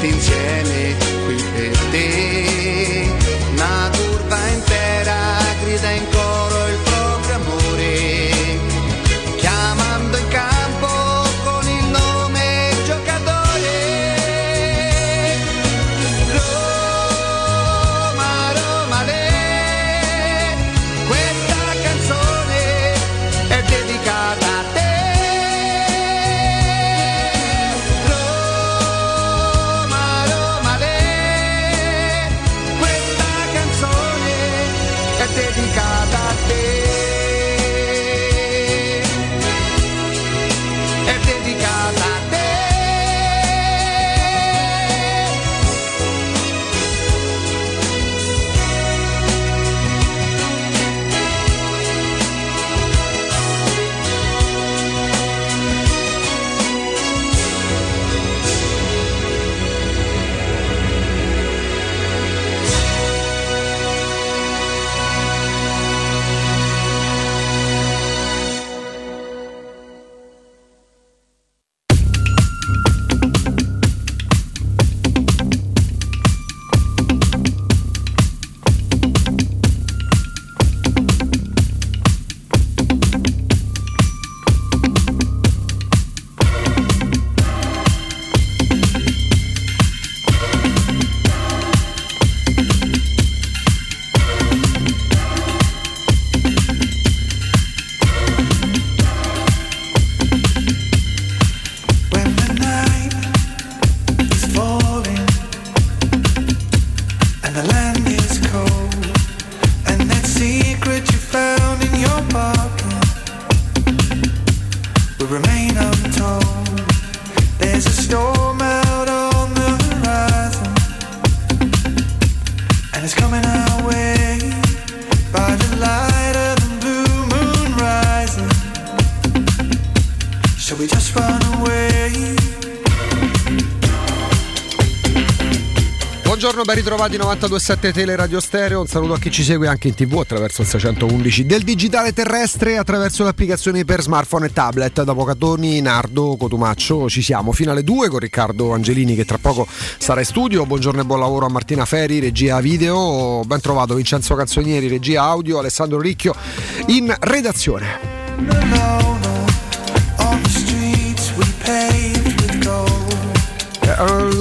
tutti insieme qui per te. Una curva intera grida in coro ben ritrovati 927 Tele Radio Stereo. Un saluto a chi ci segue anche in TV attraverso il 611 del digitale terrestre attraverso le applicazioni per smartphone e tablet. Da Pocatoni, Nardo, Cotumaccio, ci siamo fino alle 2 con Riccardo Angelini che tra poco sarà in studio. Buongiorno e buon lavoro a Martina Feri, regia video. Ben trovato Vincenzo Canzonieri, regia audio, Alessandro Ricchio in redazione.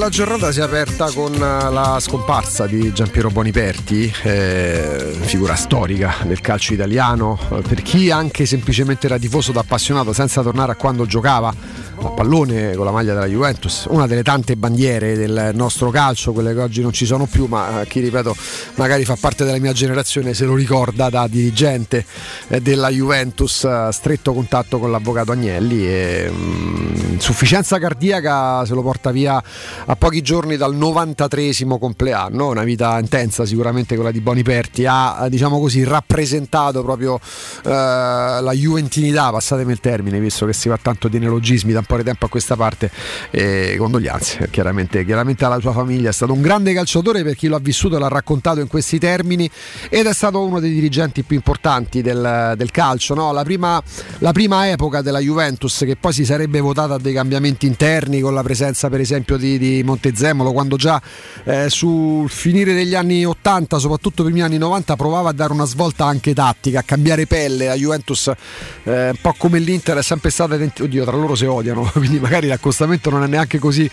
La giornata si è aperta con eh, la scomparsa di Giampiero Boniperti, eh, figura storica del calcio italiano, per chi anche semplicemente era tifoso da appassionato senza tornare a quando giocava a pallone con la maglia della Juventus, una delle tante bandiere del nostro calcio, quelle che oggi non ci sono più, ma eh, chi ripeto magari fa parte della mia generazione se lo ricorda da dirigente eh, della Juventus, eh, stretto contatto con l'avvocato Agnelli e mh, mm, insufficienza cardiaca se lo porta via a pochi giorni dal 93 compleanno, una vita intensa sicuramente quella di Boniperti, ha diciamo così rappresentato proprio eh, la juventinità, passatemi il termine, visto che si va tanto di neologismi po' di tempo a questa parte, e condoglianze chiaramente, chiaramente alla sua famiglia, è stato un grande calciatore per chi lo ha vissuto e l'ha raccontato in questi termini ed è stato uno dei dirigenti più importanti del, del calcio, no? la, prima, la prima epoca della Juventus che poi si sarebbe votata a dei cambiamenti interni con la presenza per esempio di, di Montezemolo quando già eh, sul finire degli anni 80 soprattutto primi anni 90 provava a dare una svolta anche tattica a cambiare pelle. La Juventus eh, un po' come l'Inter è sempre stata oddio tra loro si odiano quindi magari l'accostamento non è neanche così,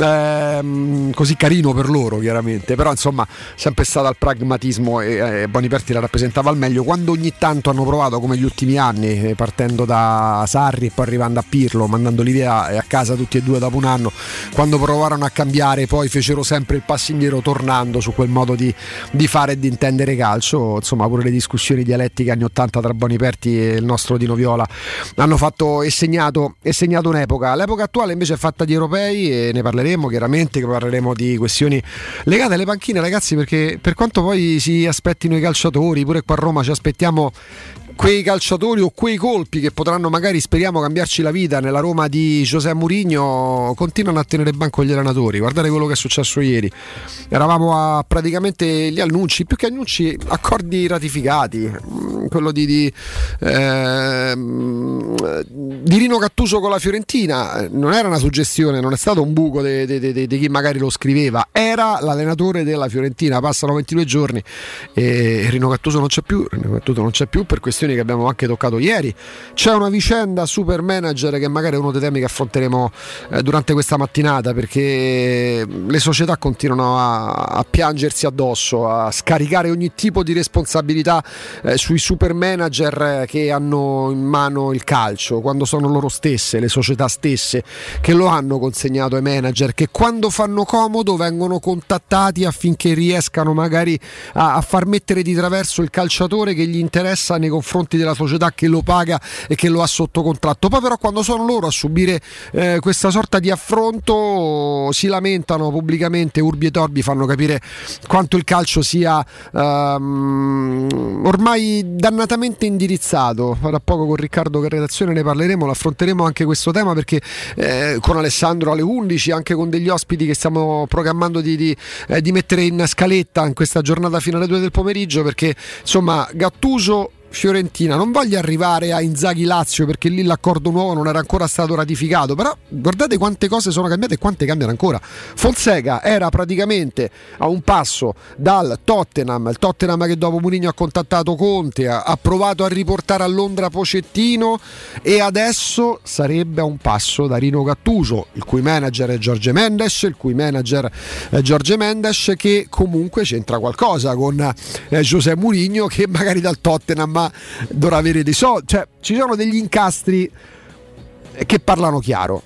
eh, così carino per loro chiaramente. Però insomma sempre stata il pragmatismo e eh, Boniperti la rappresentava al meglio. Quando ogni tanto hanno provato come gli ultimi anni eh, partendo da Sarri e poi arrivando a Pirlo mandandoli via a casa tutti e due dopo un anno quando provarono a cambiare poi fecero sempre il passo indietro tornando su quel modo di, di fare e di intendere calcio. Insomma pure le discussioni dialettiche anni 80 tra Boniperti e il nostro Dino Viola hanno fatto e segnato, e segnato un'epoca l'epoca attuale invece è fatta di europei e ne parleremo chiaramente parleremo di questioni legate alle panchine ragazzi perché per quanto poi si aspettino i calciatori pure qua a Roma ci aspettiamo quei calciatori o quei colpi che potranno magari, speriamo, cambiarci la vita nella Roma di Giuseppe Mourinho continuano a tenere banco gli allenatori. Guardate quello che è successo ieri. Eravamo a praticamente gli annunci, più che annunci, accordi ratificati. Mm, quello di, di, eh, di Rino Cattuso con la Fiorentina non era una suggestione, non è stato un buco di chi magari lo scriveva, era l'allenatore della Fiorentina. Passano 22 giorni e Rino Cattuso non c'è più. Rino Cattuso non c'è più per questioni questioni che abbiamo anche toccato ieri. C'è una vicenda super manager che magari è uno dei temi che affronteremo eh, durante questa mattinata perché le società continuano a, a, piangersi addosso, a scaricare ogni tipo di responsabilità eh, sui super manager che hanno in mano il calcio, quando sono loro stesse, le società stesse che lo hanno consegnato ai manager che quando fanno comodo vengono contattati affinché riescano magari a, a far mettere di traverso il calciatore che gli interessa nei confronti confronti della società che lo paga e che lo ha sotto contratto. Poi però quando sono loro a subire eh, questa sorta di affronto si lamentano pubblicamente, urbi e torbi fanno capire quanto il calcio sia ehm, ormai dannatamente indirizzato. Fra poco con Riccardo che redazione ne parleremo, lo affronteremo anche questo tema perché eh, con Alessandro alle 11, anche con degli ospiti che stiamo programmando di, di, eh, di mettere in scaletta in questa giornata fino alle 2 del pomeriggio perché insomma Gattuso Fiorentina. Non voglio arrivare a Inzaghi Lazio perché lì l'accordo nuovo non era ancora stato ratificato, però guardate quante cose sono cambiate e quante cambiano ancora. Fonseca era praticamente a un passo dal Tottenham, il Tottenham che dopo Mourinho ha contattato Conte, ha provato a riportare a Londra Pocettino e adesso sarebbe a un passo da Rino Gattuso, il cui manager è Giorgio Mendes, il cui manager è Giorgio Mendes che comunque c'entra qualcosa con eh, Giuseppe Mourinho che magari dal Tottenham ma dovrà avere dei soldi. Cioè, ci sono degli incastri che parlano chiaro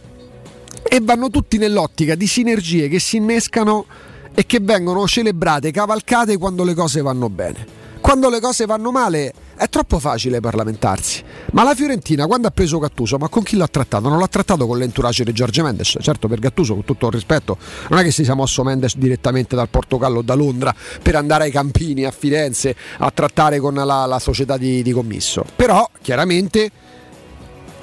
e vanno tutti nell'ottica di sinergie che si innescano e che vengono celebrate, cavalcate quando le cose vanno bene. Quando le cose vanno male è troppo facile parlamentarsi. Ma la Fiorentina quando ha preso Gattuso, ma con chi l'ha trattato? Non l'ha trattato con l'entourage di Giorgio Mendes. Certo, per Gattuso, con tutto il rispetto, non è che si sia mosso Mendes direttamente dal Portogallo o da Londra per andare ai Campini, a Firenze, a trattare con la, la società di, di commisso. Però, chiaramente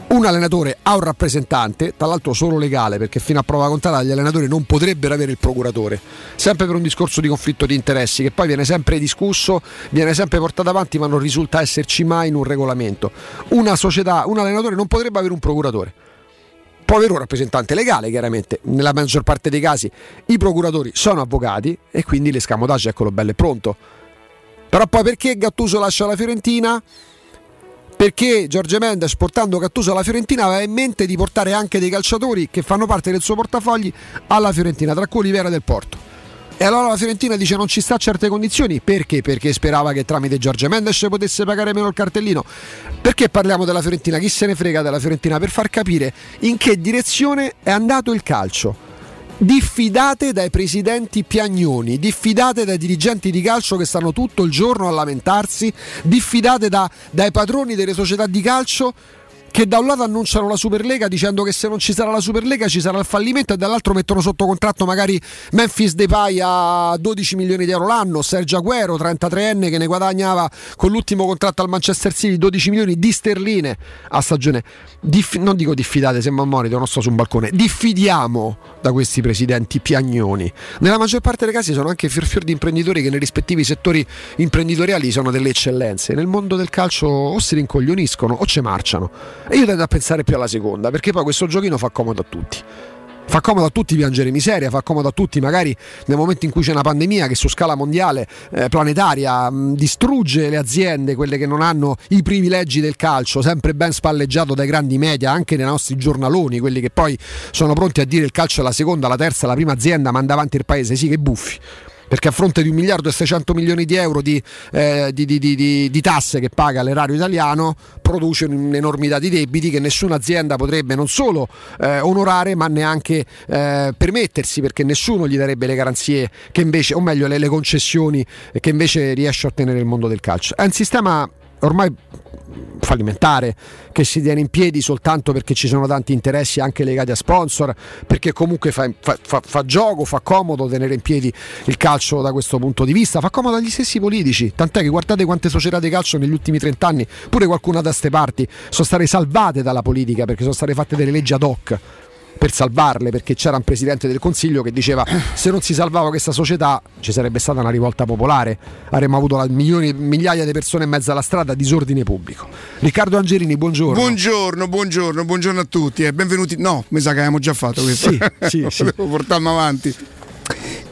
un allenatore ha un rappresentante, tra l'altro solo legale, perché fino a prova contraria gli allenatori non potrebbero avere il procuratore, sempre per un discorso di conflitto di interessi che poi viene sempre discusso, viene sempre portato avanti, ma non risulta esserci mai in un regolamento. Una società, un allenatore non potrebbe avere un procuratore. Può avere un rappresentante legale, chiaramente, nella maggior parte dei casi i procuratori sono avvocati e quindi l'escamotage eccolo bello e pronto. Però poi perché Gattuso lascia la Fiorentina? Perché Giorgio Mendes portando Cattuso alla Fiorentina aveva in mente di portare anche dei calciatori che fanno parte del suo portafogli alla Fiorentina, tra cui Olivera del Porto. E allora la Fiorentina dice non ci sta a certe condizioni. Perché? Perché sperava che tramite Giorgio Mendes potesse pagare meno il cartellino. Perché parliamo della Fiorentina? Chi se ne frega della Fiorentina? Per far capire in che direzione è andato il calcio. Diffidate dai presidenti piagnoni, diffidate dai dirigenti di calcio che stanno tutto il giorno a lamentarsi, diffidate da, dai padroni delle società di calcio che da un lato annunciano la Superlega dicendo che se non ci sarà la Superlega ci sarà il fallimento e dall'altro mettono sotto contratto magari Memphis Depay a 12 milioni di euro l'anno, Sergio Aguero 33enne che ne guadagnava con l'ultimo contratto al Manchester City 12 milioni di sterline a stagione. Dif- non dico diffidate, sembra un monito, non sto su un balcone. Diffidiamo da questi presidenti piagnoni. Nella maggior parte dei casi sono anche fior fior di imprenditori che nei rispettivi settori imprenditoriali sono delle eccellenze. Nel mondo del calcio o si rincoglioniscono o ci marciano. E io tendo a pensare più alla seconda, perché poi questo giochino fa comodo a tutti. Fa comodo a tutti piangere miseria, fa comodo a tutti magari nel momento in cui c'è una pandemia che su scala mondiale, eh, planetaria, mh, distrugge le aziende, quelle che non hanno i privilegi del calcio, sempre ben spalleggiato dai grandi media, anche nei nostri giornaloni, quelli che poi sono pronti a dire il calcio è la seconda, la terza, la prima azienda, manda avanti il paese, sì che buffi perché a fronte di un miliardo e 600 milioni di euro di, eh, di, di, di, tasse che paga l'erario italiano produce un'enormità di debiti che nessuna azienda potrebbe non solo eh, onorare ma neanche eh, permettersi perché nessuno gli darebbe le garanzie che invece, o meglio le, le concessioni che invece riesce a ottenere il mondo del calcio. È un sistema ormai fallimentare che si tiene in piedi soltanto perché ci sono tanti interessi anche legati a sponsor, perché comunque fa, fa, fa, fa, gioco, fa comodo tenere in piedi il calcio da questo punto di vista, fa comodo agli stessi politici, tant'è che guardate quante società di calcio negli ultimi 30 anni, pure qualcuna da ste parti, sono state salvate dalla politica perché sono state fatte delle leggi ad hoc per salvarle perché c'era un presidente del consiglio che diceva se non si salvava questa società ci sarebbe stata una rivolta popolare. Avremmo avuto milioni, migliaia di persone in mezzo alla strada disordine pubblico. Riccardo Angelini buongiorno. Buongiorno buongiorno buongiorno a tutti e benvenuti. No mi sa che abbiamo già fatto questo. Sì, sì, sì. portiamo avanti.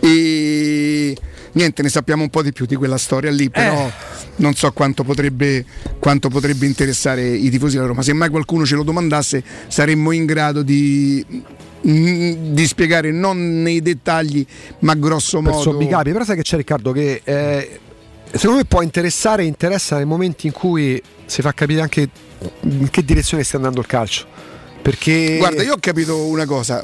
E niente, ne sappiamo un po' di più di quella storia lì, però eh. non so quanto potrebbe, quanto potrebbe interessare i tifosi della Roma. Se mai qualcuno ce lo domandasse, saremmo in grado di mm, di spiegare non nei dettagli ma grosso modo per capi però sai che c'è Riccardo che eh, secondo me può interessare e interessa nei momenti in cui si fa capire anche in che direzione sta andando il calcio perché guarda io ho capito una cosa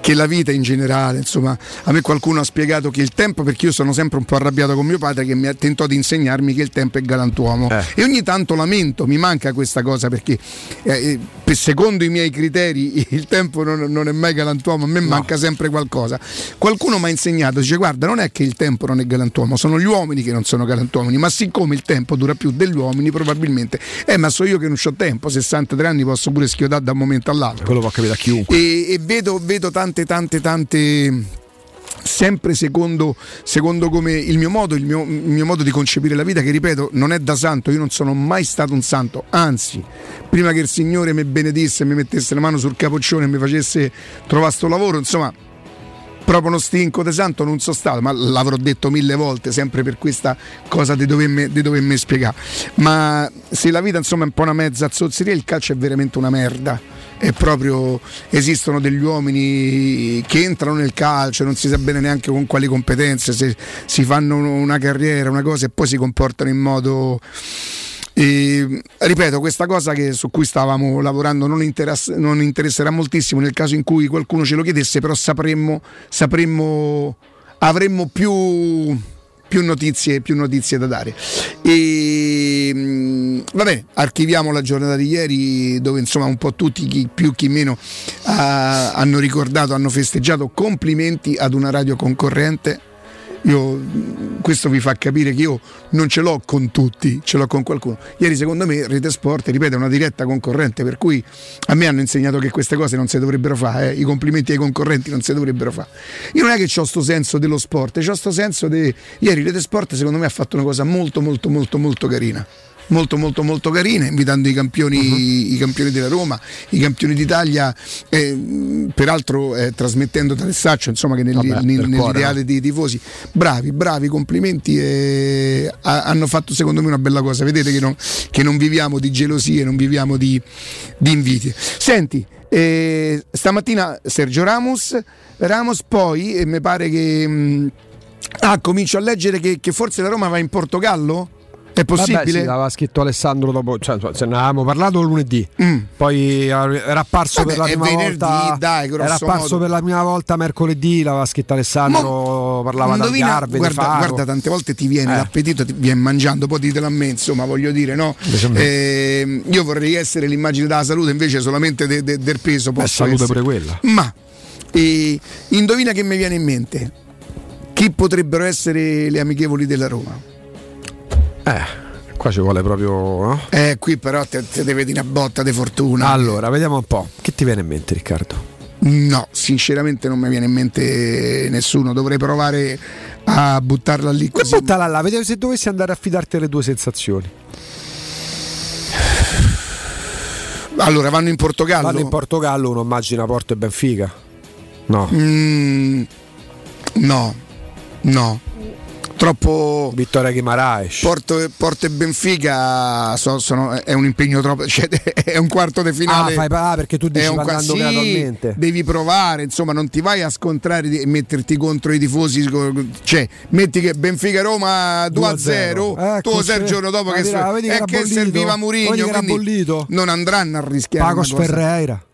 che la vita in generale, insomma, a me qualcuno ha spiegato che il tempo, perché io sono sempre un po' arrabbiato con mio padre che mi ha tentato di insegnarmi che il tempo è galantuomo eh. e ogni tanto lamento, mi manca questa cosa perché eh, eh secondo i miei criteri il tempo non, non è mai galantuomo, a me no. manca sempre qualcosa. Qualcuno mi ha insegnato, dice guarda non è che il tempo non è galantuomo, sono gli uomini che non sono galantuomini, ma siccome il tempo dura più degli uomini probabilmente, eh ma so io che non ho tempo, 63 anni posso pure schiodare da un momento all'altro. Quello può capire a chiunque. E, e vedo, vedo tante tante tante sempre secondo, secondo come il mio, modo, il, mio, il mio modo di concepire la vita, che ripeto non è da santo, io non sono mai stato un santo, anzi, prima che il Signore mi benedisse, mi mettesse la mano sul capoccione e mi facesse trovare sto lavoro, insomma, proprio uno stinco di santo non sono stato, ma l'avrò detto mille volte, sempre per questa cosa di dovermi, dovermi spiegare. Ma se la vita insomma è un po' una mezza zozzeria, il calcio è veramente una merda è proprio esistono degli uomini che entrano nel calcio, non si sa bene neanche con quali competenze, se si fanno una carriera, una cosa e poi si comportano in modo e, ripeto, questa cosa che, su cui stavamo lavorando non, interess- non, interesserà moltissimo nel caso in cui qualcuno ce lo chiedesse, però sapremmo, sapremmo avremmo più più notizie, più notizie da dare. E, mh, vabbè, archiviamo la giornata di ieri dove insomma un po' tutti, chi più chi meno, ha, hanno ricordato, hanno festeggiato. Complimenti ad una radio concorrente io, questo vi fa capire che io non ce l'ho con tutti, ce l'ho con qualcuno. Ieri secondo me Rete Sport, ripeto, è una diretta concorrente, per cui a me hanno insegnato che queste cose non si dovrebbero fare, eh. i complimenti ai concorrenti non si dovrebbero fare. Io non è che ho questo senso dello sport, ho questo senso di... Ieri Rete Sport secondo me ha fatto una cosa molto molto molto molto carina molto molto molto carine, invitando i campioni, uh-huh. i campioni della Roma, i campioni d'Italia, eh, peraltro eh, trasmettendo dal Saccio, insomma che nel, Vabbè, nel, nell'ideale dei tifosi. Bravi, bravi, complimenti e hanno fatto secondo me una bella cosa. Vedete che non, che non viviamo di gelosie, non viviamo di, di inviti. Senti, eh, stamattina Sergio Ramos, Ramos poi, e mi pare che... Mh, Ah, comincio a leggere che, che forse la Roma va in Portogallo? È Vabbè, possibile? sì, l'aveva scritto Alessandro dopo, cioè, se ne avevamo parlato lunedì. Mm. Poi era apparso Vabbè, per la prima venerdì, volta. dai, era apparso modo. per la prima volta mercoledì, l'aveva scritto Alessandro, Mo- parlava da Garve, guarda, guarda, tante volte ti viene Eh. l'appetito, ti viene mangiando, poi ditelo a me, insomma, voglio dire, no? Ehm, io vorrei essere l'immagine della salute, invece solamente de- de- del peso Beh, salute essere. pure quella. Ma eh, indovina che mi viene in mente? Chi potrebbero essere le amichevoli della Roma? Eh, qua ci vuole proprio. no? Eh, qui però te, te deve dire una botta di fortuna. Allora, vediamo un po'. Che ti viene in mente, Riccardo? No, sinceramente non mi viene in mente nessuno. Dovrei provare a buttarla lì Ma così. buttala là, vediamo se dovessi andare a fidarti le tue sensazioni. Allora, vanno in Portogallo? Vanno in Portogallo, uno immagina Porto e Benfica. No. Mm, no, no. Troppo. Vittoria Guimaraes. Porto, Porto e Benfica so- sono- è un impegno troppo. Cioè, è un quarto di ah, finale. fai ah, perché tu dici andando sì, gradualmente. devi provare, insomma, non ti vai a scontrare e metterti contro i tifosi. Cioè, metti che Benfica Roma 2-0, 2-0. tu Ecco, sai il giorno dopo Ah, che, dirà, so- che è era che serviva Murigno, non andranno a rischiare. Pagos. Ferreira.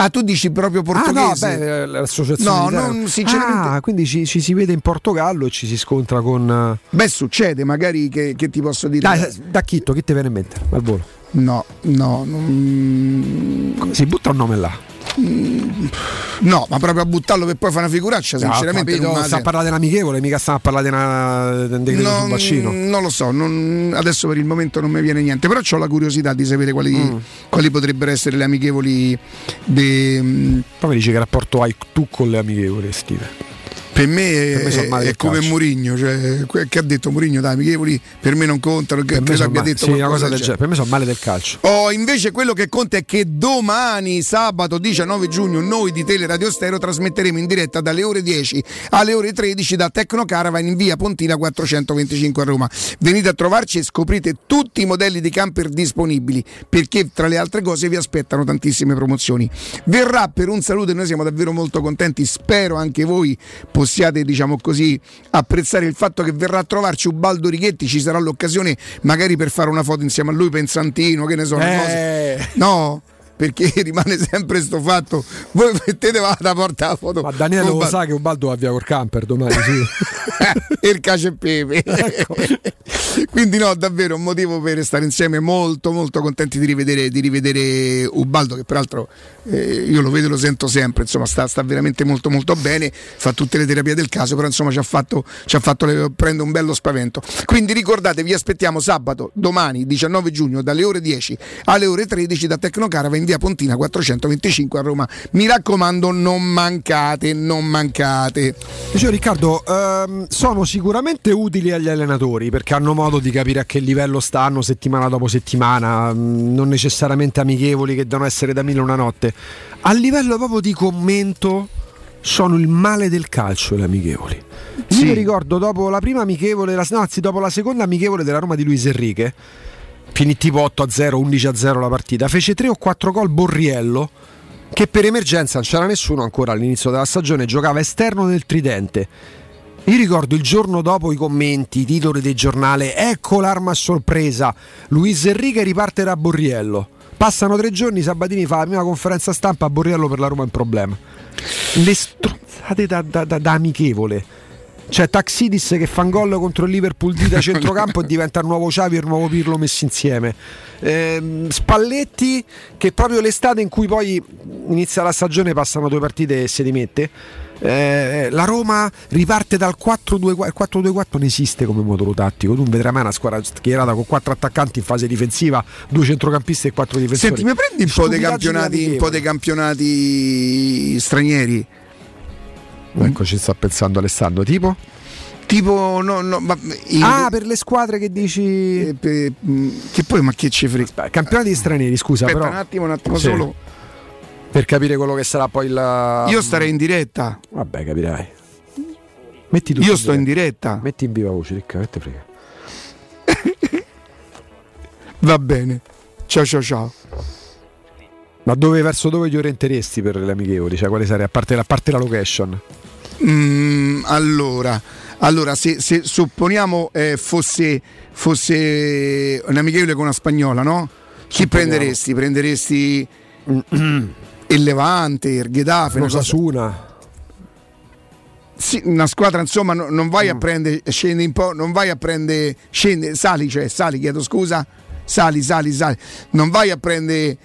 Ah, tu dici proprio Ah no, portoghese? beh, l'associazione No, non- sinceramente- Ah, quindi ci, ci si vede in Portogallo e ci si scontra con eh, Beh, succede, magari che, che ti posso dire. Dai, da Chitto, chi ti viene in mente? Al volo. No, no, non- Si butta un nome là. No, ma proprio a buttarlo per poi fare una figuraccia, sinceramente. Capito, non me la sta a parlare dell'amichevole, mica stiamo a parlare di decreto sul Non, vaccino. non lo so, non- adesso per il momento non mi viene niente, però ho la curiosità di sapere quali, Mm. quali potrebbero essere le amichevoli. de- Poi mi dici che rapporto hai tu con le amichevoli estive? Per me Per me è, è come. Murigno, cioè, che ha detto Murigno, dai, amichevoli per me non contano, che Per me, credo sono abbia male, detto sì, una cosa del genere. Per me sono male del calcio. Oh, invece quello che conta è che domani, sabato 19 giugno, noi di Teleradio Stereo trasmetteremo in diretta dalle ore 10 alle ore 13 da Tecno Caravan in via Pontina 425 a Roma. Venite a trovarci e scoprite tutti i modelli di camper disponibili perché tra le altre cose vi aspettano tantissime promozioni. Verrà per un saluto e noi siamo davvero molto contenti, spero anche voi possiate diciamo così apprezzare il fatto che verrà a trovarci Ubaldo Righetti, ci sarà l'occasione magari per fare una foto insieme a lui, Pensantino, che ne so. Eh, No, perché rimane sempre sto fatto. Voi mettete la porta la foto. ma Daniele lo sa che Ubaldo va via col camper domani, sì. e il cacio e pepe. Ecco. Quindi no, davvero un motivo per stare insieme, molto molto contenti di rivedere, di rivedere Ubaldo che peraltro eh, io lo vedo e lo sento sempre, insomma sta, sta veramente molto molto bene, fa tutte le terapie del caso, però insomma ci ha fatto, ci ha fatto le- prende un bello spavento. Quindi ricordate, vi aspettiamo sabato, domani 19 giugno dalle ore 10 alle ore 13 da Tecnocarava in via Pontina 425 a Roma. Mi raccomando non mancate, non mancate. Dicevo Riccardo, ehm, sono sicuramente utili agli allenatori perché hanno modo di capire a che livello stanno settimana dopo settimana, mh, non necessariamente amichevoli che devono essere da mille una notte. A livello proprio di commento sono il male del calcio le amichevoli. Sì. Io mi ricordo dopo la prima amichevole, la- no, anzi dopo la seconda amichevole della Roma di Luis Enrique, finì tipo 8-0, 11-0 la partita, fece 3 o 4 gol Borriello che per emergenza non c'era nessuno ancora all'inizio della stagione, giocava esterno del tridente. Io ricordo il giorno dopo i commenti, i titoli del giornale, ecco l'arma a sorpresa, Luis Enrique riparte da Borriello. Passano tre giorni, Sabatini fa la prima conferenza stampa a Borriello per la Roma un problema. Le stronzate da, da- da- da amichevole. C'è Taxidis che fa un gol contro il Liverpool di da centrocampo e diventa il nuovo Xavi e il nuovo Pirlo messi insieme. Ehm, Spalletti che proprio l'estate in cui poi inizia la stagione passano due partite e si rimette. Eh, la Roma riparte dal 4-2-4 il 4-2-4 non esiste come modulo tattico tu non vedrai mai una squadra schierata con quattro attaccanti in fase difensiva due centrocampisti e quattro difensori Senti, mi prendi un po' dei campionati, un po' dei campionati stranieri? Ecco ci sta pensando Alessandro tipo Tipo, no, no, ma in- ah per le squadre che dici eh, mh, che poi, ma che ci frega? Campionati stranieri scusa Aspetta però un attimo, un attimo Sì. solo. per capire quello che sarà poi il Io starei in diretta. vabbè capirai metti tu Io sto in diretta. metti in viva voce Ricca che te frega Va bene. Ciao, ciao, ciao. ma dove verso dove ti orienteresti per le amichevoli cioè quale sarebbe a parte, a parte la location Mm, allora, allora se, se supponiamo eh, fosse, fosse un amichevole con una spagnola, no? Chi Supponiamo. prenderesti? Prenderesti il Levante, il Getafe, una cosa- Osasuna. Sì, una squadra, insomma, no- non vai a Mm. prendere, scendi un po', non vai a prendere, scendi, sali, cioè sali, chiedo scusa, sali, sali, sali, non vai a prendere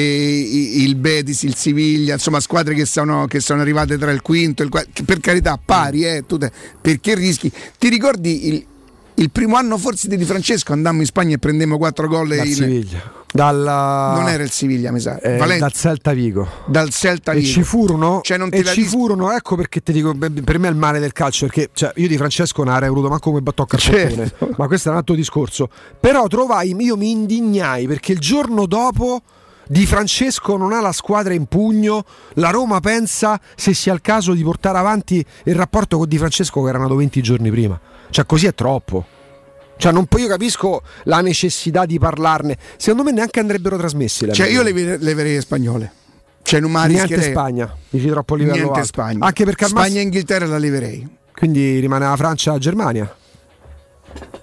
il Betis, il Siviglia, insomma, squadre che sono, che sono arrivate tra il quinto e il quarto, per carità, pari, eh, te- perché rischi? Ti ricordi il, il primo anno forse di Di Francesco andammo in Spagna e prendemmo quattro gol Dal in- Siviglia. Dalla, non era il Siviglia, mi sa, eh, Valen- dal Celta Vigo. dal Celta E Vigo. ci furono, Cioè, non e ci furono, ecco perché ti dico, per me è il male del calcio, perché cioè, io di Francesco non avrei voluto manco come battocca Certo. portone, ma questo è un altro discorso. Però trovai, io mi indignai perché il giorno dopo Di Francesco non ha la squadra in pugno, la Roma pensa se sia il caso di portare avanti il rapporto con Di Francesco che era nato 20 giorni prima. Cioè così è troppo. Cioè, non, io capisco la necessità di parlarne. Secondo me neanche andrebbero trasmessi. Cioè, io le, le verrei spagnole. Cioè, non mi Niente. Spagna, dici troppo livello Niente alto. Spagna. Anche perché Spagna massimo- e Inghilterra la leverei. quindi rimane la Francia e la Germania.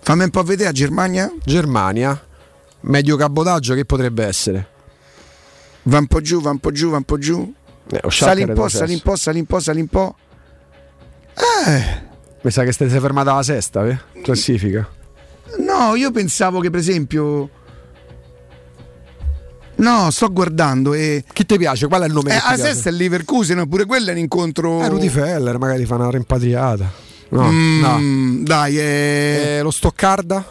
Fammi un po' vedere a Germania. Germania, medio cabotaggio che potrebbe essere? Va un po' giù, va un po' giù, va un po' giù. Eh, Sali un po', sali un po', sali un po', sali un po'. Eh, Mi sa che stai sei fermata alla sesta, eh? classifica. no, io pensavo che per esempio. No, sto guardando e. Chi ti piace? Qual è il nome Eh, che ti a piace? sesta è Leverkusen, pure quello è un incontro. Eh, Rudy Feller, magari fa una rimpatriata. No, Mm, no. Dai, eh... Eh, lo Stoccarda?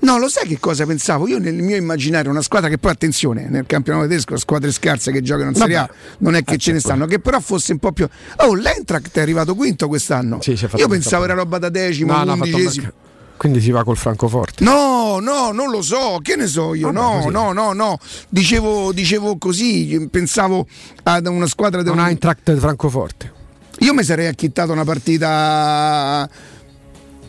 No, lo sai che cosa pensavo? Io nel mio immaginario una squadra che poi attenzione, nel campionato tedesco squadre scarse che giocano in Serie A, non è che Eh, ce ne certo. stanno, che però fosse un po' più Oh, l'Eintracht è arrivato quinto quest'anno. Sì, Io pensavo era roba da decimo, No, no, un undicesimo. ca- Quindi si va col Francoforte. No, no, non lo so, che ne so io? Vabbè, no, no, no, no. Dicevo, dicevo così, pensavo ad una squadra Non ha Eintracht Francoforte. Io mi sarei acchittato una partita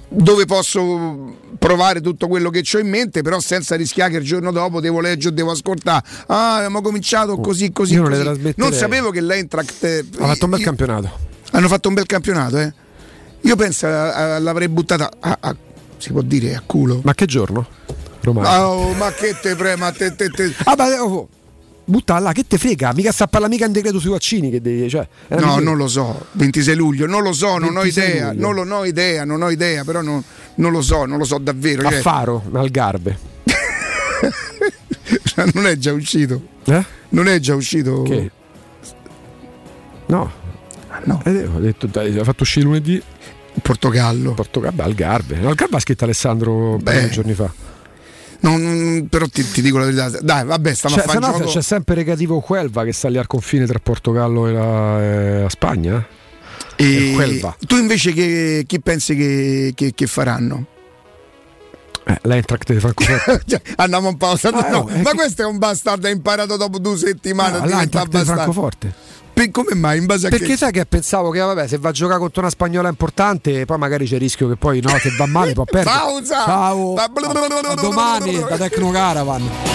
dove posso provare tutto quello che ho in mente, però senza rischiare che il giorno dopo devo leggere, devo ascoltare. Ah, abbiamo cominciato così, così. Io non così. Non sapevo che l'Eintracht. eh, Ha fatto un bel io- campionato. Hanno fatto un bel campionato, eh. Io penso eh, l'avrei buttata a, a- si può dire a culo. Ma che giorno? Romano. Oh, ma che te prema, te, te, te. Ah, ma, oh, butta là, che te frega? Mica sta a parlare mica in decreto sui vaccini. Che devi, cioè, No, miseria. non lo so, 26 luglio, non lo so, non ho 26 idea, luglio. non lo ho idea, non ho idea, però non, non lo so, non lo so davvero. A cioè, Faro, Algarve. non è già uscito. Eh? Non è già uscito. Che? No. No. Eh, ho detto, dai, ha fatto uscire lunedì. Portogallo. Portogallo, Algarve. Algarve ha scritto Alessandro un Beh. giorni fa. Non- però ti, ti dico la verità. Dai, vabbè, stiamo Cioè, a fare no, gioco. c'è sempre Recativo Huelva che sta lì al confine tra Portogallo e la, e la Spagna. eh. E il Huelva. tu invece che, chi pensi che, che- che faranno? Eh, L'Eintracht di Francoforte. Cioè, andiamo in pausa. Ah, no, no, è ma che- questo è un bastardo, ha imparato dopo due settimane. No, a diventare L'Eintracht di bastardo. Francoforte. Per- come mai? In base a Perché che? sai che pensavo che vabbè, se va a giocare contro una spagnola importante, poi magari c'è il rischio che poi no, se va male può perdere. Pausa! Ciao. Da- A domani da Tecno Caravan.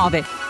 939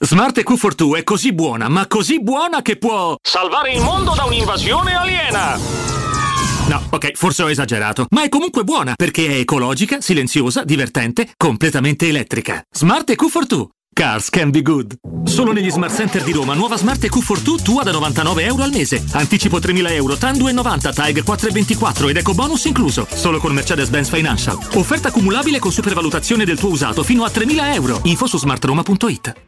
Smart EQ42 è così buona, ma così buona che può salvare il mondo da un'invasione aliena. No, ok, forse ho esagerato, ma è comunque buona perché è ecologica, silenziosa, divertente, completamente elettrica. Smart EQ42. Cars can be good. Solo negli Smart Center di Roma, nuova Smart EQ42 tua da 99 euro al mese. Anticipo 3.000 euro, TAN 2,90, TAG 4,24 ed eco bonus incluso. Solo con Mercedes-Benz Financial. Offerta cumulabile con supervalutazione del tuo usato fino a 3.000 euro. Info su smartroma.it.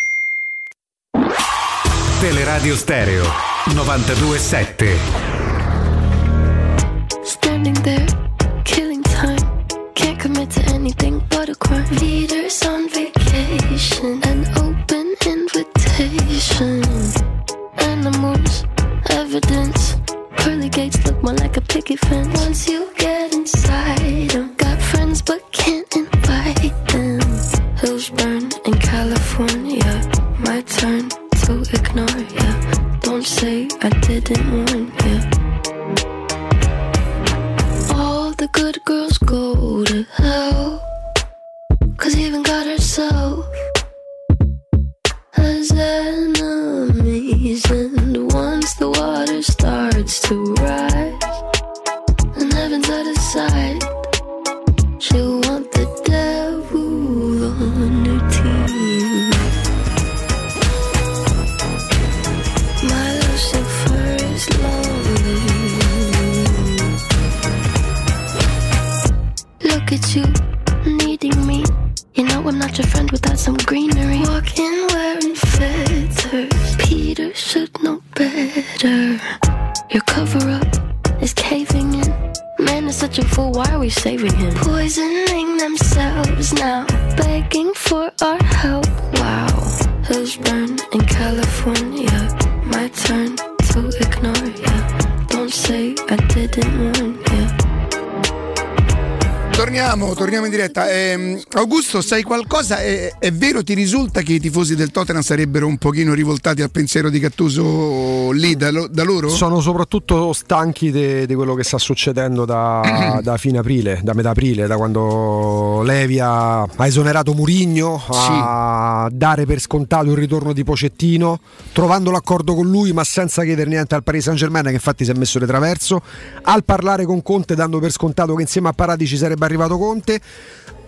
Teleradio Stereo 927. Standing there, killing time. Can't commit to anything but a crime. Leaders on vacation, an open invitation. Animals, evidence. Pearly gates look more like a picket fence. Once you get inside them, got friends but can't invite them. Hills burn in California. Turn to ignore ya. Don't say I didn't warn ya. All the good girls go to hell. Cause even God herself has enemies. And once the water starts to rise, and heaven's out of sight, diretta. Ehm, Augusto, sai qualcosa? È, è vero, ti risulta che i tifosi del Tottenham sarebbero un pochino rivoltati al pensiero di Gattuso lì da, lo- da loro? Sono soprattutto stanchi di quello che sta succedendo da, da fine aprile, da metà aprile, da quando Levi ha, ha esonerato Murigno, a dare per scontato il ritorno di Pocettino, trovando l'accordo con lui ma senza chiedere niente al Paris Saint Germain che infatti si è messo di traverso, al parlare con Conte dando per scontato che insieme a Parati ci sarebbe arrivato Conte,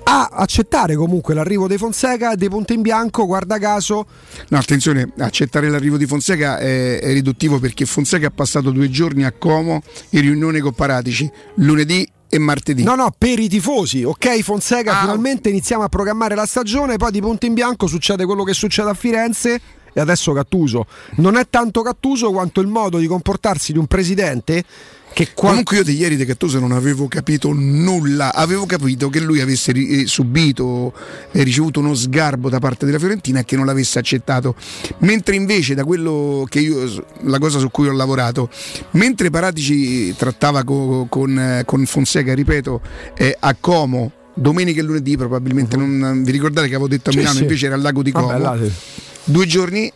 a accettare comunque l'arrivo dei Fonseca, dei Ponte in Bianco, guarda caso, No, attenzione, accettare l'arrivo di Fonseca è, è riduttivo perché Fonseca ha passato due giorni a Como in riunione con Paratici, lunedì e martedì. No, no, per i tifosi. Ok, Fonseca, finalmente iniziamo a programmare la stagione, poi di punto in bianco succede quello che succede a Firenze e adesso Gattuso. Non è tanto Gattuso quanto il modo di comportarsi di un presidente che qua- Comunque io di ieri di Gattuso non avevo capito nulla, avevo capito che lui avesse ri- eh, subito e ricevuto uno sgarbo da parte della Fiorentina e che non l'avesse accettato, mentre invece da quello che io, la cosa su cui ho lavorato, mentre Paratici trattava co- con, eh, con Fonseca, ripeto, eh, a Como, domenica e lunedì probabilmente, non, vi ricordate che avevo detto a Sì, Milano, sì. invece era al lago di Como, Vabbè, là, sì. due giorni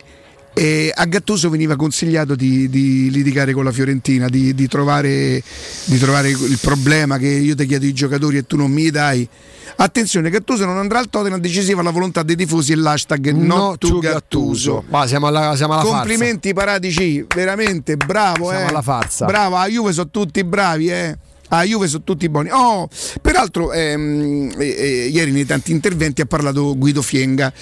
e a Gattuso veniva consigliato di, di litigare con la Fiorentina, di, di trovare, di trovare il problema che io ti chiedo i giocatori e tu non mi dai. Attenzione, Gattuso non andrà al Tottenham, decisiva la volontà dei tifosi e l'hashtag No to Gattuso. Ma siamo alla, siamo alla Complimenti Paratici, veramente bravo. Siamo eh. alla farsa. Bravo, a Juve sono tutti bravi, eh. A Juve sono tutti buoni. Oh, peraltro, ehm, eh, eh, ieri nei tanti interventi ha parlato Guido Fienga.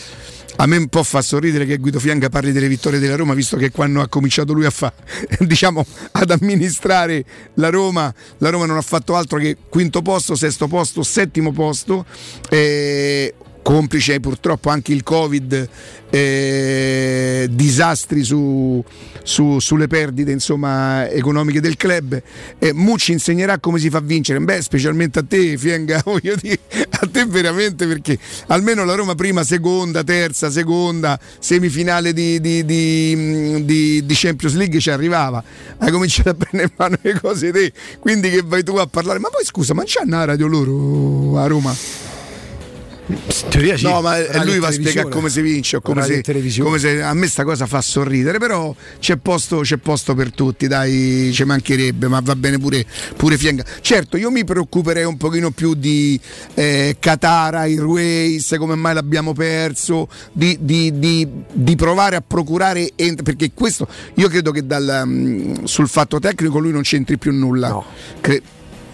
A me un po' fa sorridere che Guido Fienga parli delle vittorie della Roma, visto che quando ha cominciato lui a fa, diciamo, ad amministrare la Roma, la Roma non ha fatto altro che quinto posto, sesto posto, settimo posto. eh, complice purtroppo anche il Covid, eh, disastri su, su- sulle perdite insomma, economiche del club. Eh, Mucci insegnerà come si fa a vincere, beh, specialmente a te, Fienga, voglio dire, a te veramente perché almeno la Roma prima, seconda, terza, seconda, semifinale di, di- di- di- di Champions League ci arrivava. Hai cominciato a prendere in mano le cose te, quindi che vai tu a parlare. Ma poi scusa, ma c'hanno la radio loro a Roma? In teoria sì. No, ma Radio lui va a spiegare come si vince o come si, televisione. come se- a me sta cosa fa sorridere, però c'è posto, c'è posto per tutti, dai, ci mancherebbe, ma va bene pure, pure Fienga. Certo, io mi preoccuperei un pochino più di eh, Qatar Airways, come mai l'abbiamo perso, di, di- di- di provare a procurare, ent- perché questo io credo che dal, mm, sul fatto tecnico lui non c'entri più nulla. Cre-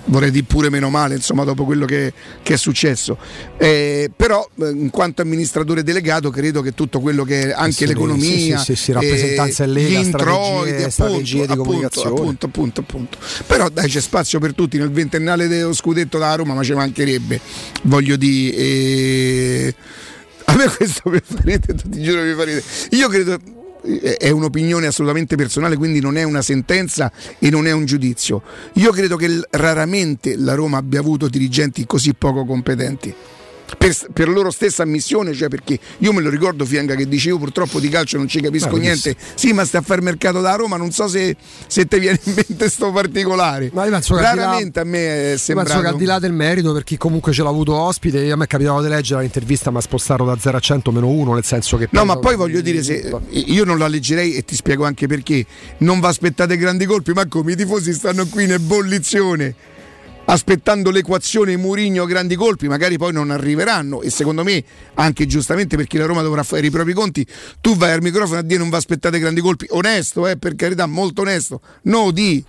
vorrei dire pure meno male, insomma, dopo quello che, che è successo. Eh, però, eh, in quanto amministratore delegato, credo che tutto quello che è anche Sì, l'economia, sì, sì, sì, rappresentanza in Lega, gli introiti, strategie- strategie di appunto, comunicazione. Appunto, appunto, appunto. Però dai, c'è spazio per tutti. Nel ventennale dello scudetto da Roma, ma ci mancherebbe. Voglio dire. eh, A me questo mi fa ridere, ti giuro mi fa ridere. Io credo eh, è un'opinione assolutamente personale, quindi non è una sentenza e non è un giudizio. Io credo che raramente la Roma abbia avuto dirigenti così poco competenti. Per, per loro stessa ammissione, cioè perché io me lo ricordo Fianca che dice io purtroppo di calcio non ci capisco Beh, niente. Sì, ma stai a fare mercato da Roma, non so se, se ti viene in mente sto particolare. Ma io penso Raramente a me è Io Penso sembrato. che al di là del merito, per chi comunque ce l'ha avuto ospite, a me capitava di leggere l'intervista, ma spostarono da 0 a 100 meno 1, nel senso che. No, ma poi voglio dire, se io non la leggerei e ti spiego anche perché. Non vi aspettate grandi colpi, ma come i tifosi stanno qui in ebollizione. Aspettando l'equazione Murigno grandi colpi, magari poi non arriveranno. E secondo me, anche giustamente perché la Roma dovrà fare i propri conti, tu vai al microfono a dire non vi aspettate grandi colpi. Onesto, eh, per carità, molto onesto. No, di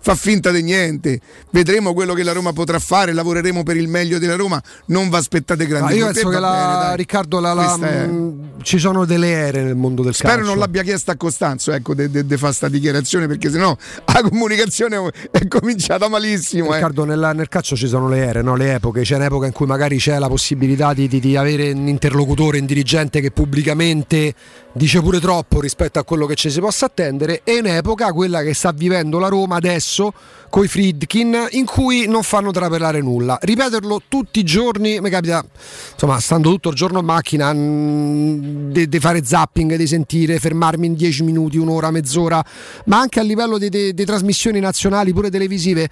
fa finta di niente. Vedremo quello che la Roma potrà fare, lavoreremo per il meglio della Roma. Non vi aspettate grandi io colpi. penso E che la, bene. Riccardo, la, la- mh, ci sono delle ere nel mondo del Spero calcio. non l'abbia chiesta a Costanzo, ecco, di fare sta dichiarazione, perché sennò la comunicazione è cominciata malissimo. eh. Riccardo, nella- nel calcio ci sono le ere, no? le epoche. C'è un'epoca in cui magari c'è la possibilità di, di- di avere un interlocutore, un dirigente che pubblicamente dice pure troppo rispetto a quello che ci si possa attendere, e un'epoca, quella che sta vivendo la Roma adesso, coi Friedkin, in cui non fanno trapelare nulla. Ripeterlo tutti i giorni, mi capita, insomma, stando tutto il giorno in macchina, di fare zapping, di sentire, fermarmi in 10 minuti, un'ora, mezz'ora, ma anche a livello di trasmissioni nazionali, pure televisive,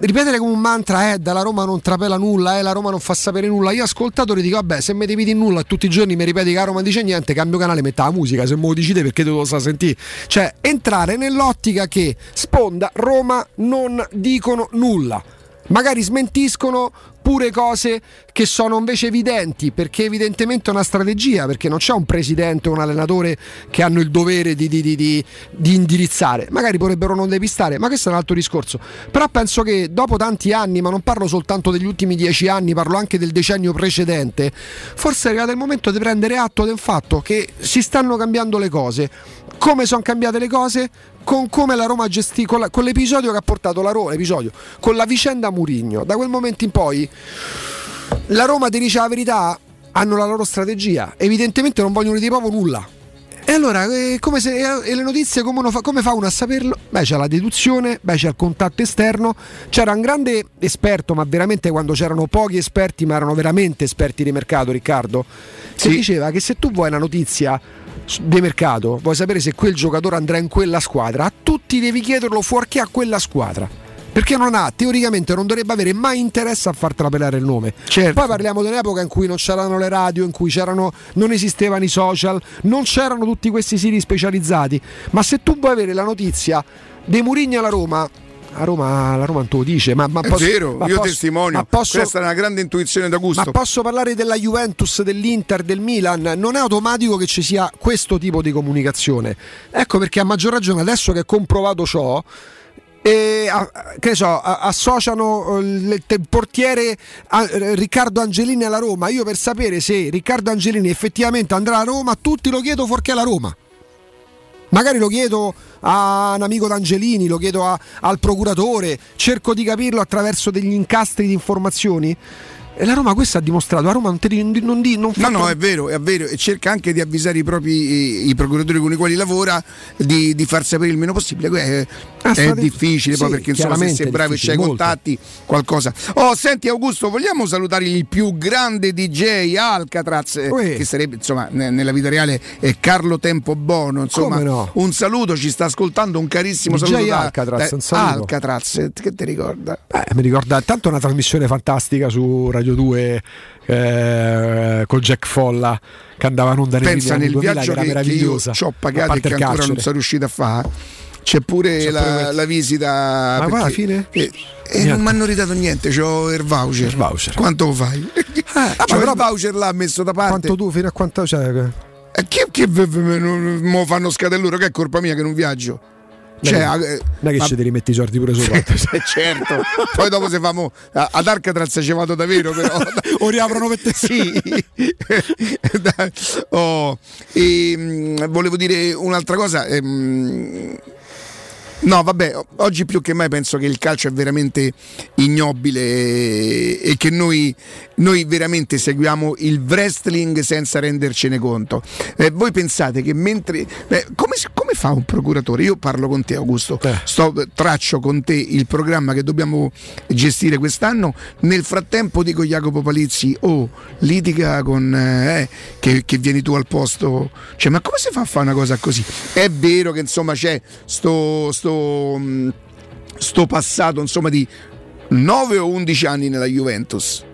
ripetere come un mantra, eh, dalla Roma non trapela nulla, eh, la Roma non fa sapere nulla. Io ascoltatore dico, vabbè, se mi dire nulla tutti i giorni mi ripeti che la Roma dice niente, cambio canale, metta la musica, se me lo decide perché te lo sa sentire. Cioè, entrare nell'ottica che Sponda, Roma non dicono nulla magari smentiscono pure cose che sono invece evidenti perché evidentemente è una strategia perché non c'è un presidente o un allenatore che hanno il dovere di, di, di, di, indirizzare. Magari potrebbero non depistare ma questo è un altro discorso. Però penso che dopo tanti anni ma non parlo soltanto degli ultimi dieci anni parlo anche del decennio precedente forse è arrivato il momento di prendere atto del fatto che si stanno cambiando le cose. Come sono cambiate le cose con come la Roma gestì con, con, l'episodio che ha portato la Roma, episodio, con la vicenda Murigno. Da quel momento in poi la Roma ti dice la verità, hanno la loro strategia, evidentemente non vogliono dire proprio nulla. E allora, eh, come se, e le notizie come, fa, come, fa uno a saperlo? Beh, c'è la deduzione, beh, c'è il contatto esterno. C'era un grande esperto, ma veramente quando c'erano pochi esperti, ma erano veramente esperti di mercato, Riccardo, sì. che diceva che se tu vuoi una notizia di mercato, vuoi sapere se quel giocatore andrà in quella squadra, a tutti devi chiederlo fuorché a quella squadra. Perché non ha, teoricamente non dovrebbe avere mai interesse a far trapelare il nome. Certo. Poi parliamo di un'epoca in cui non c'erano le radio, in cui non esistevano i social, non c'erano tutti questi siti specializzati. Ma se tu vuoi avere la notizia dei Murigni alla Roma, a Roma, la Roma non te lo dice, ma, ma è posso, vero, ma io posso, testimonio. Ma posso, Questa è una grande intuizione da gusto. Ma posso parlare della Juventus, dell'Inter, del Milan? Non è automatico che ci sia questo tipo di comunicazione. Ecco perché a maggior ragione adesso che è comprovato ciò. E, che so, associano il, il portiere Riccardo Angelini alla Roma. Io per sapere se Riccardo Angelini effettivamente andrà a Roma, tutti lo chiedo fuorché alla Roma. Magari lo chiedo a un amico d'Angelini, lo chiedo a, al procuratore, cerco di capirlo attraverso degli incastri di informazioni. E la Roma questo ha dimostrato, la Roma non, ti, non, di, non fa... No, no, è vero, è vero, e cerca anche di avvisare i propri i, procuratori con i quali lavora di, di, far sapere il meno possibile. È, ah, è difficile sì, poi perché insomma se sei bravo e c'hai contatti, qualcosa. Oh, senti Augusto, vogliamo salutare il più grande DJ Alcatraz, Uè. che sarebbe insomma nella vita reale è Carlo Tempo Bono, insomma no? un saluto, ci sta ascoltando un carissimo DJ saluto Alcatraz, da, un saluto. Alcatraz, che ti ricorda? Eh, mi ricorda tanto una trasmissione fantastica su Radio Radio 2 eh, con Jack Folla che andava in onda nei Pensa nel 2000, viaggio che. Che io ci ho pagato e che ancora carcere. non sono riuscito a fare. C'è pure, C'è la, pure la, visita. Ma alla fine? E, e non mi hanno ridato niente, c'ho il voucher. Il voucher. Quanto lo fai? Ah, c'ho però il voucher l'ha messo da parte. Quanto tu, fino a quanto c'è? Eh, che, che mi fanno scadellure? Che è colpa mia che non viaggio? Cioè, non è che ma... ci ti rimetti i soldi pure sopra. certo. Poi dopo se famo ad Arcatraz ci vado davvero però. o riaprono per te. Sì. oh. e, mh, volevo dire un'altra cosa. Ehm, No, vabbè, oggi più che mai penso che il calcio è veramente ignobile e che noi, noi veramente seguiamo il wrestling senza rendercene conto. Eh, voi pensate che mentre... Beh, come, come, fa un procuratore? Io parlo con te Augusto, eh. Sto, traccio con te il programma che dobbiamo gestire quest'anno, nel frattempo dico Jacopo Palizzi, oh, litiga con... Eh, che, che vieni tu al posto. Cioè, ma come si fa a fare una cosa così? È vero che insomma c'è sto, sto sto, passato insomma di 9 o 11 anni nella Juventus.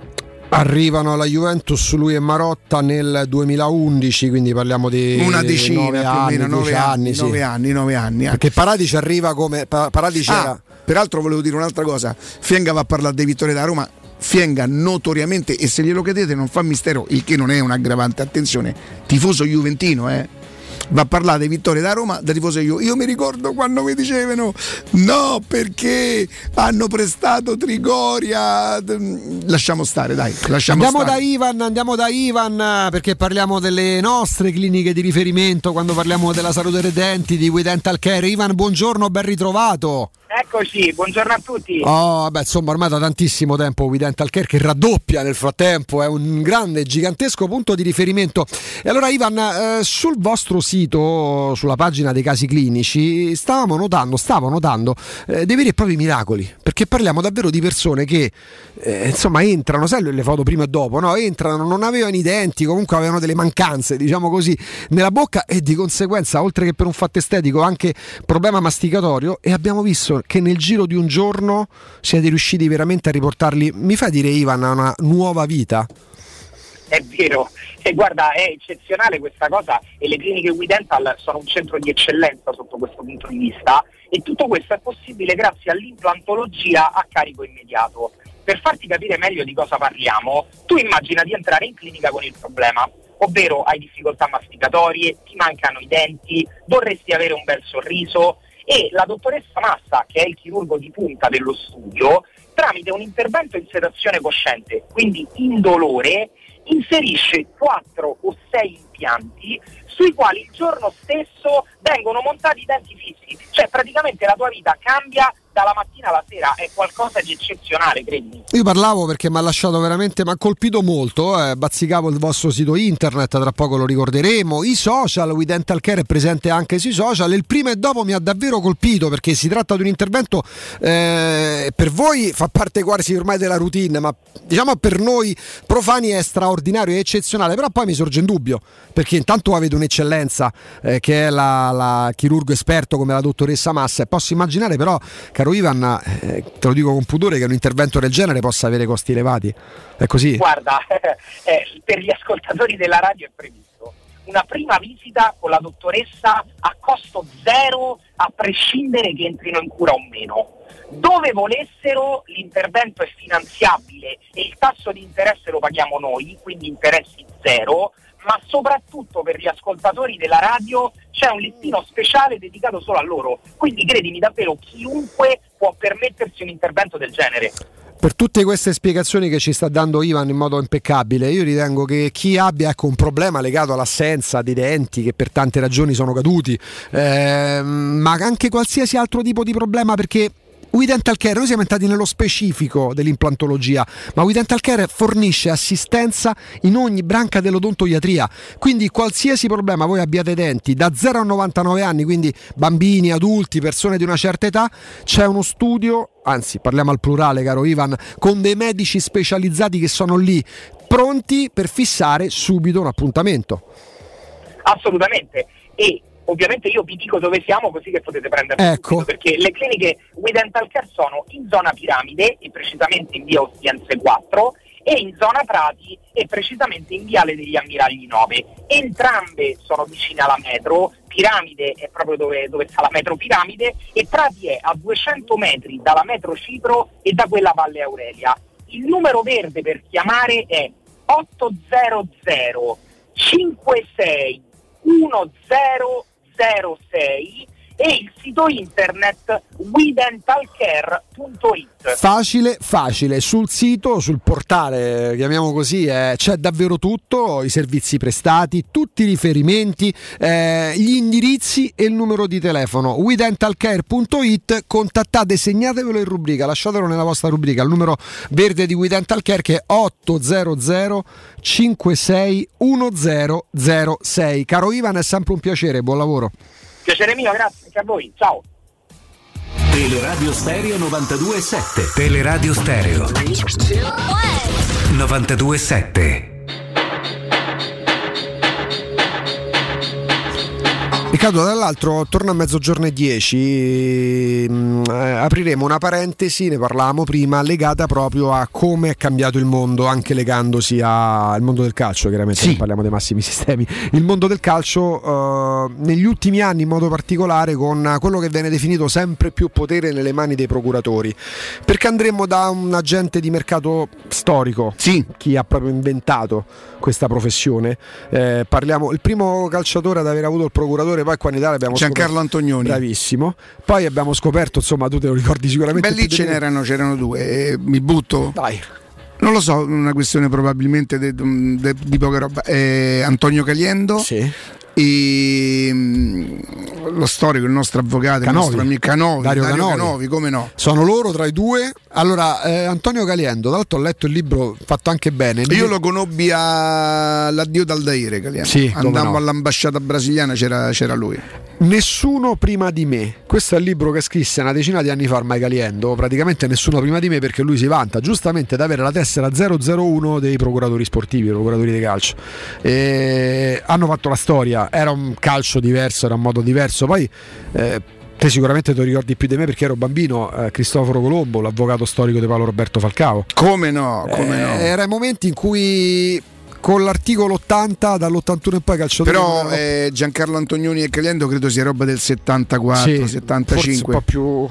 Arrivano alla Juventus lui e Marotta nel 2011, quindi parliamo di una decina più o meno, 9 anni, 9 anni, 9 anni, eh. Perché Paradici arriva come Paradici ah, era... Peraltro volevo dire un'altra cosa, Fienga va a parlare dei vittorie da Roma, Fienga notoriamente, e se glielo chiedete non fa mistero, il che non è un aggravante, attenzione, tifoso juventino, eh va a parlare di vittorie da Roma da tifoso io. Io mi ricordo quando mi dicevano no perché hanno prestato Trigoria. Lasciamo stare, dai. Lasciamo andiamo stare. da Ivan, andiamo da Ivan perché parliamo delle nostre cliniche di riferimento quando parliamo della salute dei denti di We Dental Care. Ivan, buongiorno, ben ritrovato. Eccoci, buongiorno a tutti. Oh, vabbè, insomma, ormai da tantissimo tempo We Dental Care che raddoppia nel frattempo, è un grande, gigantesco punto di riferimento. E allora, Ivan, eh, sul vostro sito, sulla pagina dei casi clinici, stavamo notando, stavo notando eh, dei veri e propri miracoli, perché parliamo davvero di persone che, eh, insomma, entrano, sai le foto prima e dopo, no? Entrano, non avevano i denti, comunque avevano delle mancanze, diciamo così, nella bocca e di conseguenza, oltre che per un fatto estetico, anche problema masticatorio e abbiamo visto che nel giro di un giorno siete riusciti veramente a riportarli, mi fa dire Ivan, a una nuova vita? È vero, e guarda, è eccezionale questa cosa e le cliniche We Dental sono un centro di eccellenza sotto questo punto di vista e tutto questo è possibile grazie all'implantologia a carico immediato. Per farti capire meglio di cosa parliamo, tu immagina di entrare in clinica con il problema, ovvero hai difficoltà masticatorie, ti mancano i denti, vorresti avere un bel sorriso, e la dottoressa Massa, che è il chirurgo di punta dello studio, tramite un intervento in sedazione cosciente, quindi indolore, inserisce 4 o 6 impianti sui quali il giorno stesso vengono montati i denti fissi, cioè praticamente la tua vita cambia dalla mattina alla sera, è qualcosa di eccezionale, credimi. Io parlavo perché mi ha lasciato veramente, mi ha colpito molto, eh, bazzicavo il vostro sito internet, tra poco lo ricorderemo, i social, We Dental Care è presente anche sui social, il prima e dopo mi ha davvero colpito perché si tratta di un intervento eh, per voi fa parte quasi ormai della routine, ma diciamo per noi profani è straordinario, è eccezionale, però poi mi sorge un dubbio, perché intanto avete un'eccellenza eh, che è la, la chirurgo esperto come la dottoressa Massa e posso immaginare però caro Ivan, eh, te lo dico con pudore, che un intervento del genere possa avere costi elevati. È così? Guarda, eh, per gli ascoltatori della radio è previsto una prima visita con la dottoressa a costo zero, a prescindere che entrino in cura o meno. Dove volessero l'intervento è finanziabile e il tasso di interesse lo paghiamo noi, quindi interessi zero, ma soprattutto per gli ascoltatori della radio c'è un listino speciale dedicato solo a loro. Quindi credimi davvero chiunque può permettersi un intervento del genere. Per tutte queste spiegazioni che ci sta dando Ivan in modo impeccabile, io ritengo che chi abbia ecco, un problema legato all'assenza di denti che per tante ragioni sono caduti, eh, ma anche qualsiasi altro tipo di problema perché We Dental Care, noi siamo entrati nello specifico dell'implantologia, ma We Dental Care fornisce assistenza in ogni branca dell'odontoiatria, quindi qualsiasi problema voi abbiate denti da 0 a 99 anni, quindi bambini, adulti, persone di una certa età, c'è uno studio, anzi parliamo al plurale caro Ivan, con dei medici specializzati che sono lì pronti per fissare subito un appuntamento. Assolutamente. E ovviamente io vi dico dove siamo così che potete prendere ecco. perché le cliniche We Dental Care sono in zona Piramide e precisamente in via Ostiense 4 e in zona Prati e precisamente in viale degli Ammiragli 9. Entrambe sono vicine alla metro, Piramide è proprio dove, dove sta la metro Piramide e Prati è a 200 metri dalla metro Cipro e da quella Valle Aurelia. Il numero verde per chiamare è 800 56 1006 e il sito internet wedentalcare.it. Facile, facile, sul sito, sul portale, chiamiamo così, eh, c'è davvero tutto, i servizi prestati, tutti i riferimenti, eh, gli indirizzi e il numero di telefono. wedentalcare.it, contattate, segnatevelo in rubrica, lasciatelo nella vostra rubrica, il numero verde di We Dental Care che è 800 56 1006. Caro Ivan, è sempre un piacere, buon lavoro. Piacere mio, grazie anche a voi. Ciao. Teleradio Stereo 92.7 Teleradio Stereo 92.7 Riccardo, dall'altro, torno a mezzogiorno e 10, mh, eh, apriremo una parentesi, ne parlavamo prima, legata proprio a come è cambiato il mondo, anche legandosi al mondo del calcio, chiaramente Sì. non parliamo dei massimi sistemi, il mondo del calcio eh, negli ultimi anni in modo particolare con quello che viene definito sempre più potere nelle mani dei procuratori, perché andremo da un agente di mercato storico, chi ha proprio inventato questa professione, Eh, parliamo, il primo calciatore ad aver avuto il procuratore poi qua in Italia abbiamo Giancarlo scoperto- Antonioni. bravissimo poi abbiamo scoperto insomma tu te lo ricordi sicuramente Beh, lì ce n'erano, c'erano due. eh, mi butto. Dai. Non lo so, una questione probabilmente di poca roba. Eh, Antonio Caliendo. E, mm, lo storico, il nostro avvocato, il Canovi. nostro amico Canovi, Dario Dario, Canovi. Canovi. come no? Sono loro tra i due. Allora, eh, Antonio Caliendo, tra l'altro ho letto il libro fatto anche bene. Io lo conobbi all'addio d'Aldaire, Caliano. Sì, Andammo no. all'ambasciata brasiliana, c'era, c'era lui. Nessuno prima di me. Questo è il libro che scrisse una decina di anni fa ormai Caliendo. Praticamente nessuno prima di me perché lui si vanta giustamente ad avere la tessera 001 dei procuratori sportivi, i procuratori di calcio. E hanno fatto la storia, era un calcio diverso, era un modo diverso. Poi. eh, Te sicuramente te lo ricordi più di me perché ero bambino, eh, Cristoforo Colombo, l'avvocato storico di Paolo Roberto Falcao. Come no, come Eh, no. Era i momenti in cui con l'articolo 80 dall'81 in poi i calciatori Però eh, Giancarlo Antonioni e Caliendo credo sia roba del 74, Sì, 75. forse un po' più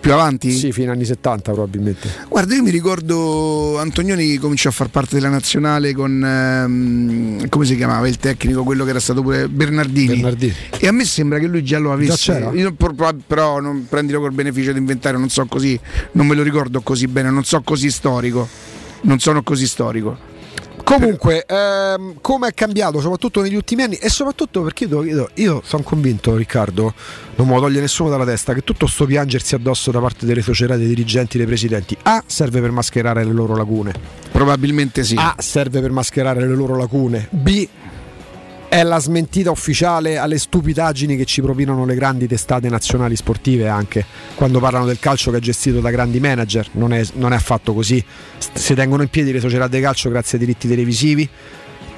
più avanti? Sì, fino agli anni 70 probabilmente. Guarda, io mi ricordo Antonioni cominciò a far parte della nazionale con ehm, come si chiamava il tecnico, quello che era stato pure Bernardini. Bernardini. E a me sembra che lui già lo avesse. Già? Io però non prendilo col beneficio di inventare, non so così, non me lo ricordo così bene, non so così storico. Non sono così storico. Comunque, ehm, come è cambiato soprattutto negli ultimi anni e soprattutto perché io, io, io sono convinto, Riccardo, non me lo toglie nessuno dalla testa, che tutto sto piangersi addosso da parte delle società, dei dirigenti, dei presidenti, A serve per mascherare le loro lacune. Probabilmente sì. A serve per mascherare le loro lacune. B è la smentita ufficiale alle stupidaggini che ci propinano le grandi testate nazionali sportive anche quando parlano del calcio che è gestito da grandi manager. Non è, non è affatto così. Si tengono in piedi le società di calcio grazie ai diritti televisivi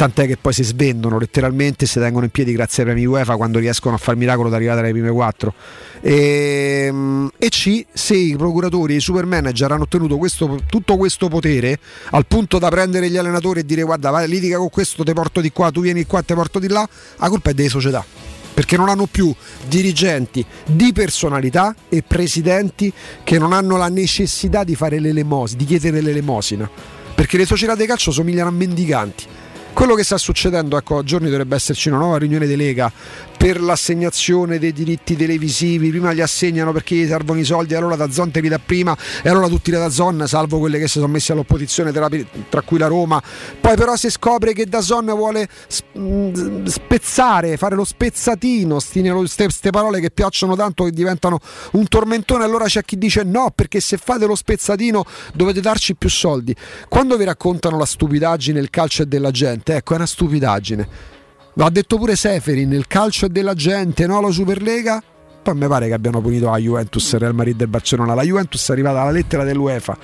tant'è che poi si svendono letteralmente si tengono in piedi grazie ai premi UEFA quando riescono a far miracolo di arrivare alle prime quattro. E, e C se i procuratori e i super manager hanno ottenuto questo- tutto questo potere al punto da prendere gli allenatori e dire guarda vai, litiga con questo te porto di qua tu vieni qua te porto di là la colpa è delle società. Perché non hanno più dirigenti di personalità e presidenti che non hanno la necessità di fare l'elemosina, di chiedere l'elemosina. Perché le società di calcio somigliano a mendicanti quello che sta succedendo, ecco, a giorni dovrebbe esserci una nuova riunione di Lega per l'assegnazione dei diritti televisivi. Prima li assegnano perché gli servono i soldi, allora da Zon te li dà prima e allora tutti li da Zon, salvo quelle che si sono messi all'opposizione, tra, cui la Roma. Poi però si scopre che da Zon vuole spezzare, fare lo spezzatino, queste parole che piacciono tanto che diventano un tormentone. Allora c'è chi dice no, perché se fate lo spezzatino dovete darci più soldi. Quando vi raccontano la stupidaggine, il calcio è della gente, ecco, è una stupidaggine. Ha detto pure Seferin, il calcio è della gente, no la Superlega? Poi mi pare che abbiano punito la Juventus, Real Madrid e Barcellona. La Juventus è arrivata alla lettera dell'UEFA.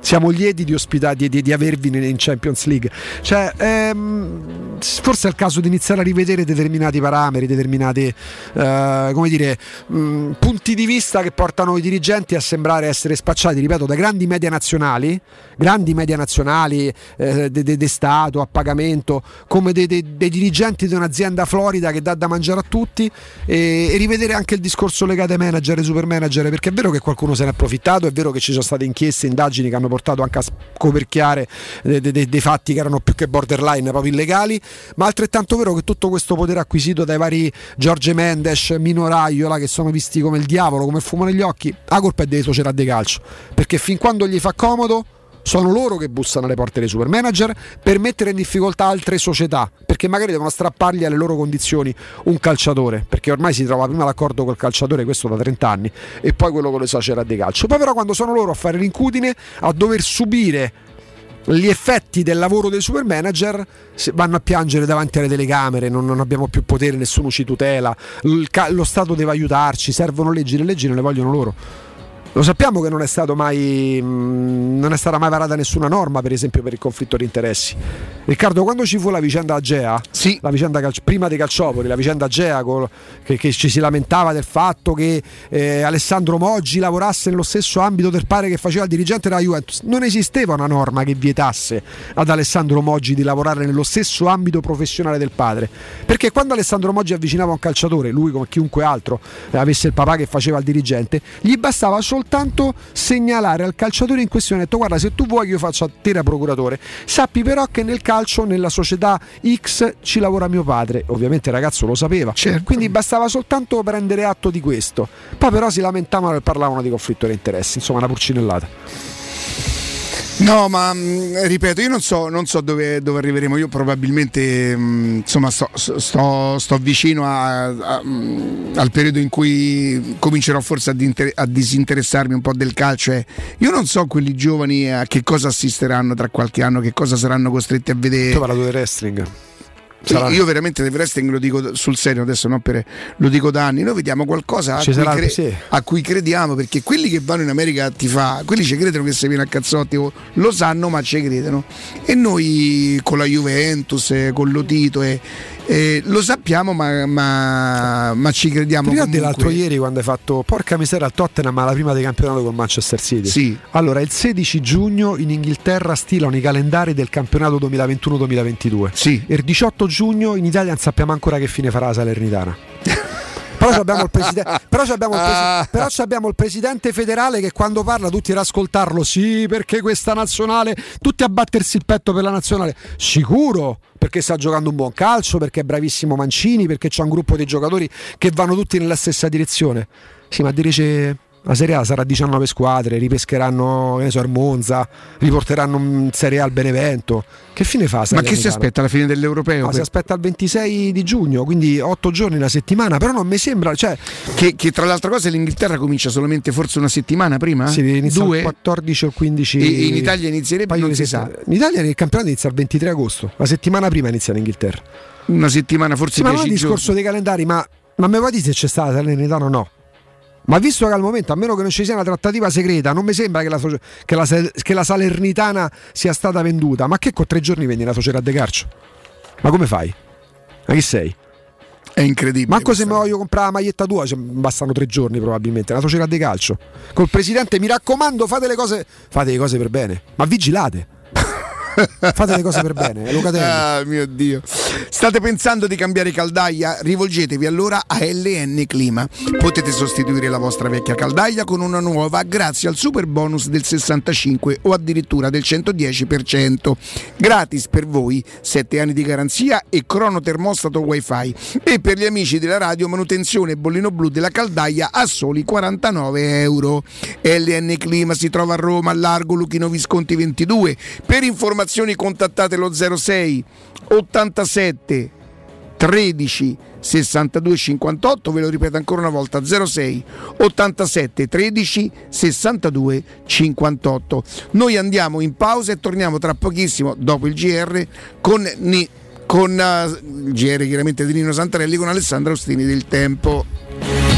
Siamo lieti di, ospitare, di, di- avervi in Champions League. Cioè, ehm, forse è il caso di iniziare a rivedere determinati parametri, determinati eh, come dire, mh, punti di vista che portano i dirigenti a sembrare essere spacciati, ripeto, da grandi media nazionali, grandi media nazionali eh, de, de- de Stato, a pagamento, come dei, dei dirigenti di un'azienda florida che dà da mangiare a tutti e, e rivedere anche il discorso legato ai manager e super manager, perché è vero che qualcuno se ne è approfittato, è vero che ci sono state inchieste, indagini che hanno portato anche a scoperchiare de- de- de- dei fatti che erano più che borderline, proprio illegali, ma altrettanto vero che tutto questo potere acquisito dai vari Giorge Mendes, Mino Raiola, che sono visti come il diavolo, come fumo negli occhi, la colpa è delle società di calcio, perché fin quando gli fa comodo sono loro che bussano alle porte dei super manager per mettere in difficoltà altre società, perché magari devono strappargli alle loro condizioni un calciatore, perché ormai si trova prima l'accordo col calciatore, questo da 30 anni, e poi quello con le società di calcio. Poi però quando sono loro a fare l'incudine, a dover subire gli effetti del lavoro dei super manager vanno a piangere davanti alle telecamere, non, non abbiamo più potere, nessuno ci tutela, lo Stato deve aiutarci, servono leggi, le leggi non le vogliono loro. Lo sappiamo che non è, stato mai, mh, non è stata mai varata nessuna norma, per esempio, per il conflitto di interessi. Riccardo, quando ci fu la vicenda Agea, la vicenda calci- prima dei calciopoli, la vicenda Agea, col- che, che ci si lamentava del fatto che eh, Alessandro Moggi lavorasse nello stesso ambito del padre che faceva il dirigente della Juventus, non esisteva una norma che vietasse ad Alessandro Moggi di lavorare nello stesso ambito professionale del padre. Perché quando Alessandro Moggi avvicinava un calciatore, lui come chiunque altro eh, avesse il papà che faceva il dirigente, gli bastava soltanto segnalare al calciatore in questione, ha detto guarda se tu vuoi che io faccia a te da procuratore, sappi però che nel calcio, nella società X ci lavora mio padre, ovviamente il ragazzo lo sapeva, quindi bastava soltanto prendere atto di questo, poi però si lamentavano e parlavano di conflitto di interessi, insomma una purcinellata. No, ma mh, ripeto, io non so, non so dove, dove arriveremo. Io probabilmente mh, insomma, sto, sto- sto vicino a- a- mh, al periodo in cui comincerò forse ad inter- a disinteressarmi un po' del calcio. io non so quelli giovani a che cosa assisteranno tra qualche anno, che cosa saranno costretti a vedere. Tu parlato del wrestling. Sarà- Io veramente del wrestling lo dico sul serio adesso, non per, lo dico da anni. Noi vediamo qualcosa a cui, cre- sì. a cui crediamo perché quelli che vanno in America a tifà, quelli ci credono che si viene a cazzotti, o lo sanno ma ci credono. E noi con la Juventus, eh, con l'Otito, eh, eh, lo sappiamo ma, ma- ma ci crediamo. Comunque. l'altro ieri quando hai fatto porca miseria al Tottenham alla prima di campionato con Manchester City? Sì. Allora, il 16 giugno in Inghilterra stilano i calendari del campionato 2021-2022. Sì. E il 18 giugno in Italia non sappiamo ancora che fine farà la Salernitana. Però abbiamo il, preside- però abbiamo il presi- Ah. però abbiamo il presidente federale che quando parla tutti ad ascoltarlo, sì, perché questa nazionale, tutti a battersi il petto per la nazionale. Sicuro, perché sta giocando un buon calcio, perché è bravissimo Mancini, perché c'è un gruppo di giocatori che vanno tutti nella stessa direzione. Sì, ma dice la Serie A sarà 19 squadre, ripescheranno che ne so, il Monza, riporteranno in Serie A il Benevento. Che fine fa? Ma che si aspetta alla fine dell'europeo? No, si aspetta il 26 di giugno, quindi 8 giorni una settimana, però non mi sembra, cioè, Che, che tra l'altra cosa l'Inghilterra comincia solamente forse una settimana prima? si inizia Due? il 14 o il 15 E- in Italia inizierebbe, non si settimane. In Italia il campionato inizia il 23 agosto, la settimana prima inizia in Inghilterra. Una settimana, forse Sì, ma non è il 10 discorso dei calendari, ma, ma mi vuoi dire se c'è stata la Salernitana o no? Ma visto che al momento, a meno che non ci sia una trattativa segreta, non mi sembra che la, che la che la Salernitana sia stata venduta. Ma che con tre giorni vendi la società de calcio? Ma come fai? Ma chi sei? È incredibile. Manco se mi voglio comprare la maglietta tua, cioè, bastano tre giorni probabilmente. La società di calcio. Col presidente, mi raccomando, fate le cose. Fate le cose per bene. Ma vigilate. fate le cose per bene, Lucatelli. Ah, mio Dio. State pensando di cambiare caldaia? Rivolgetevi allora a LN Clima. Potete sostituire la vostra vecchia caldaia con una nuova grazie al super bonus del 65 o addirittura del 110%. Gratis per voi, 7 anni di garanzia e crono termostato wifi. E per gli amici della radio manutenzione e bollino blu della caldaia a soli 49 euro. LN Clima si trova a Roma, a Largo Luchino Visconti 22. Per informazioni contattate lo 06 87 13 62 58, ve lo ripeto ancora una volta 06 87 13 62 58. Noi andiamo in pausa e torniamo tra pochissimo dopo il GR con, con eh, il GR chiaramente di Nino Santarelli con Alessandro Ostini del Tempo.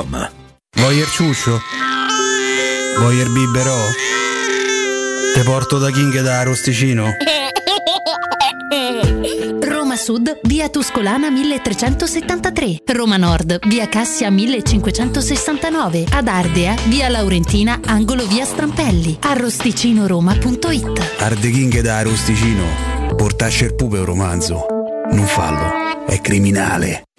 Voyer ciuscio? Voyer biberò? Te porto da King da Rosticino? Roma Sud, via Tuscolana 1373. Roma Nord, via Cassia 1569. Ad Ardea, via Laurentina, angolo via Strampelli. Arrosticinoroma.it. Arde King da Rosticino. Portasce il pupe un romanzo. Non fallo, è criminale.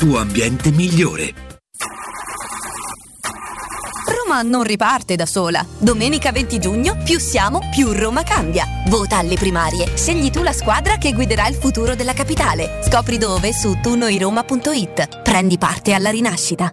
tuo ambiente migliore. Roma non riparte da sola. Domenica 20 giugno, più siamo, più Roma cambia. Vota alle primarie. Scegli tu la squadra che guiderà il futuro della capitale. Scopri dove su tunoiroma.it. Prendi parte alla rinascita.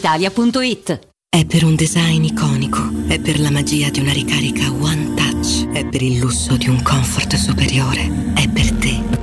brispalitalia.it. È per un design iconico, è per la magia di una ricarica One Touch, è per il lusso di un comfort superiore, è per.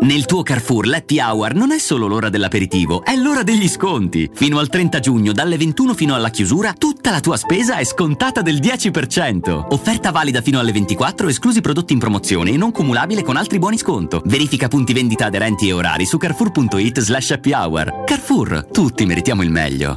Nel tuo Carrefour l'Happy Hour non è solo l'ora dell'aperitivo, è l'ora degli sconti. Fino al 30 giugno, dalle 21 fino alla chiusura, tutta la tua spesa è scontata del 10%. Offerta valida fino alle 24, esclusi prodotti in promozione e non cumulabile con altri buoni sconto. Verifica punti vendita aderenti e orari su carrefour.it slash happy hour. Carrefour, tutti meritiamo il meglio.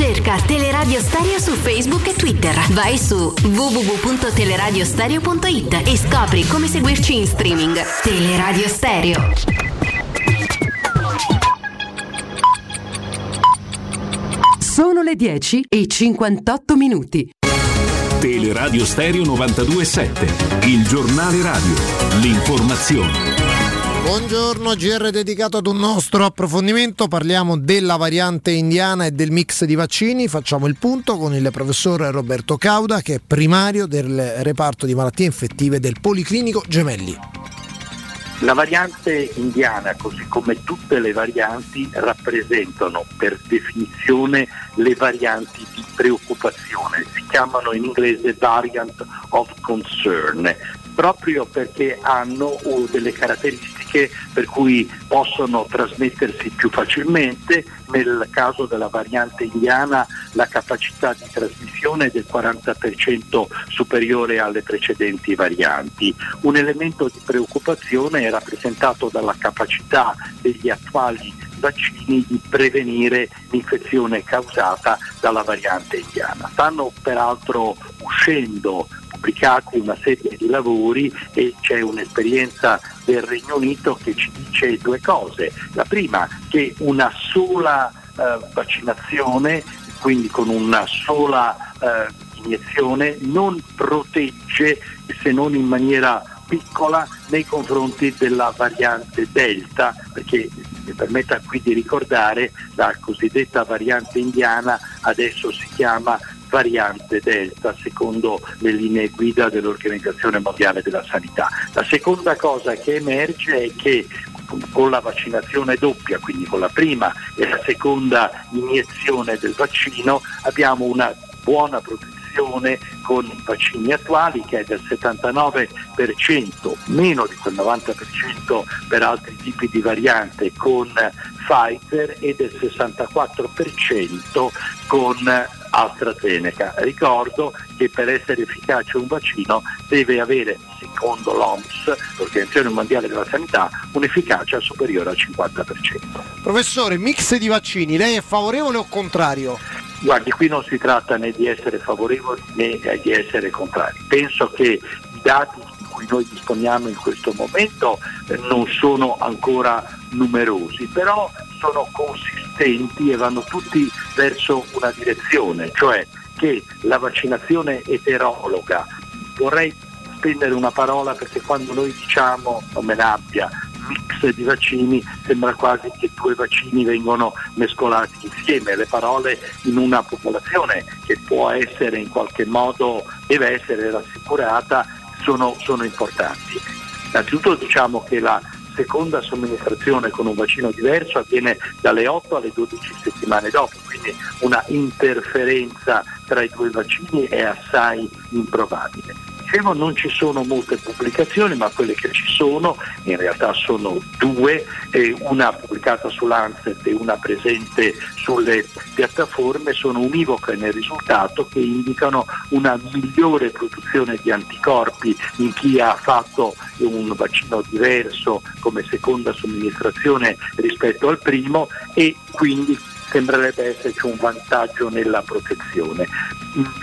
Cerca Teleradio Stereo su Facebook e Twitter. Vai su www.teleradiostereo.it e scopri come seguirci in streaming. Teleradio Stereo. Sono le 10 e 58 minuti. Teleradio Stereo 927, il giornale radio, l'informazione. Buongiorno, GR dedicato ad un nostro approfondimento, parliamo della variante indiana e del mix di vaccini, facciamo il punto con il professor Roberto Cauda che è primario del reparto di malattie infettive del Policlinico Gemelli. La variante indiana, così come tutte le varianti, rappresentano per definizione le varianti di preoccupazione, si chiamano in inglese variant of concern, proprio perché hanno uh, delle caratteristiche per cui possono trasmettersi più facilmente, nel caso della variante indiana la capacità di trasmissione è del 40% superiore alle precedenti varianti. Un elemento di preoccupazione è rappresentato dalla capacità degli attuali vaccini di prevenire l'infezione causata dalla variante indiana. Stanno peraltro uscendo pubblicati una serie di lavori e c'è un'esperienza del Regno Unito che ci dice due cose. La prima che una sola eh, vaccinazione, quindi con una sola eh, iniezione, non protegge se non in maniera piccola nei confronti della variante Delta, perché mi permetta qui di ricordare la cosiddetta variante indiana adesso si chiama variante Delta secondo le linee guida dell'Organizzazione Mondiale della Sanità. La seconda cosa che emerge è che con la vaccinazione doppia, quindi con la prima e la seconda iniezione del vaccino, abbiamo una buona protezione con i vaccini attuali che è del 79%, meno di quel 90% per altri tipi di variante con Pfizer e del 64% con AstraZeneca. Ricordo che per essere efficace un vaccino deve avere, secondo l'OMS, l'Organizzazione Mondiale della Sanità, un'efficacia superiore al 50%. Professore, mix di vaccini, lei è favorevole o contrario? Guardi, qui non si tratta né di essere favorevoli né di essere contrari. Penso che i dati di cui noi disponiamo in questo momento eh, non sono ancora numerosi, però sono consistenti e vanno tutti verso una direzione, cioè che la vaccinazione eterologa, vorrei spendere una parola perché quando noi diciamo, non me ne mix di vaccini sembra quasi che due vaccini vengono mescolati insieme, le parole in una popolazione che può essere in qualche modo, deve essere rassicurata, sono, sono importanti. Innanzitutto diciamo che la seconda somministrazione con un vaccino diverso avviene dalle 8 alle 12 settimane dopo, quindi una interferenza tra i due vaccini è assai improbabile. Dicevo, non ci sono molte pubblicazioni, ma quelle che ci sono, in realtà sono due, eh, una pubblicata su Lancet e una presente sulle piattaforme, sono univoche nel risultato che indicano una migliore produzione di anticorpi in chi ha fatto un vaccino diverso come seconda somministrazione rispetto al primo e quindi sembrerebbe esserci un vantaggio nella protezione.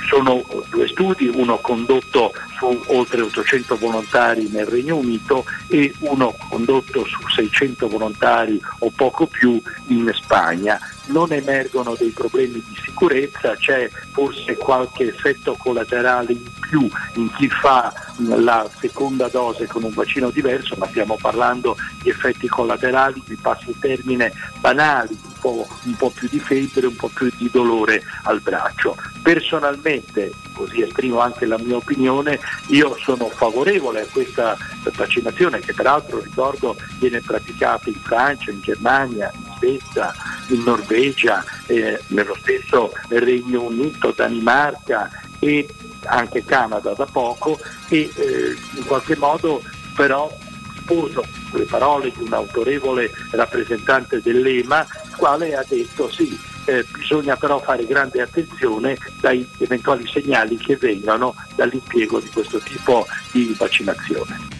Sono due studi, uno condotto su oltre 800 volontari nel Regno Unito e uno condotto su 600 volontari o poco più in Spagna. Non emergono dei problemi di sicurezza, c'è forse qualche effetto collaterale in più in chi fa la seconda dose con un vaccino diverso, ma stiamo parlando di effetti collaterali, vi passo il termine banali, un po', un po' più di febbre, un po' più di dolore al braccio. Personalmente, così esprimo anche la mia opinione, io sono favorevole a questa vaccinazione che peraltro ricordo viene praticata in Francia, in Germania, in Svezia, in Norvegia, eh, nello stesso Regno Unito, Danimarca e anche Canada da poco e eh, in qualche modo però sposo le parole di un autorevole rappresentante dell'EMA, il quale ha detto sì, eh, bisogna però fare grande attenzione dai eventuali segnali che vengano dall'impiego di questo tipo di vaccinazione.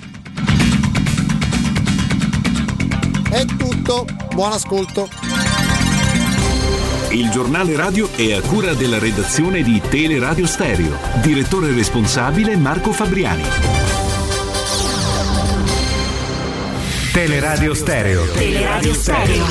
È tutto, buon ascolto. Il giornale radio è a cura della redazione di Teleradio Stereo. Direttore responsabile Marco Fabriani. Teleradio Stereo. Teleradio Stereo.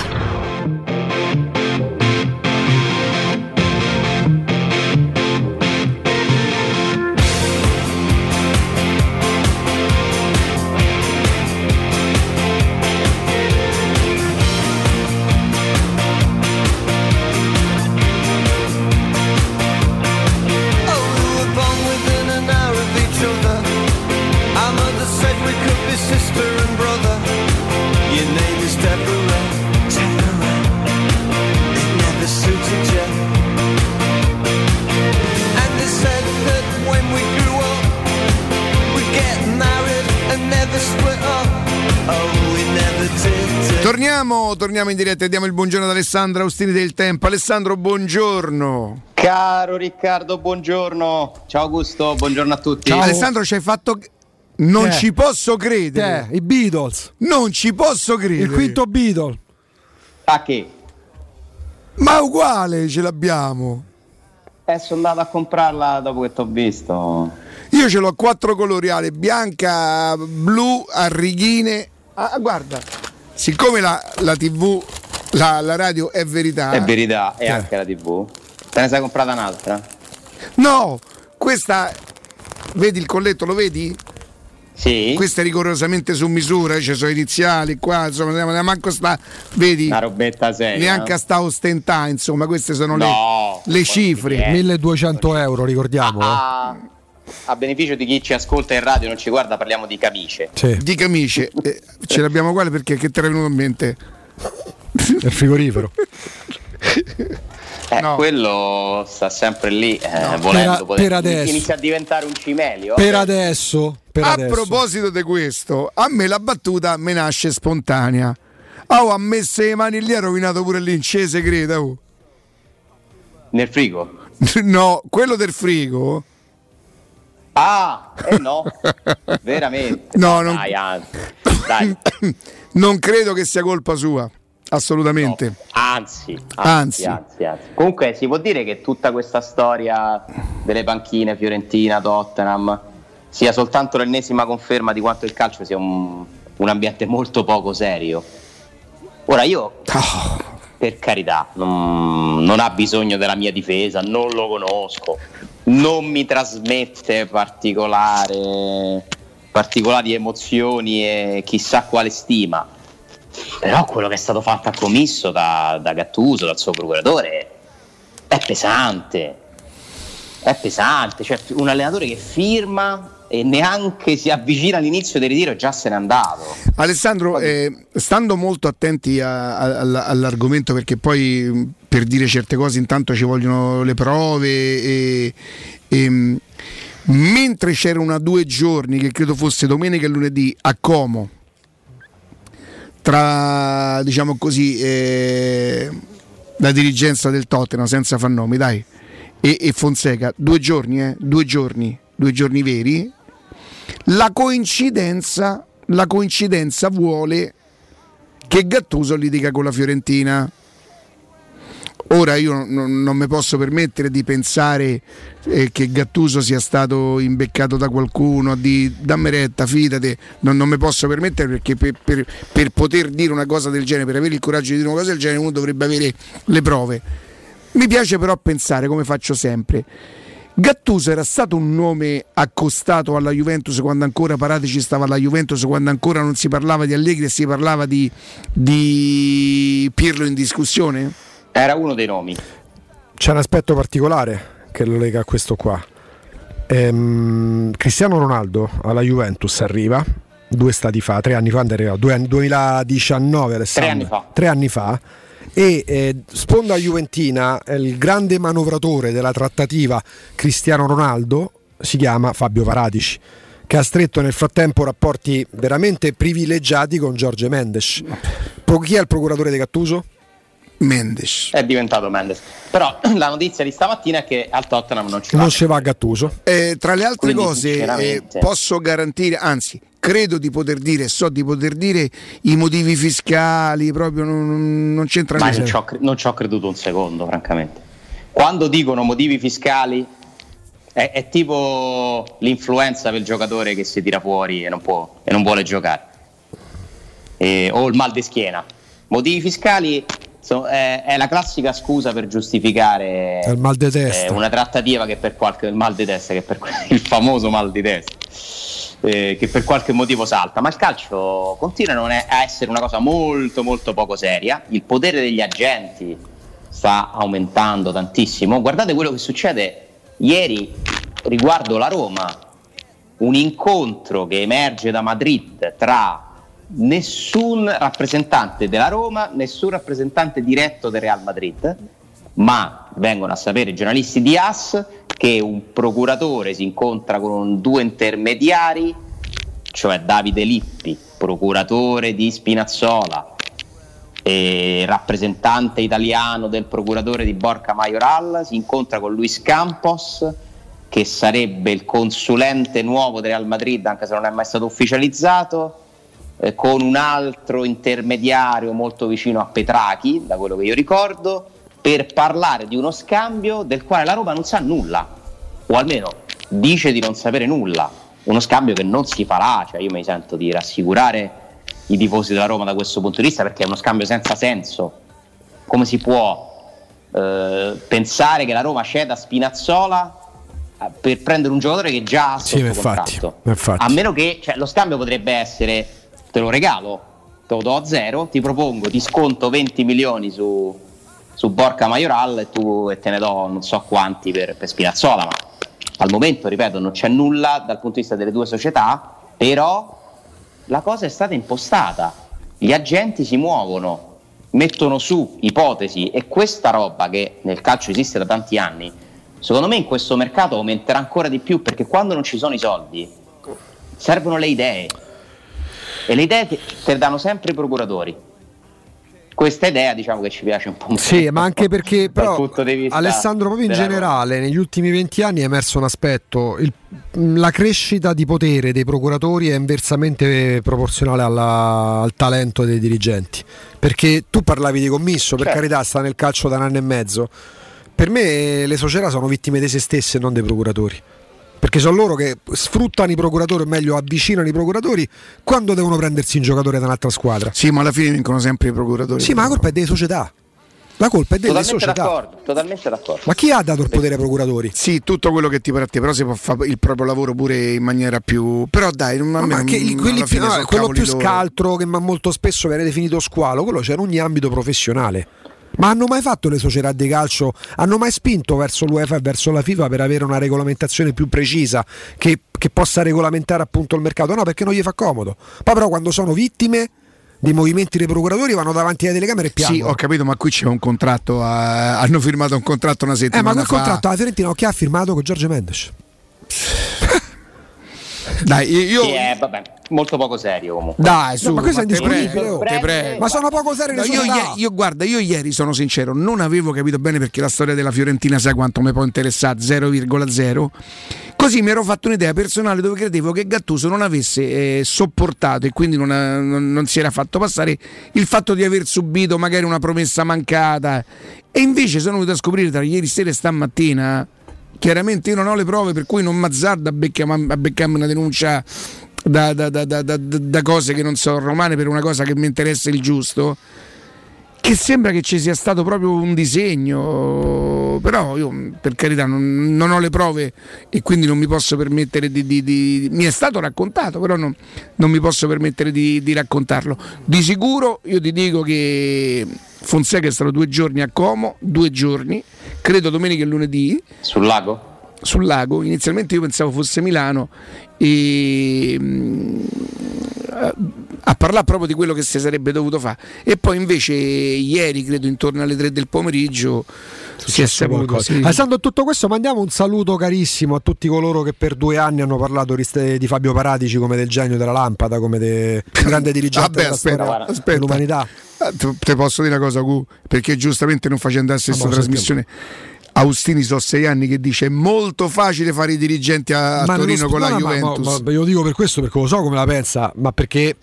Torniamo, torniamo in diretta e diamo il buongiorno ad Alessandro Austini del Tempo. Alessandro, buongiorno. Caro Riccardo, buongiorno. Ciao Augusto, buongiorno a tutti. Alessandro, ci hai fatto. Non è? ci posso credere. I Beatles. Non ci posso credere. Il quinto Beatle. A che? Ma uguale ce l'abbiamo. Eh, sono andato a comprarla dopo che ti ho visto. Io ce l'ho a quattro colori, Ale, bianca, blu, a righine. Ah, guarda, siccome la, la TV, la, la radio è verità. È verità, e Eh. anche la TV. Te ne sei comprata un'altra? No, questa, vedi il colletto, lo vedi? Sì. Questa è rigorosamente su misura, ci sono i iniziali qua, insomma, manco sta, vedi? Una robetta seria. Neanche a sta ostentà, insomma, queste sono No, le, le cifre. 1200 euro, ricordiamo. eh. A beneficio di chi ci ascolta in radio e non ci guarda, parliamo di camicie. Di camicie. Eh, ce l'abbiamo uguale perché che ti era venuto in mente? Il frigorifero. Eh, quello sta sempre lì, eh, volendo per- per adesso. inizia a diventare un cimelio. Per adesso, per a adesso. proposito di questo, a me la battuta me nasce spontanea. Oh, ha messo le mani lì, ha rovinato pure l'incese, credo. oh. Nel frigo? No, quello del frigo. Ah, eh no, veramente. No, non- Dai, anzi, dai, Non credo che sia colpa sua, assolutamente. anzi, Anzi. anzi, anzi, anzi. Comunque si può dire che tutta questa storia delle panchine Fiorentina, Tottenham sia soltanto l'ennesima conferma di quanto il calcio sia un, un ambiente molto poco serio. Ora io, per carità, non, non ha bisogno della mia difesa, non lo conosco, non mi trasmette particolari emozioni e chissà quale stima. Però quello che è stato fatto a commisso da, da Gattuso, dal suo procuratore, è pesante. È pesante. Cioè, un allenatore che firma e neanche si avvicina all'inizio del ritiro e già se n'è andato. Alessandro, eh, stando molto attenti a- a- all- all'argomento perché poi per dire certe cose intanto ci vogliono le prove e, e, mh, mentre c'era una due giorni che credo fosse domenica e lunedì a Como tra diciamo così eh, la dirigenza del Tottenham senza far nomi dai e, e Fonseca due giorni eh, due giorni due giorni veri la coincidenza, la coincidenza vuole che Gattuso litiga con la Fiorentina. Ora io non, non mi posso permettere di pensare eh, che Gattuso sia stato imbeccato da qualcuno, di dammi retta, fidate, non, non mi posso permettere perché per, per- per poter dire una cosa del genere, per avere il coraggio di dire una cosa del genere, uno dovrebbe avere le prove. Mi piace però pensare, come faccio sempre, Gattuso era stato un nome accostato alla Juventus quando ancora Paratici stava alla Juventus, quando ancora non si parlava di Allegri e si parlava di, di Pirlo in discussione? Era uno dei nomi. C'è un aspetto particolare che lo lega a questo qua. Ehm, Cristiano Ronaldo alla Juventus arriva due stati fa, tre anni fa, arrivato? Due anni- 2019 Alessandro. Tre anni fa. Tre anni fa. E eh, sponda Juventina, il grande manovratore della trattativa Cristiano Ronaldo si chiama Fabio Paratici, che ha stretto nel frattempo rapporti veramente privilegiati con Giorgio Mendes. Chi è il procuratore di Gattuso? Mendes. È diventato Mendes. Però la notizia di stamattina è che al Tottenham non ci va. Non ci va Gattuso. Eh, tra le altre Quindi, cose, eh, posso garantire, anzi, credo di poter dire, so di poter dire i motivi fiscali, proprio non, non c'entra Ma niente. non ci, ho, cre- non ci ho creduto un secondo, francamente. Quando dicono motivi fiscali, è, è tipo l'influenza per il giocatore che si tira fuori e non, può, e non vuole giocare. E- o il mal di schiena. Motivi fiscali so- è, è la classica scusa per giustificare eh, una trattativa che per qualche il mal di testa, che per il famoso mal di testa, eh, che per qualche motivo salta. Ma il calcio continua a non è- a essere una cosa molto molto poco seria. Il potere degli agenti sta aumentando tantissimo. Guardate quello che succede ieri riguardo la Roma, un incontro che emerge da Madrid tra nessun rappresentante della Roma, nessun rappresentante diretto del Real Madrid, ma vengono a sapere i giornalisti di AS che un procuratore si incontra con due intermediari, cioè Davide Lippi, procuratore di Spinazzola, rappresentante italiano del procuratore di Borca Majoral, si incontra con Luis Campos, che sarebbe il consulente nuovo del Real Madrid, anche se non è mai stato ufficializzato, eh, con un altro intermediario molto vicino a Petrachi, da quello che io ricordo, per parlare di uno scambio del quale la Roma non sa nulla, o almeno dice di non sapere nulla. Uno scambio che non si farà, cioè io mi sento di rassicurare i tifosi della Roma da questo punto di vista perché è uno scambio senza senso. Come si può eh, pensare che la Roma ceda Spinazzola eh, per prendere un giocatore che già ha Sì, sotto ma infatti, infatti. A meno che cioè, lo scambio potrebbe essere te lo regalo, te lo do a zero, ti propongo, ti sconto 20 milioni su, su Borca Majoral e tu e te ne do non so quanti per, per Spinazzola, ma Al momento, ripeto, non c'è nulla dal punto di vista delle due società, però la cosa è stata impostata. Gli agenti si muovono, mettono su ipotesi e questa roba che nel calcio esiste da tanti anni, secondo me in questo mercato aumenterà ancora di più perché quando non ci sono i soldi servono le idee e le idee te, te le danno sempre i procuratori. Questa idea diciamo che ci piace un po'. Sì, ma anche perché però Alessandro proprio in generale negli ultimi 20 anni è emerso un aspetto, il- la crescita di potere dei procuratori è inversamente proporzionale alla- al talento dei dirigenti, perché tu parlavi di commisso, per Certo. carità sta nel calcio da un anno e mezzo, per me le società sono vittime di se stesse e non dei procuratori. Perché sono loro che sfruttano i procuratori, o meglio avvicinano i procuratori quando devono prendersi un giocatore da un'altra squadra. Sì, ma alla fine vincono sempre i procuratori. Sì, ma la colpa è delle società. La colpa è delle Totalmente società. d'accordo, totalmente d'accordo. Ma chi ha dato il potere ai procuratori? Sì, tutto quello che ti pare a te, però si può fare il proprio lavoro pure in maniera più. Però dai, non, Ma me che non- quelli più- no, quello più loro. scaltro che ma molto spesso viene definito squalo, quello c'è in ogni ambito professionale. Ma hanno mai fatto le società di calcio? Hanno mai spinto verso l'UEFA e verso la FIFA per avere una regolamentazione più precisa che, che possa regolamentare appunto il mercato? No, perché non gli fa comodo. Poi però quando sono vittime dei movimenti dei procuratori vanno davanti alle telecamere e piangono. Sì, ho capito, ma qui c'è un contratto. ah, hanno firmato un contratto una eh, settimana ma quel fa. contratto alla Fiorentina chi ha firmato con Giorgio Mendes? Dai, io. Sì, è, vabbè, molto poco serio comunque. Dai, su, ma questo è te indiscutibile, oh. te prego. Ma sono poco serie No, io, ie- io, guarda, io ieri sono sincero, non avevo capito bene perché la storia della Fiorentina sai quanto mi può interessare 0,0. Così mi ero fatto un'idea personale dove credevo che Gattuso non avesse eh, sopportato e quindi non, ha- non- non si era fatto passare il fatto di aver subito magari una promessa mancata. E invece sono venuto a scoprire tra ieri sera e stamattina. Chiaramente io non ho le prove, per cui non mazzardo a beccarmi, a beccarmi una denuncia da, da- da- da- cose che non so romane per una cosa che mi interessa il giusto. Che sembra che ci sia stato proprio un disegno, però io per carità non, non ho le prove e quindi non mi posso permettere di... di- di- mi è stato raccontato, però non, non mi posso permettere di, di raccontarlo. Di sicuro io ti dico che Fonseca è stato due giorni a Como, due giorni, credo domenica e lunedì. Sul lago? Sul lago, inizialmente io pensavo fosse Milano e mm, a parlare proprio di quello che si sarebbe dovuto fare e poi invece ieri credo intorno alle 3 del pomeriggio si è saputo sì. Alessandro, tutto questo mandiamo un saluto carissimo a tutti coloro che per due anni hanno parlato di, Fabio Paratici come del genio della lampada, come del grande dirigente Vabbè, della aspetta, storia aspetta. dell'umanità. Ah, Te posso dire una cosa, Gu? Perché giustamente non facendo la stessa Ah, trasmissione. Austini so sei anni che dice è molto facile fare i dirigenti a, a Ma Torino con la no, Juventus. ma- ma io dico per questo perché lo so come la pensa, ma perché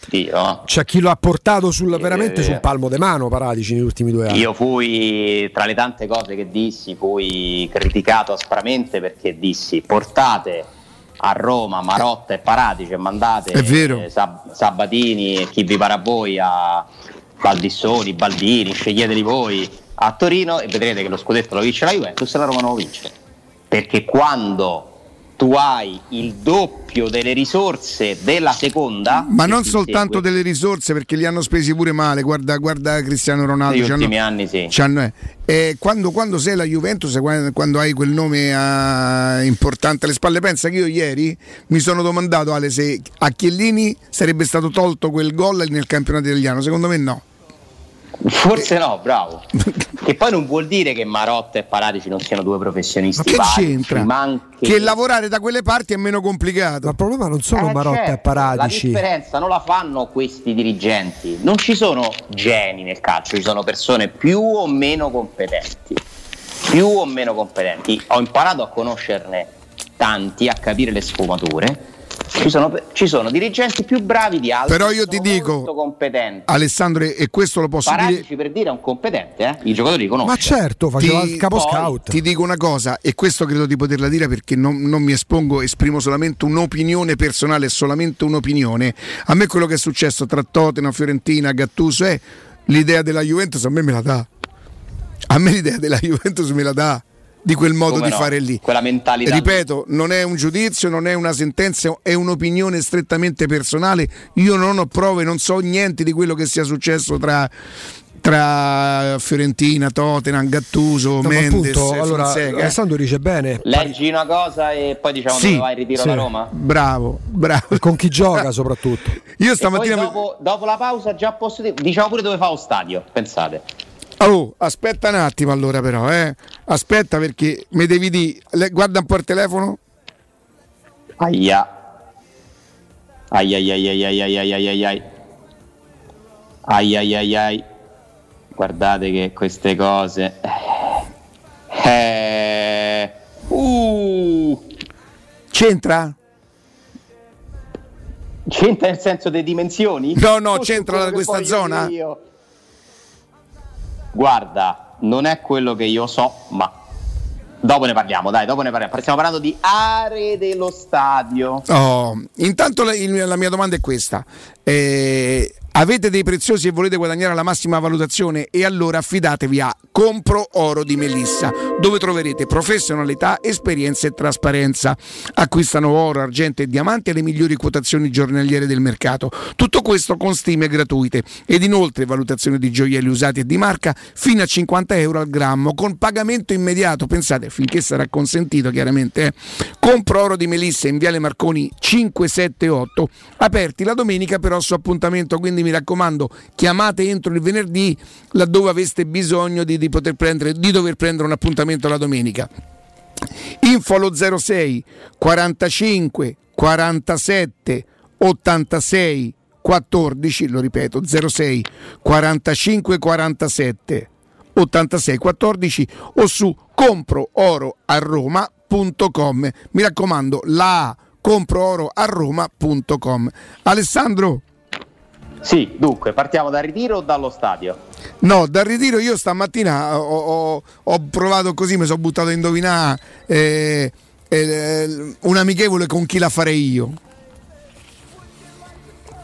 c'è chi lo ha portato sul, veramente sul palmo di mano Paratici negli ultimi due anni. Io fui, tra le tante cose che dissi, fui criticato aspramente perché dissi portate a Roma Marotta e Paratici e mandate È vero. eh, Sab- Sabatini e chi vi pare a voi a Baldissoni, Baldini, sceglieteli voi a Torino e vedrete che lo scudetto lo vince la Juventus e la Roma non lo vince. Perché quando tu hai il doppio delle risorse della seconda, Ma non soltanto segue, delle risorse perché li hanno spesi pure male. Guarda, guarda Cristiano Ronaldo. negli ultimi anni sì. eh. Eh, quando, quando sei la Juventus, quando, quando hai quel nome ah, importante alle spalle, pensa che io ieri mi sono domandato Ale se a Chiellini sarebbe stato tolto quel gol nel campionato italiano. Secondo me no. Forse no, bravo. che poi non vuol dire che Marotta e Paratici non siano due professionisti. Ma che validi, c'entra? ma anche- Che lavorare da quelle parti è meno complicato. Ma il problema non sono Eh, Marotta e certo, Paratici. La differenza non la fanno questi dirigenti. Non ci sono geni nel calcio, ci sono persone più o meno competenti. Più o meno competenti. Ho imparato a conoscerne tanti, a capire le sfumature. Ci sono, ci sono dirigenti più bravi di altri. Però io ti dico, competenti. Alessandro, e questo lo posso dire. Paratici per dire è un competente, eh? i giocatori conoscono. Ma certo, faceva il capo Poi- scout. Ti dico una cosa, e questo credo di poterla dire perché non, non mi espongo, esprimo solamente un'opinione personale, solamente un'opinione. A me quello che è successo tra Tottenham, Fiorentina, Gattuso è l'idea della Juventus, a me me la dà. A me l'idea della Juventus me la dà di quel modo Come di no? fare lì. Quella mentalità. Ripeto, non è un giudizio, non è una sentenza, è un'opinione strettamente personale. Io non ho prove, non so niente di quello che sia successo tra, tra Fiorentina, Tottenham, Gattuso, No, Mendes, appunto, allora, Fonseca. Alessandro dice bene. Leggi una cosa e poi diciamo Sì, dove vai in ritiro sì. da Roma. Bravo, bravo. Con chi gioca soprattutto. Io stamattina poi dopo, dopo la pausa già posso dire, diciamo pure dove fa lo stadio, pensate. Oh, aspetta un attimo allora però, eh. Aspetta perché mi devi dire, guarda un po' il telefono. Aia. Ai ai ai ai ai ai ai ai ai ai. Ai ai ai ai. Guardate che queste cose. Eh. Uh. C'entra? C'entra nel senso delle dimensioni? No, no, c'entra che questa zona? io? Guarda, non è quello che io so, ma dopo ne parliamo, dai, dopo ne parliamo. Stiamo parlando di aree dello stadio. Oh, intanto la, la mia domanda è questa. Eh, avete dei preziosi e volete guadagnare la massima valutazione e allora affidatevi a Compro Oro di Melissa, dove troverete professionalità, esperienza e trasparenza. Acquistano oro, argento e diamanti alle migliori quotazioni giornaliere del mercato. Tutto questo con stime gratuite ed inoltre valutazione di gioielli usati e di marca fino a 50 euro al grammo con pagamento immediato. Pensate, finché sarà consentito chiaramente. eh. Compro oro di Melissa in Viale Marconi 578, aperti la domenica però su appuntamento, quindi mi raccomando chiamate entro il venerdì laddove aveste bisogno di, di poter prendere, di dover prendere un appuntamento la domenica. Info allo 06 45 47 86 14, lo ripeto, 06 45 47 86 14 o su comprooroaroma.com. Mi raccomando, la comprooroaroma.com. Alessandro? Sì, dunque, partiamo dal ritiro o dallo stadio? No, dal ritiro io stamattina ho, ho- ho provato così, mi sono buttato a indovinare eh, eh, un amichevole con chi la farei io.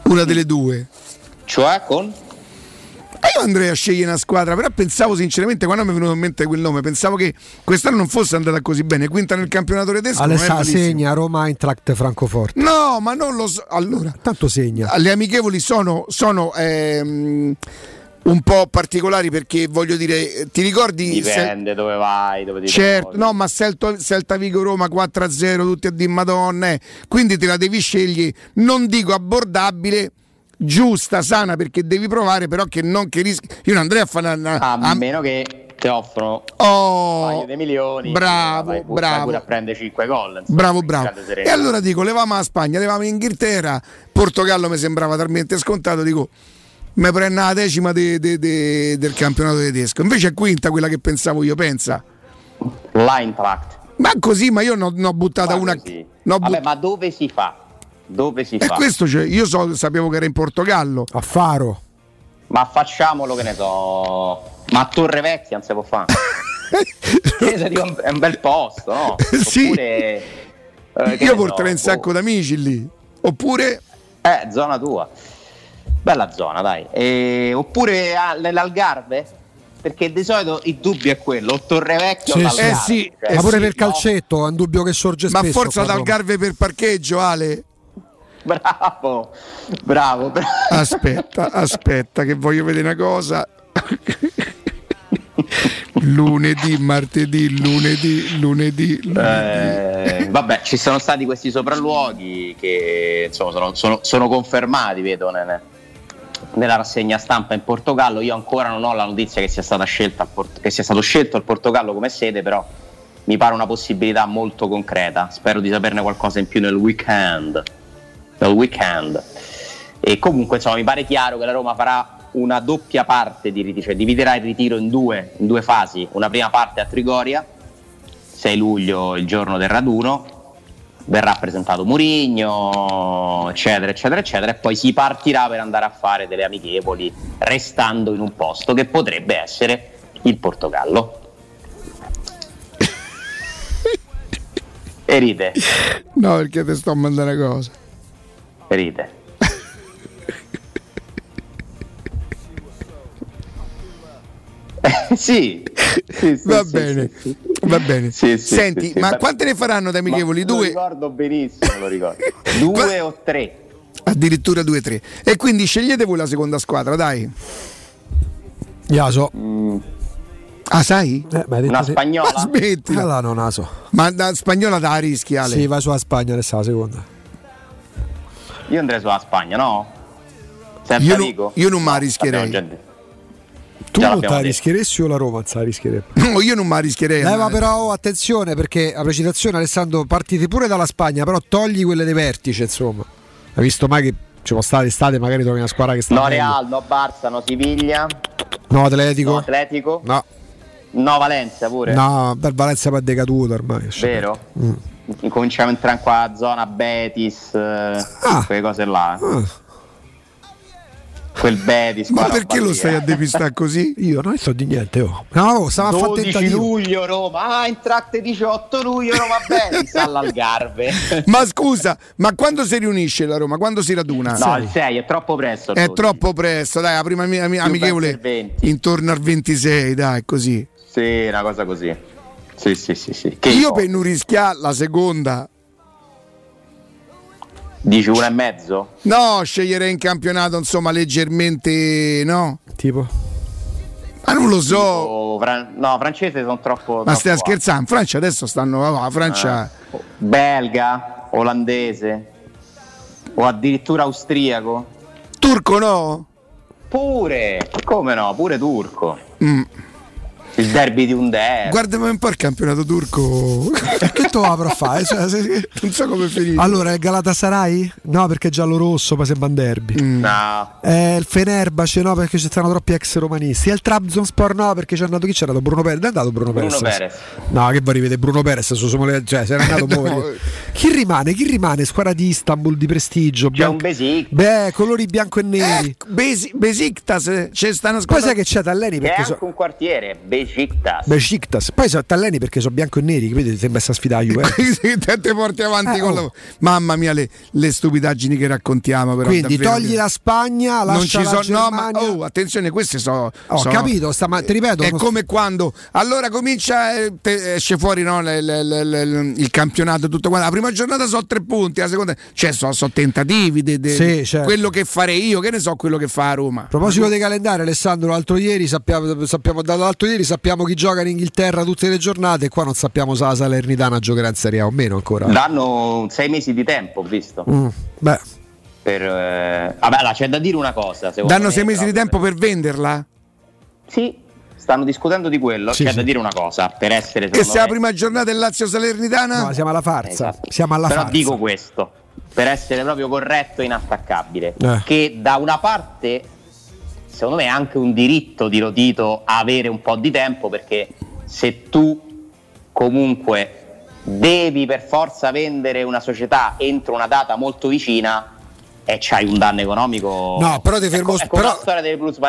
Una delle due. Cioè con? Io andrei a scegliere una squadra, però pensavo sinceramente, quando mi è venuto in mente quel nome, pensavo che quest'anno non fosse andata così bene. Quinta nel campionato tedesco. Alessandro segna Roma Eintracht Francoforte. No, ma non lo so. Allora, tanto segna. Le amichevoli sono, sono, ehm, un po' particolari perché voglio dire, ti ricordi? se- Dipende dove vai, dove ti Certo, no, ma Celta, Celta Vigo Roma 4-0, tutti a di Madonna, eh. quindi te la devi scegliere, non dico abbordabile, giusta, sana perché devi provare, però che non che rischi. Io non andrei a fare una, A a- meno che ti offrono Oh, un paio di milioni. bravo, vai pure, bravo. vai pure a prendere 5 gol. insomma, Bravo, in bravo. E allora dico, levamo la Spagna, levamo l'Inghilterra, Portogallo mi sembrava talmente scontato, dico, mi prendo la decima de- de- de- del campionato tedesco. Invece è quinta quella che pensavo io, pensa. L'Eintracht. Ma così, ma io ne ho buttata una... Sì. n'ho Vabbè, but- ma dove si fa? Dove si E fa? questo cioè, io so- sapevo che era in Portogallo. A Faro. Ma facciamolo che ne so. Ma a Torre Vecchia non si può fare. È un bel posto, no? Sì. Oppure, eh, io porterei un so, sacco d'amici lì. Oppure... Eh, zona tua. Bella zona, dai. E- oppure ah, nell'Algarve? Perché di solito il dubbio è quello, o Torre Vecchia o Sì, l'Algarve. sì. Cioè, ma pure sì, per no? calcetto è un dubbio che sorge Ma spesso. forza qua a dal Roma. Garve per parcheggio, Ale. Bravo, bravo, bravo. Aspetta, aspetta, che voglio vedere una cosa. lunedì, martedì, lunedì, lunedì. lunedì. Eh, vabbè, ci sono stati questi sopralluoghi che insomma, sono, sono- sono confermati, vedo, nelle- nella rassegna stampa in Portogallo. Io ancora non ho la notizia che sia, stata scelta il Port- che sia stato scelto il Portogallo come sede, però mi pare una possibilità molto concreta. Spero di saperne qualcosa in più nel weekend. Nel weekend. E comunque insomma mi pare chiaro che la Roma farà una doppia parte di ritiro, cioè dividerà il ritiro in due, in due fasi. Una prima parte a Trigoria, 6 luglio, il giorno del raduno, verrà presentato Murigno, eccetera, eccetera, eccetera, e poi si partirà per andare a fare delle amichevoli, restando in un posto che potrebbe essere il Portogallo. E ride, No, perché ti sto a mandare una cosa. Ride. sì, sì, sì, Va sì, bene, sì, sì. va bene. Sì, sì, Senti, sì, sì, ma va- quante ne faranno da amichevoli? Ma Lo Due? ricordo benissimo, lo ricordo. Due o tre? Addirittura due, tre. E quindi scegliete voi la seconda squadra, dai. Ya so. Ah, sai? Eh, detto Una te- spagnola? Ma smettila. Allora non naso. Ma da spagnola da rischi, Ale. Sì, vai sulla Spagna, adesso la seconda. Io andrei sulla Spagna, no? Senza Io, non- Rico? io non L'abbiamo rischierei. Tu non la rischieresti o la Roma la rischierebbe? No, io non la rischierei. Leva andare. però oh, attenzione perché a precisazione Alessandro partite pure dalla Spagna, però togli quelle dei vertice, insomma. Hai visto mai che ci può stare estate, magari trovi una squadra che sta No meglio. Real, no Barça, no Siviglia, No Atletico. no Atletico, No. no Valencia pure. No, per Valencia poi è decaduto ormai. Vero? Mm. Incominciamo a entrare in qua zona Betis, eh, quelle cose là. Quel Betis. Ma quella perché lo stai a depistare così? Io non so di niente, oh. No, stavo a fare 12 tentativo. luglio Roma, ah, entrate 18 luglio Roma Betis all'Algarve. Ma scusa, ma quando si riunisce la Roma? Quando si raduna? No, il 6 è troppo presto. È 12. troppo presto, dai, la prima ami- ami- amichevole penso il 20. intorno al 26, dai, così. Sì, una cosa così. Sì, sì, sì, sì. Che Io per non rischiare la seconda, Dici una e mezzo? no, sceglierei in campionato, insomma, leggermente, no? Tipo? Ma non lo so. O Fran- no, francese sono troppo. Ma troppo stai a scherzare? In Francia adesso stanno, ah, la Francia... Belga, olandese o addirittura austriaco? Turco no? Pure, come no, pure turco. Mm. Il derby di un derby. Guardami un po' il campionato turco. che tu avrò a fare? Cioè, se- non so come finire. Allora, il Galatasaray? No, perché è giallo rosso, poi sembra un derby. Mm. No. Eh, il Fenerbahce no perché ci stanno troppi ex romanisti e il Trabzonspor no perché c'è andato chi c'era andato Bruno Perez è andato Bruno, Bruno Perez Perez. no che vuoi rivedere Bruno Perez su Somole- cioè se andato No. muore. chi rimane chi rimane squadra di Istanbul di prestigio C'è bian- un Besic beh colori bianco e neri Besi- Besiktas, eh, c'è stanno poi squadra... sai che c'è Talleni che è perché anche so, un quartiere, Besiktas. Besiktas poi sono Talleni perché sono bianco e neri capite sembra sta sfida a Juve Sì, te te porti avanti Eh, con oh. la... Mamma mia, le, le stupidaggini che raccontiamo. Però, quindi davvero togli che- la Spagna non lascia ci la sono. No, ma Germania. oh, attenzione, queste sono. Ho sono- capito, sta- ma ti ripeto, È non- come quando allora comincia, eh, te- esce fuori no, le- le- le- le- il campionato, tutto quanto. La prima giornata so tre punti, la seconda, cioè sono tentativi. de- de- Sì, certo. Quello che farei io, che ne so, quello che fa a Roma. A proposito dei calendari, Alessandro, l'altro ieri sappiamo, sappiamo dall'altro ieri sappiamo chi gioca in Inghilterra tutte le giornate e qua non sappiamo se la Salernitana giocherà in Serie A o meno ancora. Danno sei mesi di tempo, ho visto. Mm, beh, Per, eh, Vabbè, allora, c'è da dire una cosa. Danno me, sei mesi di tempo per venderla? Sì, stanno discutendo di quello. Sì, c'è sì. da dire una cosa. Per essere Che sia la me- prima giornata del Lazio Salernitana? no, siamo alla farsa. Esatto. Siamo alla Però farsa. dico questo, per essere proprio corretto e inattaccabile, Eh. che da una parte secondo me è anche un diritto di Rotito avere un po' di tempo perché se tu comunque devi per forza vendere una società entro una data molto vicina e c'hai un danno economico. No, però ti fermo, Ecco, ecco però,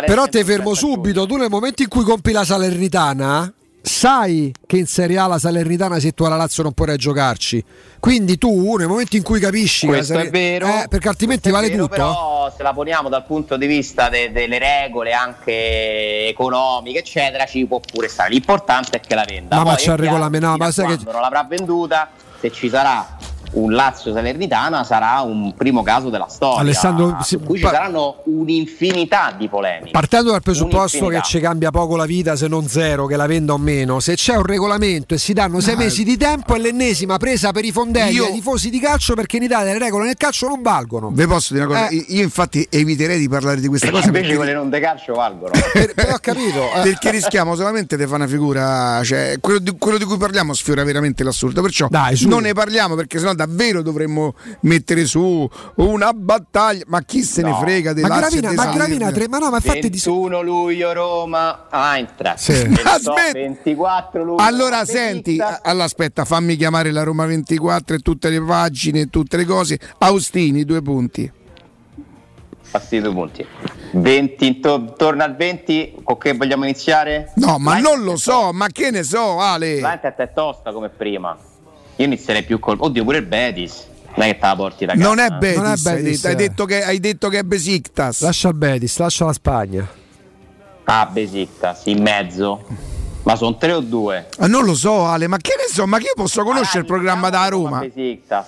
però ti senza fermo subito. Tu nel momento in cui compi la Salernitana, sai che in Serie A la Salernitana se tu alla Lazio non puoi giocarci. Quindi tu nel momento in cui capisci Questo è Serie- vero, eh, perché altrimenti è vale vero, tutto. Però se la poniamo dal punto di vista de- delle regole anche economiche, eccetera, ci può pure stare. L'importante è che la venda. Ma- ma Poi c'è è il regolamento, no, ma sai che- quando non l'avrà venduta, se ci sarà un Lazio Salernitana sarà un primo caso della storia. Alessandro, su si- cui ci saranno un'infinità di polemiche. Partendo dal presupposto che Un'infinità. ci cambia poco la vita, se non zero, che la venda o meno, se c'è un regolamento e si danno sei mesi di tempo, è l'ennesima presa per i fondelli Io- ai tifosi di calcio perché in Italia le regole nel calcio non valgono. Vi posso dire una cosa? Eh. Io infatti eviterei di parlare di questa cosa Invece perché, quelle non de calcio valgono. Per- però ho capito. eh. perché rischiamo solamente di fare una figura, cioè quello di, quello di cui parliamo sfiora veramente l'assurdo, perciò Dai, non ne parliamo perché sennò davvero dovremmo mettere su una battaglia, ma chi se ne No. frega dei Ma Lazio Gravina, ma? Gravina, tre- ma no, ma infatti di 21 luglio Roma Eintracht. Sì. 28, Aspetta. 24 luglio. Allora senti, allora aspetta, fammi chiamare la Roma 24 e tutte le pagine e tutte le cose. Austini, due punti. Fatti due punti. 20, intor- torna al 20, con che vogliamo iniziare? No, ma L'Eintracht non lo so, ma che ne so, Ale. L'Eintracht è tosta come prima. Io inizierei più col... Oddio, pure il Betis. Non è che te la porti da casa. Non è. Betis, Non è hai, Betis, detto, hai detto che, hai detto che è Besiktas. Lascia il Betis, lascia la Spagna. Ah, Besiktas, in mezzo. Ma sono tre o due? Ah, non lo so, Ale, ma che ne so, ma che io posso conoscere il Allora, programma da iniziamo Roma? Besiktas.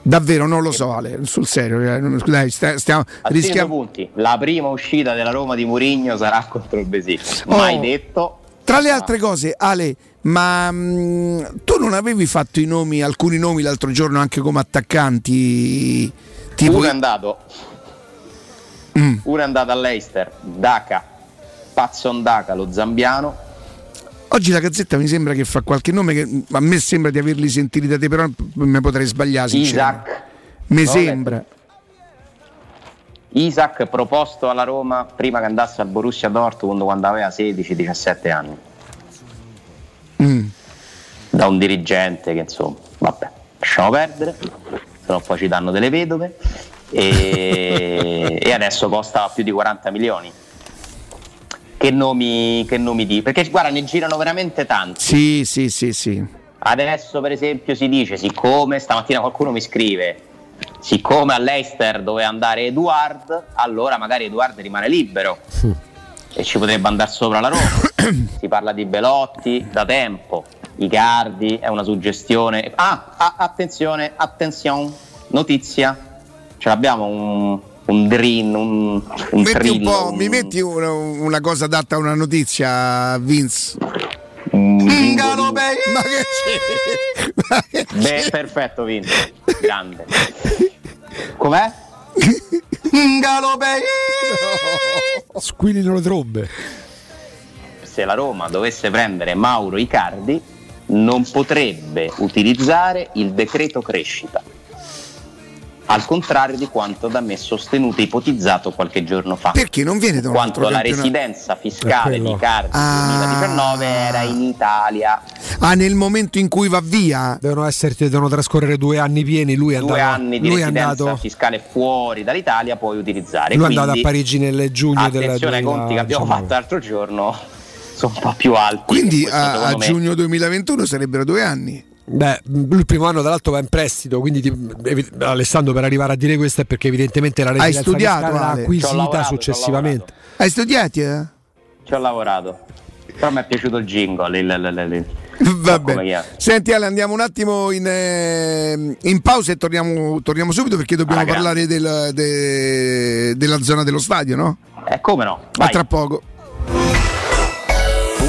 Davvero non lo so Ale, sul serio, eh, dai, stiamo, A rischiamo... punti, la prima uscita della Roma di Murigno sarà contro il Besiktas. Oh. Mai detto. Tra le altre cose, Ale, ma mh, tu non avevi fatto i nomi, alcuni nomi l'altro giorno anche come attaccanti? Tipo Uno è andato. Mm. Uno è andato all'Eister, Daka, Pazzon Daka, lo zambiano. Oggi la Gazzetta mi sembra che fa qualche nome che mh, a me sembra di averli sentiti da te, però mi potrei sbagliare. Isaac. Mi No, sembra. Isaac proposto alla Roma prima che andasse al Borussia Dortmund quando aveva 16-17 anni. Mm. Da un dirigente che insomma, vabbè, lasciamo perdere, se no poi ci danno delle vedove. E, e adesso costa più di 40 milioni. Che nomi, che nomi di? Perché guarda, ne girano veramente tanti. Sì, sì, sì, sì. Adesso per esempio si dice, siccome stamattina qualcuno mi scrive, siccome all'Eister doveva andare Eduard, allora magari Eduard rimane libero e ci potrebbe andare sopra la Roma. si parla di Belotti da tempo, Icardi è una suggestione. Ah, ah, attenzione, attenzione, notizia, ce l'abbiamo un, un dream, un, un Metti un po', un- mi metti una, una cosa adatta a una notizia, Vince. un Ngalo Ma che c'è? Ma che Beh, perfetto, Vinto. Grande. Com'è? Squillino le trombe. Se la Roma dovesse prendere Mauro Icardi, non potrebbe utilizzare il decreto crescita. Al contrario di quanto da me sostenuto e ipotizzato qualche giorno fa. Perché non viene da un Quanto la campionato? residenza fiscale di. Icardi Ah. 2019 era in Italia. Ah, nel momento in cui va via. Devono, esserti, devono trascorrere due anni pieni. Lui è Due andato, anni di lui è residenza andato, fiscale fuori dall'Italia puoi utilizzare. lui è andato a Parigi nel giugno del Attenzione ai conti che abbiamo 2019. fatto l'altro giorno, sono un po' più alti. Quindi Questo, a, a giugno 2021 sarebbero due anni. Beh, lui il primo anno tra l'altro va in prestito, quindi ti- evi- Alessandro per arrivare a dire questo è perché evidentemente la Hai residenza studiato, fiscale l'ha acquisita lavorato, successivamente. Hai studiati? Eh? Ci ho lavorato. Però mi è piaciuto il jingle. Il, il- il- Va bene. Senti Ale, andiamo un attimo in, eh, in pausa e torniamo, torniamo subito perché dobbiamo Ah, parlare del- de- della zona dello stadio, no? Eh, come no? A Vai. tra poco.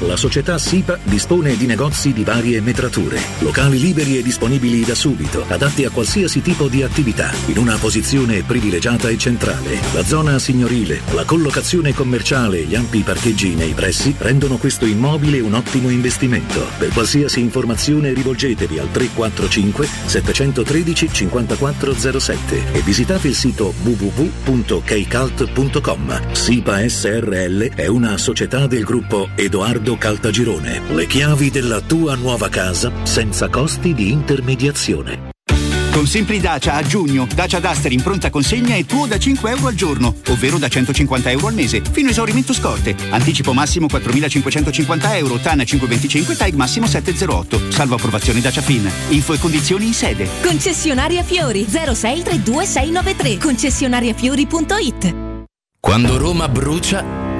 la società SIPA dispone di negozi di varie metrature, locali liberi e disponibili da subito, adatti a qualsiasi tipo di attività, in una posizione privilegiata e centrale. La zona signorile, la collocazione commerciale e gli ampi parcheggi nei pressi rendono questo immobile un ottimo investimento. Per qualsiasi informazione rivolgetevi al 345 713 5407 e visitate il sito www.keicalt.com. SIPA SRL è una società del gruppo Edoardo Caltagirone. Le chiavi della tua nuova casa senza costi di intermediazione. Con Simpli Dacia a giugno, Dacia Duster in pronta consegna è tuo da 5 euro al giorno, ovvero da 150 euro al mese, fino a esaurimento scorte. Anticipo massimo 4.550 euro, TAN 525, TAG massimo 708, salvo approvazione Dacia Fin. Info e condizioni in sede. Concessionaria Fiori 06 32693 concessionariafiori.it Quando Roma brucia,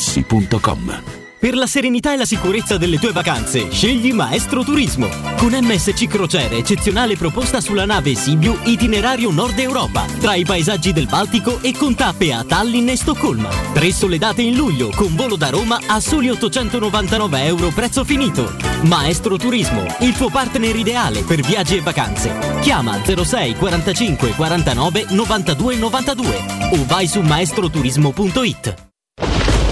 artigianamaterassi.com. Per la serenità e la sicurezza delle tue vacanze, scegli Maestro Turismo. Con MSC Crociere, eccezionale proposta sulla nave Sibiu Itinerario Nord Europa, tra i paesaggi del Baltico e con tappe a Tallinn e Stoccolma. Tre sole date in luglio, con volo da Roma a soli 899 euro prezzo finito. Maestro Turismo, il tuo partner ideale per viaggi e vacanze. Chiama 06 45 49 92 92 o vai su maestroturismo.it.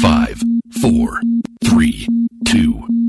5, 4, 3, 2,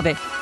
9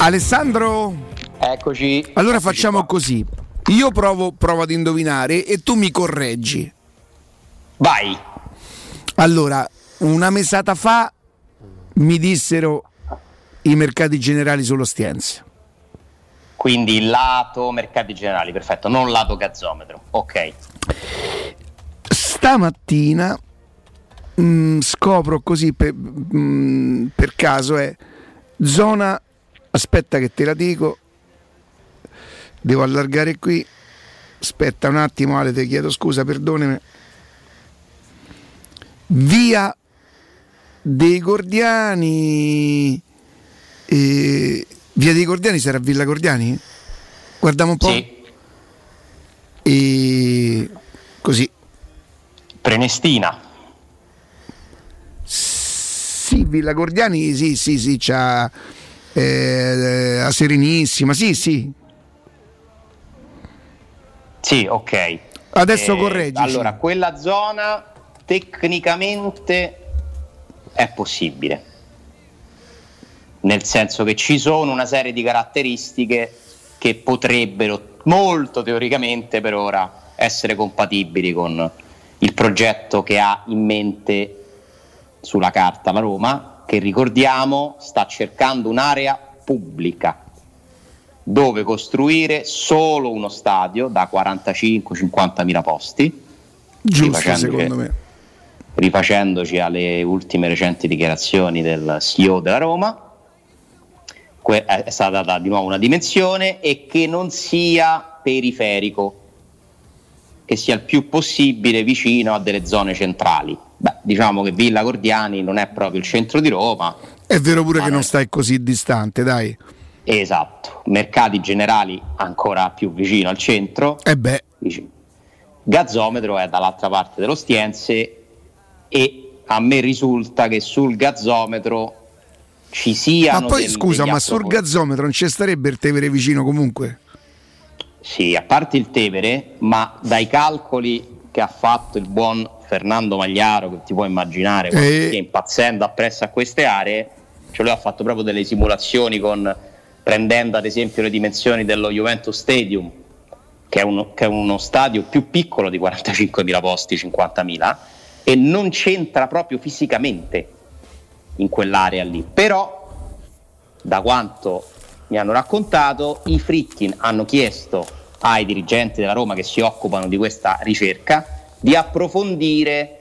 Alessandro? Eccoci. Allora facciamo così. Io provo, provo ad indovinare e tu mi correggi. Vai. Allora, una mesata fa mi dissero i mercati generali sull'Ostiense. Quindi lato mercati generali, perfetto, non lato gazzometro. Ok. Stamattina mh, scopro così per, mh, per caso è zona aspetta che te la dico. Devo allargare qui. Aspetta un attimo Ale ti chiedo scusa perdonami. Via dei Gordiani. Eh, via dei Gordiani sarà Villa Gordiani? guardiamo un po' e così. Prenestina. Sì, Villa Gordiani, sì, sì, sì, c'ha eh, a Serenissima, sì, sì. Sì, ok. Adesso Eh, correggi. Allora, quella zona tecnicamente è possibile. Nel senso che ci sono una serie di caratteristiche che potrebbero molto teoricamente per ora essere compatibili con il progetto che ha in mente sulla carta la Roma, che ricordiamo sta cercando un'area pubblica dove costruire solo uno stadio da 45-50 mila posti. Giusto, secondo me. rifacendoci alle ultime recenti dichiarazioni del CEO della Roma, è stata data di nuovo una dimensione e che non sia periferico, che sia il più possibile vicino a delle zone centrali. Beh, diciamo che Villa Gordiani non è proprio il centro di Roma, È vero pure che non stai così distante, dai. esatto, mercati generali ancora più vicino al centro. E beh, Gazzometro è dall'altra parte dello Stiense e a me risulta che sul gazzometro ci siano Ma poi scusa, ma sul gazzometro non ci starebbe il Tevere vicino comunque? Sì, a parte il Tevere, ma dai calcoli che ha fatto il buon Fernando Magliaro, che ti puoi immaginare, Eh. stia impazzendo appresso a queste aree, cioè lui ha fatto proprio delle simulazioni con, prendendo ad esempio le dimensioni dello Juventus Stadium, che è uno, che è uno stadio più piccolo di 45.000 posti, 50.000, e non c'entra proprio fisicamente in quell'area lì. Però, da quanto mi hanno raccontato, i Fritkin hanno chiesto ai dirigenti della Roma che si occupano di questa ricerca di approfondire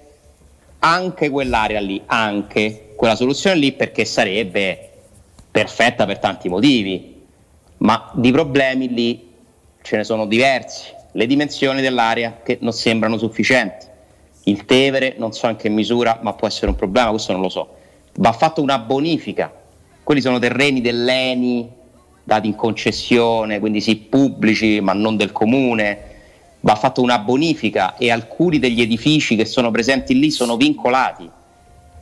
anche quell'area lì, anche quella soluzione lì, perché sarebbe perfetta per tanti motivi, ma di problemi lì ce ne sono diversi. Le dimensioni dell'area che non sembrano sufficienti. Il Tevere non so in che misura, ma può essere un problema, questo non lo so. Va fatta una bonifica. Quelli sono terreni dell'ENI dati in concessione, quindi sì pubblici, ma non del comune. Va fatta una bonifica e alcuni degli edifici che sono presenti lì sono vincolati.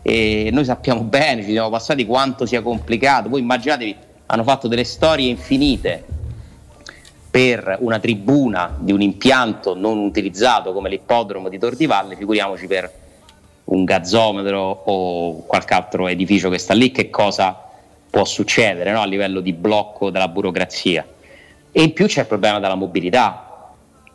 E noi sappiamo bene, ci siamo passati quanto sia complicato. Voi immaginatevi, hanno fatto delle storie infinite per una tribuna di un impianto non utilizzato come l'ippodromo di Tor di Valle, figuriamoci per un gazzometro o qualche altro edificio che sta lì, che cosa può succedere no? a livello di blocco della burocrazia. E in più c'è il problema della mobilità,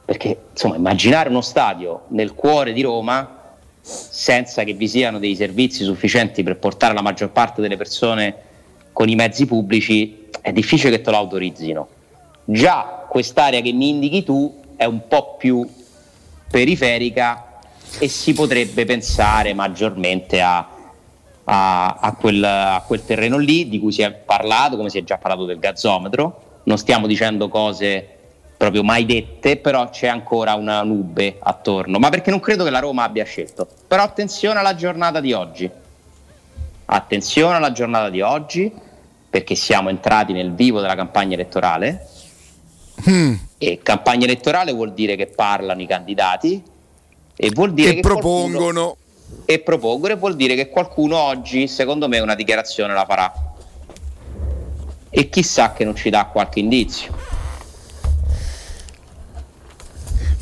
perché insomma immaginare uno stadio nel cuore di Roma senza che vi siano dei servizi sufficienti per portare la maggior parte delle persone con i mezzi pubblici è difficile che te lo autorizzino. Già quest'area che mi indichi tu è un po' più periferica e si potrebbe pensare maggiormente a, a- a quel, a quel terreno lì di cui si è parlato, come si è già parlato del gazzometro. Non stiamo dicendo cose proprio mai dette, però c'è ancora una nube attorno. Ma perché non credo che la Roma abbia scelto. Però attenzione alla giornata di oggi. Attenzione alla giornata di oggi, perché siamo entrati nel vivo della campagna elettorale. Mm. E campagna elettorale vuol dire che parlano i candidati e vuol dire E che propongono. qualcuno- e propongono e vuol dire che qualcuno oggi, secondo me, una dichiarazione la farà. E chissà che non ci dà qualche indizio.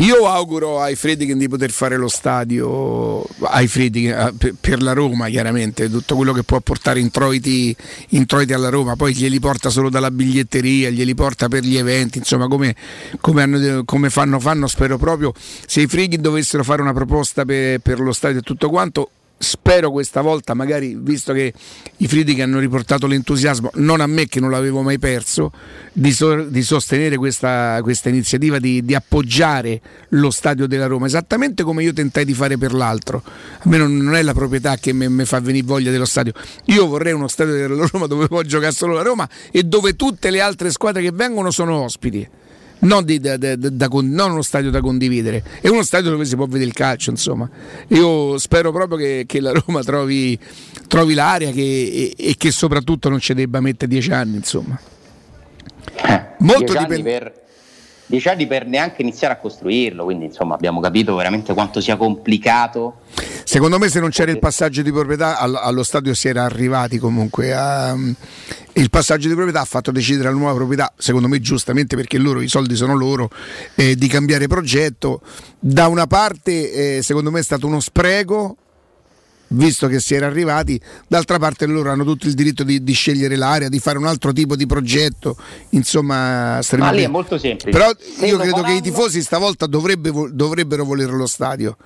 Io auguro ai Friedkin di poter fare lo stadio, ai Friedkin, eh, per, la Roma chiaramente, tutto quello che può portare introiti, introiti alla Roma, poi glieli porta solo dalla biglietteria, glieli porta per gli eventi, insomma come, come hanno- come fanno, fanno, spero proprio, se i Friedkin dovessero fare una proposta per, per lo stadio e tutto quanto, spero questa volta, magari visto che i Friedkin hanno riportato l'entusiasmo, non a me che non l'avevo mai perso, di, so- di sostenere questa, questa iniziativa, di, di appoggiare lo stadio della Roma, esattamente come io tentai di fare per l'altro. A me non, non è la proprietà che mi fa venire voglia dello stadio. Io vorrei uno stadio della Roma dove può giocare solo la Roma e dove tutte le altre squadre che vengono sono ospiti. Non, di- da- da- da- non uno stadio da condividere, è uno stadio dove si può vedere il calcio. Insomma, io spero proprio che, che la Roma trovi, trovi l'area che- e, e che soprattutto non ci debba mettere dieci anni. Insomma, molto dieci, anni dipende. per, dieci anni per neanche iniziare a costruirlo, quindi insomma abbiamo capito veramente quanto sia complicato. Secondo me, se non c'era il passaggio di proprietà, al- allo stadio si era arrivati comunque. A, il passaggio di proprietà ha fatto decidere alla nuova proprietà, secondo me giustamente perché loro i soldi sono loro, eh, di cambiare progetto. Da una parte, eh, secondo me, è stato uno spreco. Visto che si era arrivati, d'altra parte loro hanno tutto il diritto di, di scegliere l'area, di fare un altro tipo di progetto. Insomma, Ma lì è molto semplice. Però Se io credo che i tifosi stavolta dovrebbe dovrebbero volere lo stadio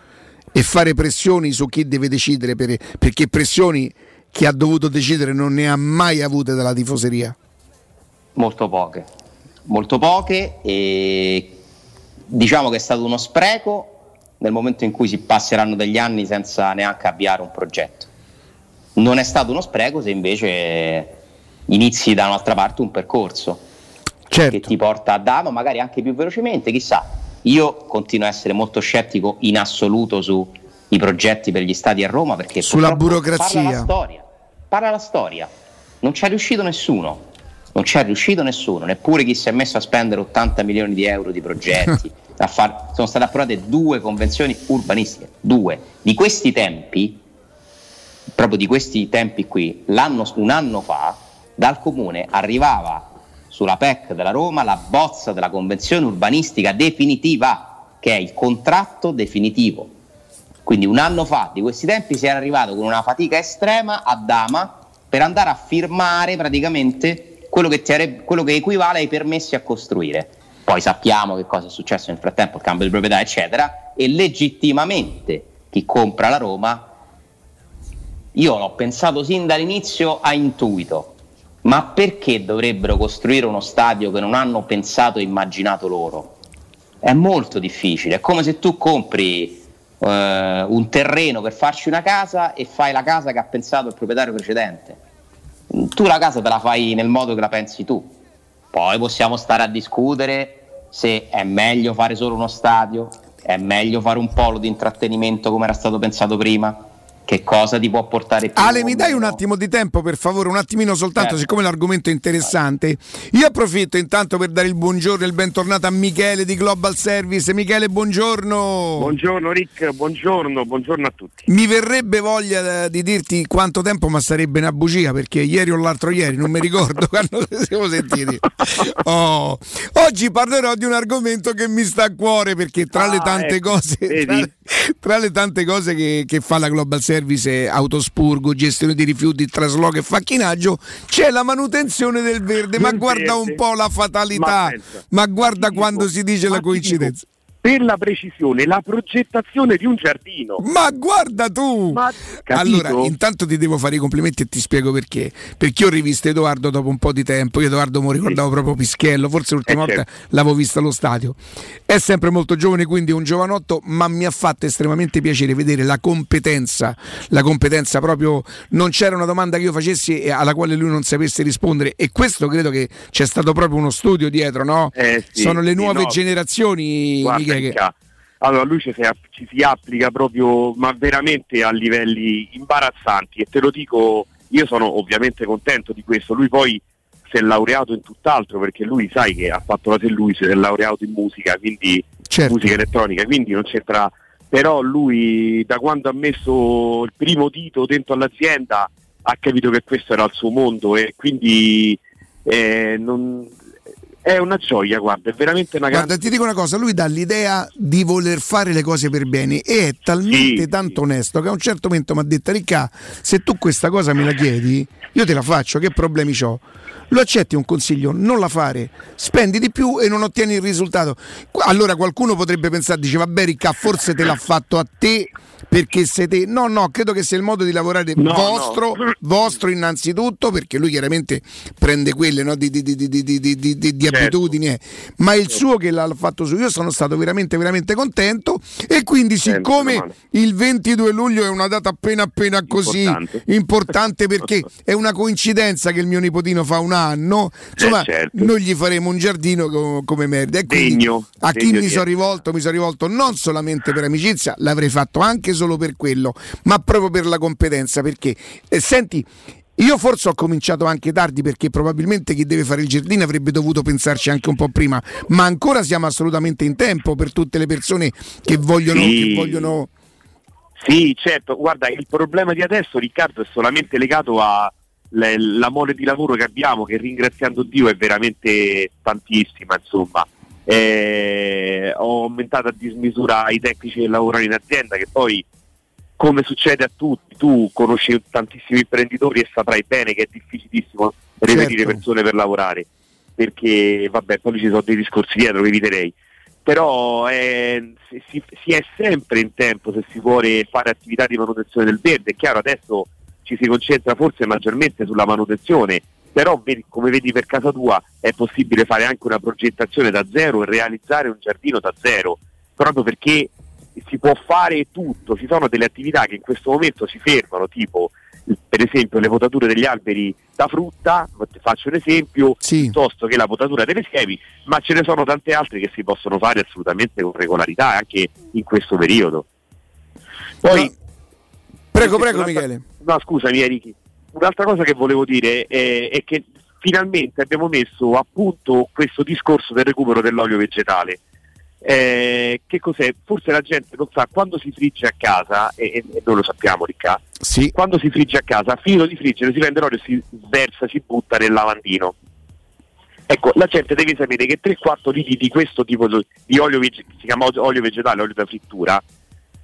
e fare pressioni su chi deve decidere per- perché pressioni chi ha dovuto decidere non ne ha mai avute dalla tifoseria. Molto poche, molto poche e diciamo che è stato uno spreco nel momento in cui si passeranno degli anni senza neanche avviare un progetto. Non è stato uno spreco se invece inizi da un'altra parte un percorso che ti porta a Dama, magari anche più velocemente, chissà. Io continuo a essere molto scettico in assoluto sui progetti per gli stadi a Roma perché Sulla burocrazia. Parla la storia, parla la storia. Non ci è riuscito nessuno. Non ci è riuscito nessuno, neppure chi si è messo a spendere 80 milioni di euro di progetti. far- sono state approvate due convenzioni urbanistiche, due. Di questi tempi, proprio di questi tempi qui, un anno fa dal comune arrivava sulla PEC della Roma la bozza della convenzione urbanistica definitiva, che è il contratto definitivo. Quindi un anno fa di questi tempi si era arrivato con una fatica estrema a Dama per andare a firmare praticamente quello che, quello che equivale ai permessi a costruire. Poi sappiamo che cosa è successo nel frattempo, il cambio di proprietà, eccetera, e legittimamente chi compra la Roma, io l'ho pensato sin dall'inizio a intuito, ma perché dovrebbero costruire uno stadio che non hanno pensato e immaginato loro? È molto difficile, è come se tu compri eh, un terreno per farci una casa e fai la casa che ha pensato il proprietario precedente. Tu la casa te la fai nel modo che la pensi tu. Poi possiamo stare a discutere se è meglio fare solo uno stadio, è meglio fare un polo di intrattenimento come era stato pensato prima, che cosa ti può portare più Ale, mi dai un attimo di tempo per favore, un attimino soltanto, Certo. siccome l'argomento è interessante. Io approfitto intanto per dare il buongiorno e il bentornato a Michele di Global Service. Michele, buongiorno. Buongiorno Rick, buongiorno, buongiorno a tutti. Mi verrebbe voglia eh, di dirti quanto tempo, ma sarebbe una bugia perché ieri o l'altro ieri, non mi ricordo quando ci siamo sentiti. Oh, Oggi parlerò di un argomento che mi sta a cuore perché tra le Ah, tante ecco, cose, vedi? Tra, le tante cose che, che fa la Global Service, eh, autospurgo, gestione di rifiuti, trasloco e facchinaggio, c'è la manutenzione del verde. Ma guarda un po' la fatalità, Ma ma, guarda quando si dice la coincidenza. Per la precisione, la progettazione di un giardino. Ma guarda tu! Ma? Allora, intanto ti devo fare i complimenti e ti spiego perché. Perché ho rivisto Edoardo dopo un po' di tempo. Io Edoardo mi ricordavo proprio Pischello, forse l'ultima Eh, volta certo. l'avevo visto allo stadio. È sempre molto giovane, quindi un giovanotto, ma mi ha fatto estremamente piacere vedere la competenza. La competenza proprio. Non c'era una domanda che io facessi e alla quale lui non sapesse rispondere. E questo credo che c'è stato proprio uno studio dietro, no? Eh, sì, Sono le sì, nuove no. generazioni, Guarda, che- Allora lui ci si, ci si applica proprio, ma veramente a livelli imbarazzanti e te lo dico, io sono ovviamente contento di questo, lui poi si è laureato in tutt'altro perché lui sai che ha fatto la lui si è laureato in musica, quindi Certo. musica elettronica, quindi non c'entra, però lui da quando ha messo il primo dito dentro all'azienda ha capito che questo era il suo mondo e quindi eh, non- è una gioia, guarda, è veramente una grande... Guarda, ti dico una cosa, lui dà l'idea di voler fare le cose per bene e è talmente Sì, tanto onesto che a un certo momento mi ha detto Ricca, se tu questa cosa me la chiedi, io te la faccio, che problemi ho? Lo accetti un consiglio, non la fare, spendi di più e non ottieni il risultato. Allora qualcuno potrebbe pensare, dice vabbè Ricca, forse te l'ha fatto a te perché sei te. No, no, credo che sia il modo di lavorare No, vostro, no. vostro innanzitutto, perché lui chiaramente prende quelle no, di, di- di- di- di- di- di- di- di Certo. abitudini, eh. ma il suo che l'ha fatto su. Io sono stato veramente, veramente contento. E quindi, siccome il 22 luglio è una data appena appena così Importante. importante perché è una coincidenza che il mio nipotino fa un anno, insomma, Eh, certo. noi gli faremo un giardino co- come merda. E quindi Degno, a chi degno mi sono rivolto, mi sono rivolto non solamente per amicizia, l'avrei fatto anche solo per quello, ma proprio per la competenza. Perché, eh, senti, io forse ho cominciato anche tardi perché probabilmente chi deve fare il giardino avrebbe dovuto pensarci anche un po' prima, ma ancora siamo assolutamente in tempo per tutte le persone che vogliono... Sì. Che vogliono Sì, certo, guarda, il problema di adesso, Riccardo, è solamente legato alla mole di lavoro che abbiamo, che ringraziando Dio è veramente tantissima, insomma. Eh, ho aumentato a dismisura i tecnici che lavorano in azienda, che poi, come succede a tutti, tu conosci tantissimi imprenditori e saprai bene che è difficilissimo reperire Certo. persone per lavorare, perché, vabbè, poi ci sono dei discorsi dietro che eviterei però si, si- si è sempre in tempo se si vuole fare attività di manutenzione del verde. È chiaro, adesso ci si concentra forse maggiormente sulla manutenzione, però come vedi per casa tua è possibile fare anche una progettazione da zero e realizzare un giardino da zero, proprio perché si può fare tutto, ci sono delle attività che in questo momento si fermano, tipo per esempio le potature degli alberi da frutta, faccio un esempio, piuttosto che la potatura delle siepi, ma ce ne sono tante altre che si possono fare assolutamente con regolarità anche in questo periodo. Poi, Prego, prego un'altra- Michele. No, scusami Erichi. Un'altra cosa che volevo dire è, è che finalmente abbiamo messo a punto questo discorso del recupero dell'olio vegetale. Eh, che cos'è? Forse la gente non sa quando si frigge a casa, e, e- e noi lo sappiamo Ricca, quando si frigge a casa, finito di friggere si prende l'olio e si versa, si butta nel lavandino. Ecco, la gente deve sapere che 3-4 litri di questo tipo di olio si chiama olio vegetale, olio da frittura,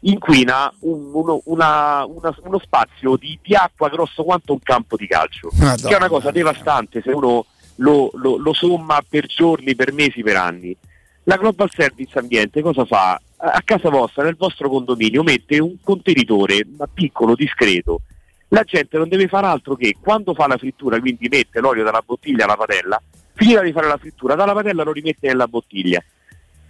inquina un- uno, una- una- uno spazio di, di acqua grosso quanto un campo di calcio, Madonna. che è una cosa devastante se uno lo, lo- lo somma per giorni, per mesi, per anni. La Global Service Ambiente cosa fa? A casa vostra, nel vostro condominio, mette un contenitore, ma piccolo, discreto. La gente non deve fare altro che quando fa la frittura, quindi mette l'olio dalla bottiglia alla padella, finita di fare la frittura, dalla padella lo rimette nella bottiglia.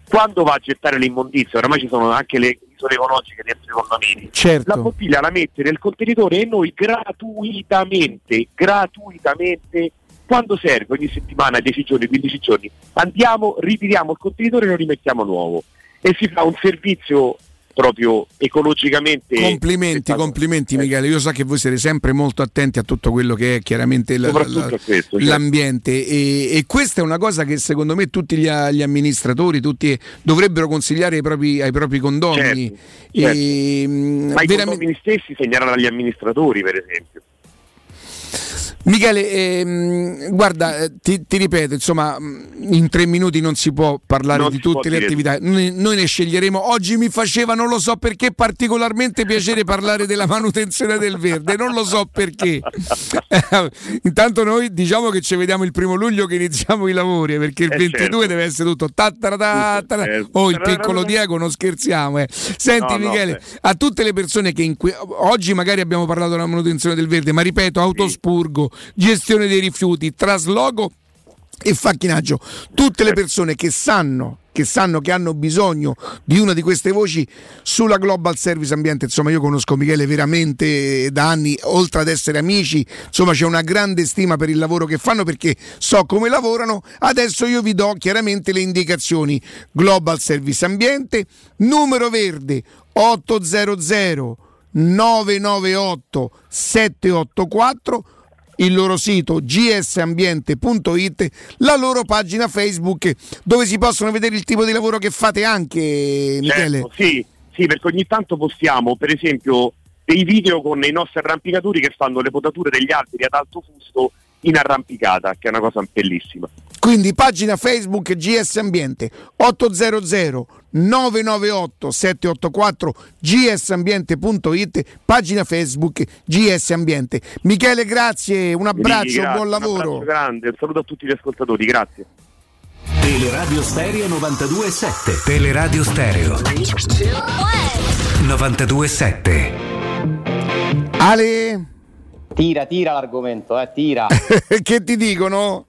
Quando va a gettare l'immondizia, oramai ci sono anche le misure ecologiche dentro i condomini, Certo. la bottiglia la mette nel contenitore e noi gratuitamente, gratuitamente, quando serve, ogni settimana, 10 giorni, 15 giorni, andiamo, ritiriamo il contenitore e lo rimettiamo nuovo. E si fa un servizio proprio ecologicamente Complimenti, complimenti Michele. Io so che voi siete sempre molto attenti a tutto quello che è chiaramente la- la- questo, certo. l'ambiente e, e questa è una cosa che secondo me tutti gli, gli amministratori tutti dovrebbero consigliare ai propri, ai propri condomini. Certo, E, mh, Ma i veramente- condomini stessi segnalano agli amministratori, per esempio. Michele, ehm, guarda, eh, ti, ti ripeto, insomma, mh, in tre minuti non si può parlare Non di tutte le dire attività. Noi, noi ne sceglieremo. Oggi mi faceva, non lo so perché, particolarmente piacere parlare della manutenzione del verde. Non lo so perché. Intanto noi diciamo che ci vediamo il primo luglio che iniziamo i lavori, perché il Eh, 22 certo. deve essere tutto. Eh, Oh, il piccolo Diego, non scherziamo. eh. Senti, No, no, Michele, beh. a tutte le persone che inqui- oggi magari abbiamo parlato della manutenzione del verde, ma ripeto, autospurgo, gestione dei rifiuti, trasloco e facchinaggio. Tutte le persone che sanno che sanno che hanno bisogno di una di queste voci sulla Global Service Ambiente. Insomma, io conosco Michele veramente da anni, oltre ad essere amici, insomma, c'è una grande stima per il lavoro che fanno perché so come lavorano. Adesso io vi do chiaramente le indicazioni. Global Service Ambiente, numero verde 800 998 784 il loro sito gsambiente.it, la loro pagina Facebook dove si possono vedere il tipo di lavoro che fate anche, Michele. Certo, sì, sì, perché ogni tanto postiamo, per esempio, dei video con i nostri arrampicatori che fanno le potature degli alberi ad alto fusto in arrampicata, che è una cosa bellissima. Quindi pagina Facebook GS Ambiente 800 998 784 gsambiente.it, pagina Facebook GS Ambiente. Michele, grazie, un abbraccio, Grazie, buon Un lavoro. abbraccio grande, un saluto a tutti gli ascoltatori, grazie. Teleradio Stereo 92.7 Teleradio Stereo 92.7 Ale, Tira, tira l'argomento, eh, tira. che ti dicono?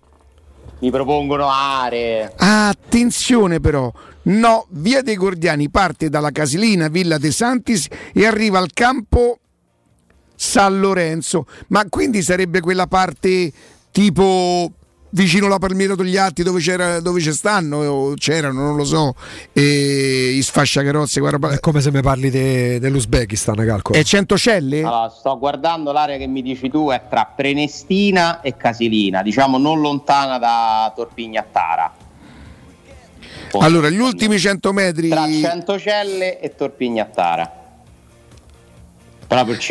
Mi propongono aree. Attenzione però, no, via dei Gordiani parte dalla Casilina, Villa De Santis e arriva al campo San Lorenzo, ma quindi sarebbe quella parte tipo vicino alla Palmiera Togliatti dove, c'era, dove ci stanno o c'erano, non lo so, e i sfasciacarrozze, guarda, È come se mi parli de- dell'Uzbekistan, calcolo. è Centocelle? Allora, sto guardando l'area che mi dici tu è tra Prenestina e Casilina, diciamo non lontana da Torpignattara. Allora, gli ultimi 100 metri... Tra Centocelle e Torpignattara.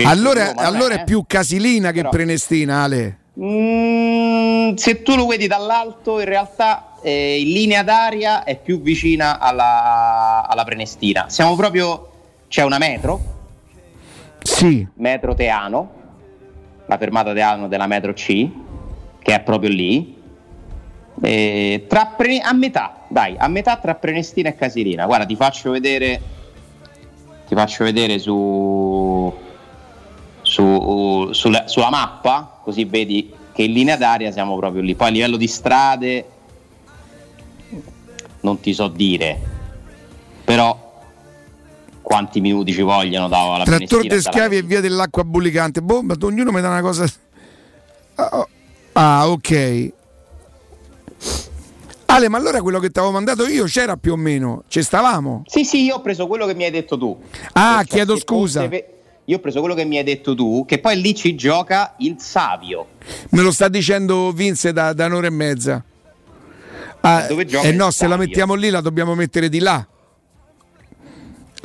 Allora, allora è eh? più Casilina che Però- Prenestina, Ale. Mm, se tu lo vedi dall'alto, in realtà eh, in linea d'aria è più vicina alla, alla Prenestina. Siamo proprio. C'è una metro, Sì. metro Teano, la fermata Teano della metro C, che è proprio lì. E tra Pre- a metà, dai, a metà tra Prenestina e Casilina. Guarda, ti faccio vedere. Ti faccio vedere su. Su- sulla, sulla mappa, così vedi che in linea d'aria siamo proprio lì. Poi a livello di strade non ti so dire, però quanti minuti ci vogliono da alla Trattor Prenestina de e dalla schiavi e via dell'acqua bullicante. Boh, ma ognuno mi dà una cosa. Ah, oh. Ah, ok. Ale, ma allora quello che ti avevo mandato io c'era più o meno? Ci stavamo? Sì, sì, io ho preso quello che mi hai detto tu. Ah, Cioè, chiedo scusa. fosse Io ho preso quello che mi hai detto tu, che poi lì ci gioca il Savio. Me lo sta dicendo Vince da, da un'ora e mezza. Ah, Dove gioca eh no, se la mettiamo lì la dobbiamo mettere di là.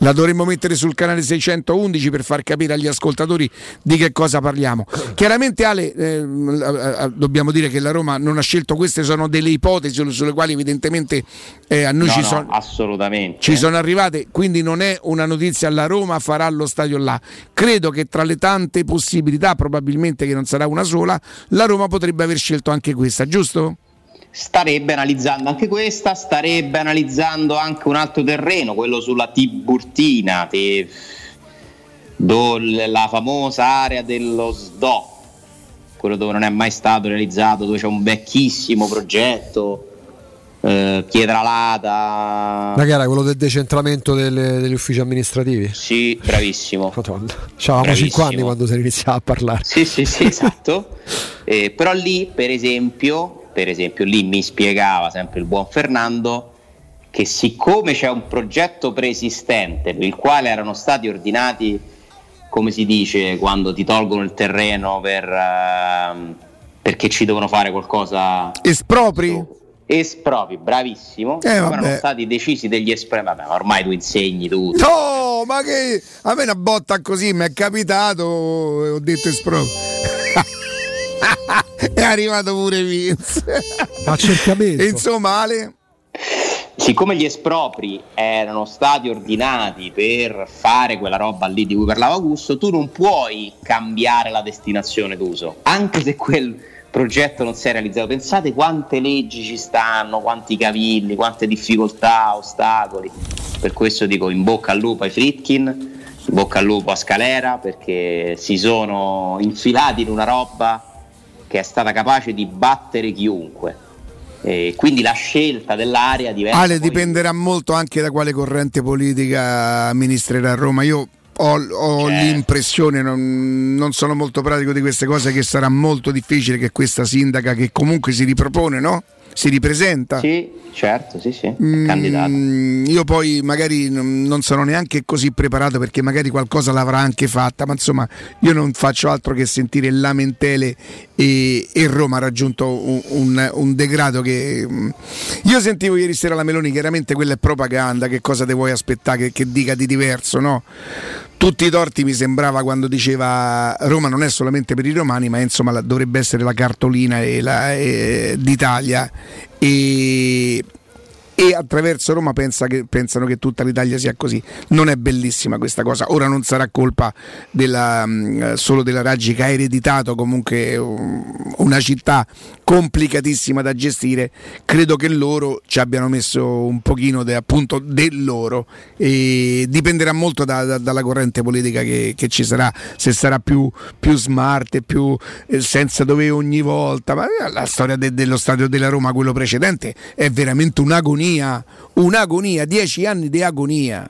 La dovremmo mettere sul canale 611 per far capire agli ascoltatori di che cosa parliamo. Chiaramente Ale, eh, eh, dobbiamo dire che la Roma non ha scelto queste, sono delle ipotesi sulle quali evidentemente eh, a noi No, ci no, sono assolutamente. ci sono arrivate, quindi non è una notizia la Roma farà lo stadio là. Credo che tra le tante possibilità, probabilmente che non sarà una sola, la Roma potrebbe aver scelto anche questa, giusto? Starebbe analizzando anche questa, starebbe analizzando anche un altro terreno, quello sulla Tiburtina, te- do- la famosa area dello SDO, quello dove non è mai stato realizzato, dove c'è un vecchissimo progetto, eh, Pietralata. Che era quello del decentramento delle- degli uffici amministrativi? Sì, bravissimo. Madonna. C'avevamo Bravissimo. 5 anni quando si iniziava a parlare. Sì, sì, sì, esatto. Eh, però lì, per esempio, per esempio, lì mi spiegava sempre il buon Fernando che siccome c'è un progetto preesistente per il quale erano stati ordinati, come si dice, quando ti tolgono il terreno per, ehm, perché ci devono fare qualcosa Espropri? espropri, bravissimo, Eh, erano stati decisi degli espropri, vabbè, ma ormai tu insegni tutto. No, ma che a me una botta così mi è capitato ho detto esproprio. È arrivato pure Vince. Accertamento. E insomma, Ale, Siccome gli espropri erano stati ordinati per fare quella roba lì di cui parlava Augusto, tu non puoi cambiare la destinazione d'uso, anche se quel progetto non si è realizzato. Pensate quante leggi ci stanno, quanti cavilli, quante difficoltà, ostacoli. Per questo dico in bocca al lupo ai Fritkin, in bocca al lupo a Scalera, perché si sono infilati in una roba che è stata capace di battere chiunque. E quindi la scelta dell'area diventa Ale dipenderà molto anche da quale corrente politica amministrerà Roma. Io ho, ho Certo. l'impressione, non, non sono molto pratico di queste cose, che sarà molto difficile che questa sindaca che comunque si ripropone, no? Si ripresenta. Sì, certo, sì, sì, Mm, candidato. Io poi magari non sono neanche così preparato perché magari qualcosa l'avrà anche fatta, ma insomma io non faccio altro che sentire lamentele e, e Roma ha raggiunto un, un- un degrado che... mm, Io sentivo ieri sera la Meloni, chiaramente quella è propaganda, che cosa te vuoi aspettare che, che dica di diverso, no? Tutti i torti mi sembrava quando diceva Roma non è solamente per i romani, ma insomma la- dovrebbe essere la cartolina e la- e- d'Italia. E, e attraverso Roma pensa che- pensano che tutta l'Italia sia così. Non è bellissima questa cosa. Ora non sarà colpa della, mh, solo della Raggi che ha ereditato comunque um, una città complicatissima da gestire. Credo che loro ci abbiano messo un pochino de- appunto del loro e dipenderà molto da- da- dalla corrente politica che, che ci sarà, se sarà più, più smart e più eh, senza dove ogni volta. Ma la storia de- dello stadio della Roma, quello precedente, è veramente un'agonia, un'agonia, dieci anni di agonia.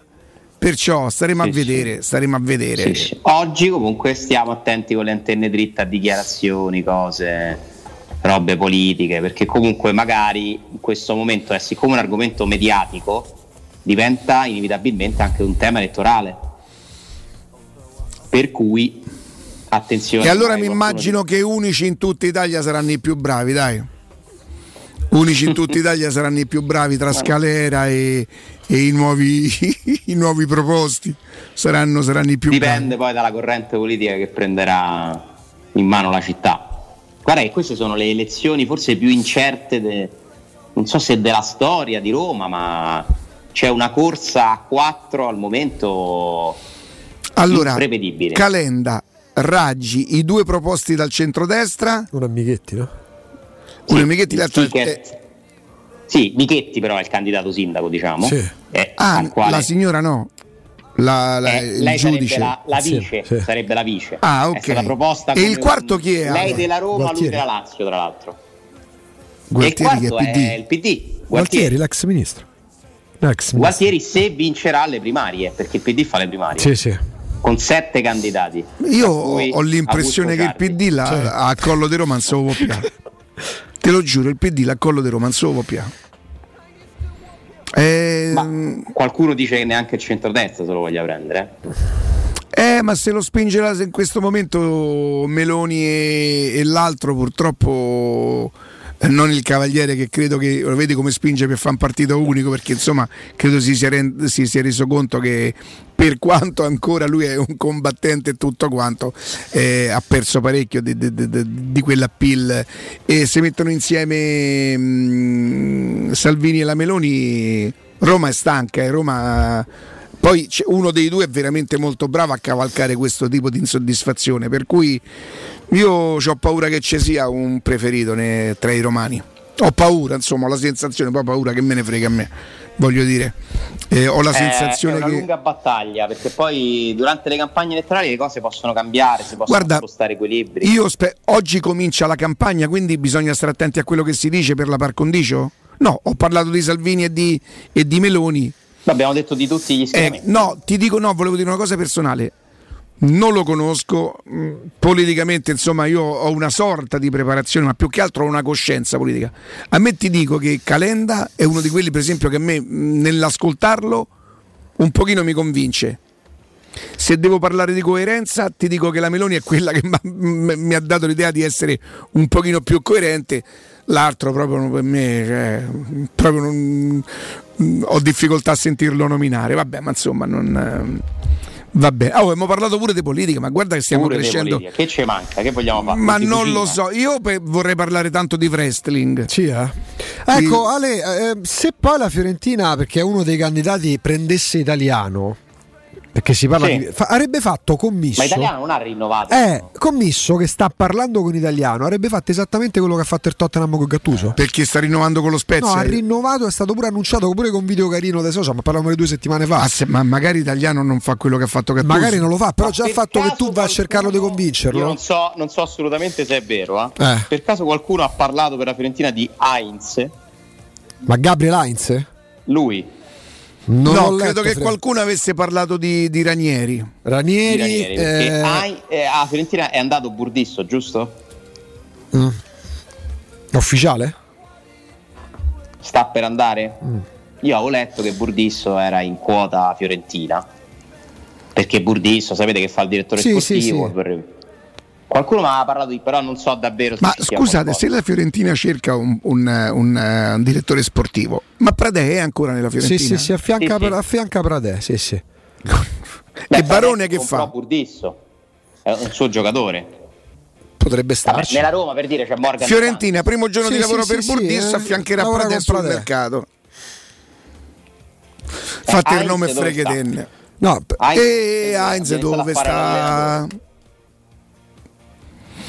Perciò staremo a Sì, sì. vedere, staremo a vedere. Sì, sì. Oggi comunque stiamo attenti con le antenne dritte a dichiarazioni, cose, robe politiche, perché comunque magari in questo momento è siccome un argomento mediatico diventa inevitabilmente anche un tema elettorale. Per cui attenzione. E allora mi immagino che unici in tutta Italia saranno i più bravi, dai. Unici in tutta Italia saranno i più bravi tra Scalera e, e i, nuovi, i nuovi proposti. Saranno, saranno i più Dipende poi dalla corrente politica che prenderà in mano la città. Guarda che queste sono le elezioni forse più incerte, de- non so se della storia di Roma, ma c'è una corsa a quattro al momento Allora, imprevedibile. Calenda, Raggi, i due proposti dal centrodestra. Uno a Michetti, no? Uno a Michetti, l'altro è- Sticker- Sì, Michetti però è il candidato sindaco, diciamo. Sì. Eh, Ah, al quale- la signora no. La, la- eh, il lei giudice. sarebbe la, la Sì, vice, sì. sarebbe la vice. Ah, È ok. stata proposta E il quarto un- chi è, Lei della Roma, lui Gualtieri. della Lazio, tra l'altro. Gualtieri e che il è quarto PD. è il PD. Gualtieri, Gualtieri. l'ex ministro. L'ex ministro. Gualtieri se vincerà le primarie, perché il PD fa le primarie. Sì, sì. Con sette candidati. Io ho l'impressione che il PD la, Cioè. a Collo di Roma non se lo può piare. Te lo giuro, il PD la Collo di Roma non se lo può piare. Eh, Ma qualcuno dice che neanche il centrodestra se lo voglia prendere. eh, ma se lo spinge la- in questo momento Meloni e, e l'altro purtroppo eh, non il Cavaliere che credo che lo vedi come spinge per fare un partito unico perché insomma credo si sia, rend- si sia reso conto che per quanto ancora lui è un combattente tutto quanto eh, ha perso parecchio di, di, di, di quell'appeal. E se mettono insieme mh, Salvini e la Meloni Roma è stanca e Roma poi uno dei due è veramente molto bravo a cavalcare questo tipo di insoddisfazione per cui io ho paura che ci sia un preferito ne- tra i romani ho paura insomma ho la sensazione poi ho paura che me ne frega a me voglio dire Eh, ho la sensazione è una che lunga battaglia perché poi durante le campagne elettorali le cose possono cambiare, si possono Guarda, spostare equilibri. Io spe- oggi comincia la campagna, quindi bisogna stare attenti a quello che si dice per la par condicio? No, ho parlato di Salvini e di, e di Meloni. Abbiamo detto di tutti gli Eh, schieramenti. no, ti dico no, volevo dire una cosa personale. Non lo conosco, mh, politicamente insomma io ho una sorta di preparazione, ma più che altro ho una coscienza politica. A me ti dico che Calenda è uno di quelli per esempio che a me mh, nell'ascoltarlo un pochino mi convince. Se devo parlare di coerenza, ti dico che la Meloni è quella che mi ha dato l'idea di essere un pochino più coerente. L'altro proprio per me, cioè, proprio non- mm, ho difficoltà a sentirlo nominare. Vabbè, ma insomma, non. Vabbè, oh, abbiamo parlato pure di politica, ma guarda che stiamo Pure crescendo. Che ci manca? Che vogliamo fare? Ma non cucina? lo so, io pe- vorrei parlare tanto di wrestling. Sì, eh? Ecco, Ale, eh, se poi la Fiorentina, perché è uno dei candidati, prendesse italiano, perché si parla Sì. di. fa- avrebbe fatto commisso. Ma Italiano non ha rinnovato. Eh, commisso che sta parlando con italiano, avrebbe fatto esattamente quello che ha fatto il Tottenham con Gattuso. Perché sta rinnovando con lo Spezia? No, ha rinnovato, è stato pure annunciato pure con un video carino dai social, ma parlavamo di due settimane fa. Ah, se- ma magari italiano non fa quello che ha fatto Gattuso. Magari non lo fa, però Ma già il per fatto che tu vai a cercarlo di Io convincerlo. non so, non so assolutamente se è vero. eh. Eh. Per caso qualcuno ha parlato per la Fiorentina di Heinz? Ma Gabriel Heinz? Lui. Non no, credo che Fred. qualcuno avesse parlato di, di Ranieri. Di Ranieri, Ranieri, perché eh, Hai- eh, alla Fiorentina è andato Burdisso, giusto? mm. Ufficiale? Sta per andare? Mm. Io avevo letto che Burdisso era in quota fiorentina. Perché Burdisso, sapete che fa il direttore Sì, sportivo. sì, sì. per- Qualcuno mi aveva parlato di, però non so davvero se Ma scusate, se la Fiorentina cerca un, un, un, eh, un direttore sportivo, ma Pradè è ancora nella Fiorentina? sì, sì, affianca, Sì, sì. affianca Pradè, sì, sì. Beh, e Barone che fa? Burdisso. È un suo giocatore. Potrebbe Vabbè, starci. nella Roma per dire c'è Morgan. Fiorentina, primo giorno Sì, di lavoro sì, per sì, Burdisso, sì, eh, affiancherà Pradè sul Pradè. mercato. Fate il Heinz nome freghetenne. No, Heinz, E eh, Heinz dove sta?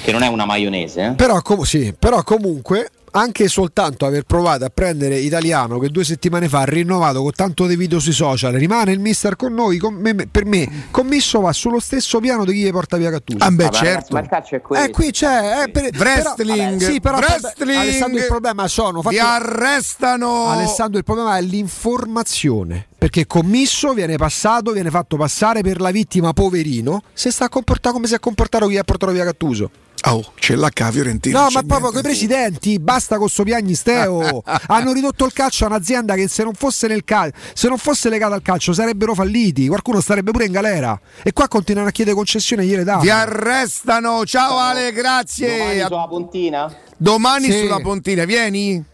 Che non è una maionese. eh? Però, com- sì, però comunque anche soltanto aver provato a prendere italiano che due settimane fa ha rinnovato con tanto di video sui social rimane il mister con noi con me- per me commisso va sullo stesso piano di chi gli porta via Gattuso Ah, beh, Vabbè, ragazzi, certo. ma il calcio è questo. eh qui c'è eh, per- Wrestling, però, sì, però wrestling. Alessandro il problema sono Vi arrestano! Alessandro il problema è l'informazione perché commisso viene passato viene fatto passare per la vittima poverino se sta a comportare come si è comportato chi ha portato via Gattuso Oh, c'è l'H Fiorentina. No, ma proprio niente. con i presidenti, basta con sto piagnisteo. Hanno ridotto il calcio a un'azienda che se non fosse nel cal- se non fosse legata al calcio sarebbero falliti. Qualcuno starebbe pure in galera. E qua continuano a chiedere concessioni e gliele danno. Vi arrestano. Ciao Ale, grazie. Domani sulla puntina? Domani Sì. sulla pontina, vieni?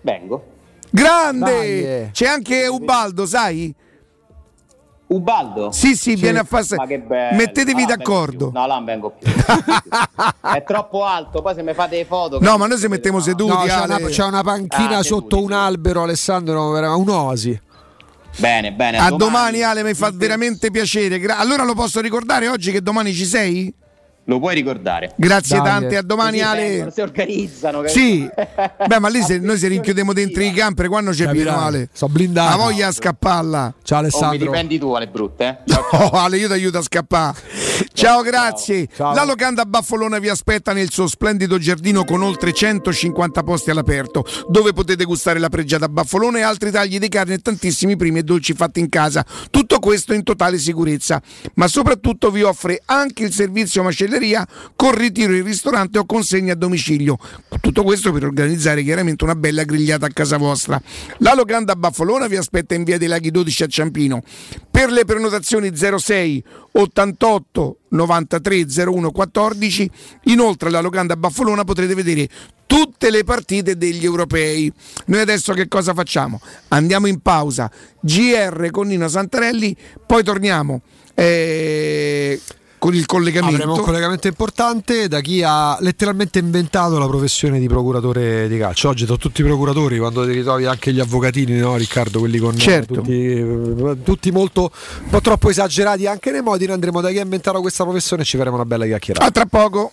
Vengo. Grande! Dai, eh. C'è anche Ubaldo, sai? Ubaldo? Sì, sì, viene a fare. Ma che bello. Mettetevi No, d'accordo. No, là non vengo più. è troppo alto, poi se mi fate le foto. No, ma noi se mettiamo No, seduti, c'è, una, c'è una panchina Ah, sotto seduti, un albero, Alessandro, era un'oasi. Bene, bene. A domani, Ale, mi fa veramente piacere. Gra- allora lo posso ricordare oggi che domani ci sei? Lo puoi ricordare. Grazie Dai. tante, a domani Così Ale. vengono, Si organizzano. capito? Sì, beh, ma lì se noi se rinchiudiamo dentro i camper, quando c'è pieno Capirai. Ale. Sto blindato. La voglia a scappalla. Ciao Oh, mi Alessandro. riprendi tu alle brutte, eh? No, Ale, io ti aiuto a scappare. Ciao, grazie. Ciao. La locanda Baffolona vi aspetta nel suo splendido giardino con oltre 150 posti all'aperto, dove potete gustare la pregiata baffolona e altri tagli di carne e tantissimi primi e dolci fatti in casa. Tutto questo in totale sicurezza, ma soprattutto vi offre anche il servizio macelleria con ritiro in ristorante o consegna a domicilio. Tutto questo per organizzare chiaramente una bella grigliata a casa vostra. La locanda Baffolona vi aspetta in via dei Laghi 12 a Ciampino. Per le prenotazioni 06 88 8 93 01 14. Inoltre alla locanda Baffolona potrete vedere tutte le partite degli europei. Noi adesso che cosa facciamo? Andiamo in pausa, GR con Nino Santarelli, poi torniamo eh, con il collegamento. Avremo un collegamento importante da chi ha letteralmente inventato la professione di procuratore di calcio. Oggi sono tutti procuratori, quando ti ritrovi anche gli avvocatini, no Riccardo? Quelli con Certo. tutti, tutti molto un po' troppo esagerati anche nei modi. Noi andremo da chi ha inventato questa professione e ci faremo una bella chiacchierata. A tra poco.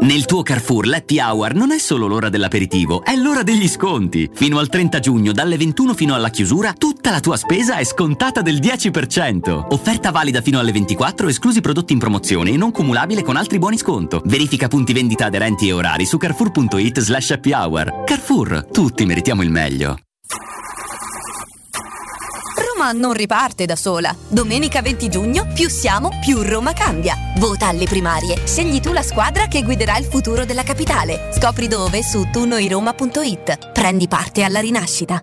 Nel tuo Carrefour l'Happy Hour non è solo l'ora dell'aperitivo, è l'ora degli sconti. Fino al 30 giugno, dalle 21 fino alla chiusura, tutta la tua spesa è scontata del 10%. Offerta valida fino alle 24, esclusi prodotti in promozione e non cumulabile con altri buoni sconto. Verifica punti vendita aderenti e orari su carrefour.it slash happy hour. Carrefour, tutti meritiamo il meglio. Roma non riparte da sola. Domenica 20 giugno, più siamo, più Roma cambia. Vota alle primarie. Scegli tu la squadra che guiderà il futuro della capitale. Scopri dove su tunoiroma.it. Prendi parte alla rinascita.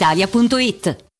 brispalitalia.it.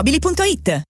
automobili.it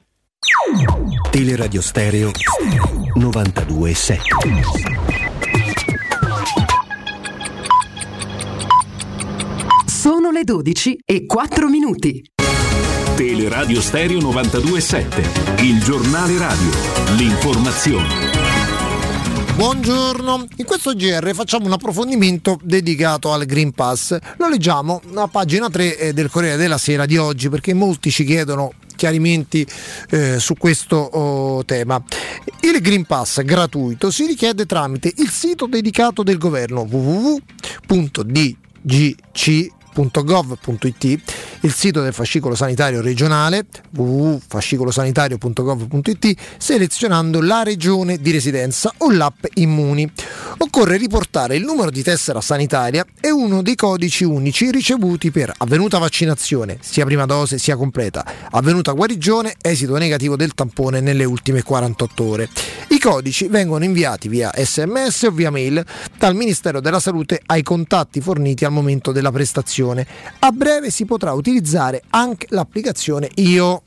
Teleradio Stereo 927. Sono le 12 e 4 minuti. Teleradio Stereo 927, il giornale radio, l'informazione. Buongiorno, in questo GR facciamo un approfondimento dedicato al Green Pass. Lo leggiamo a pagina 3 eh, del Corriere della Sera di oggi perché molti ci chiedono chiarimenti eh, su questo oh, tema. Il Green Pass gratuito si richiede tramite il sito dedicato del governo www.dgc www.gov.it, il sito del fascicolo sanitario regionale www.fascicolosanitario.gov.it selezionando la regione di residenza o l'app Immuni. Occorre riportare il numero di tessera sanitaria e uno dei codici unici ricevuti per avvenuta vaccinazione, sia prima dose sia completa, avvenuta guarigione, esito negativo del tampone nelle ultime 48 ore. I codici vengono inviati via sms o via mail dal Ministero della Salute ai contatti forniti al momento della prestazione. A breve si potrà utilizzare anche l'applicazione IO.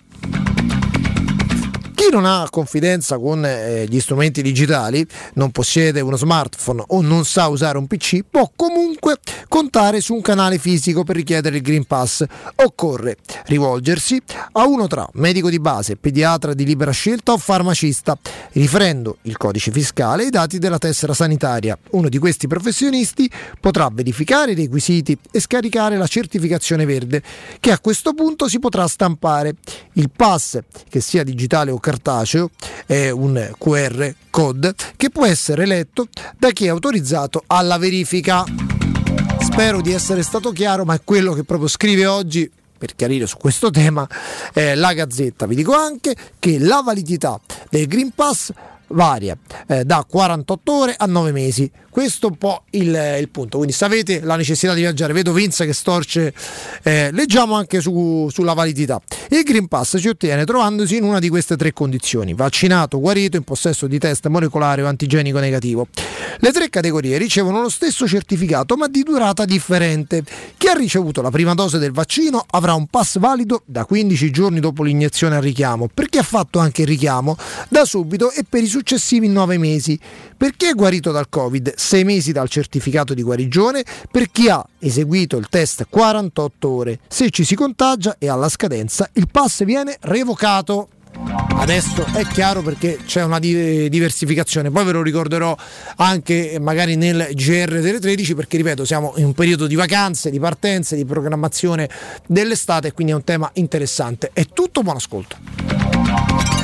Chi non ha confidenza con eh, gli strumenti digitali, non possiede uno smartphone o non sa usare un PC, può comunque contare su un canale fisico per richiedere il Green Pass. Occorre rivolgersi a uno tra medico di base, pediatra di libera scelta o farmacista, riferendo il codice fiscale e i dati della tessera sanitaria. Uno di questi professionisti potrà verificare i requisiti e scaricare la certificazione verde, che a questo punto si potrà stampare. Il pass, che sia digitale o cartaceo, è un QR code che può essere letto da chi è autorizzato alla verifica. Spero di essere stato chiaro, ma è quello che proprio scrive oggi per chiarire su questo tema eh, la Gazzetta. Vi dico anche che la validità del Green Pass varia eh, da 48 ore a 9 mesi. Questo è un po' il, il, punto. Quindi, se avete la necessità di viaggiare, vedo Vince che storce, eh, leggiamo anche su, sulla validità. Il Green Pass si ottiene trovandosi in una di queste tre condizioni: vaccinato, guarito, in possesso di test molecolare o antigenico negativo. Le tre categorie ricevono lo stesso certificato, ma di durata differente. Chi ha ricevuto la prima dose del vaccino avrà un pass valido da 15 giorni dopo l'iniezione al richiamo. Per chi ha fatto anche il richiamo, da subito e per i successivi 9 mesi. Per chi è guarito dal Covid, 6 mesi dal certificato di guarigione per chi ha eseguito il test 48 ore. Se ci si contagia e alla scadenza il pass viene revocato. Adesso è chiaro perché c'è una diversificazione, poi ve lo ricorderò anche magari nel GR delle 13 perché ripeto siamo in un periodo di vacanze, di partenze, di programmazione dell'estate quindi è un tema interessante. È tutto, buon ascolto.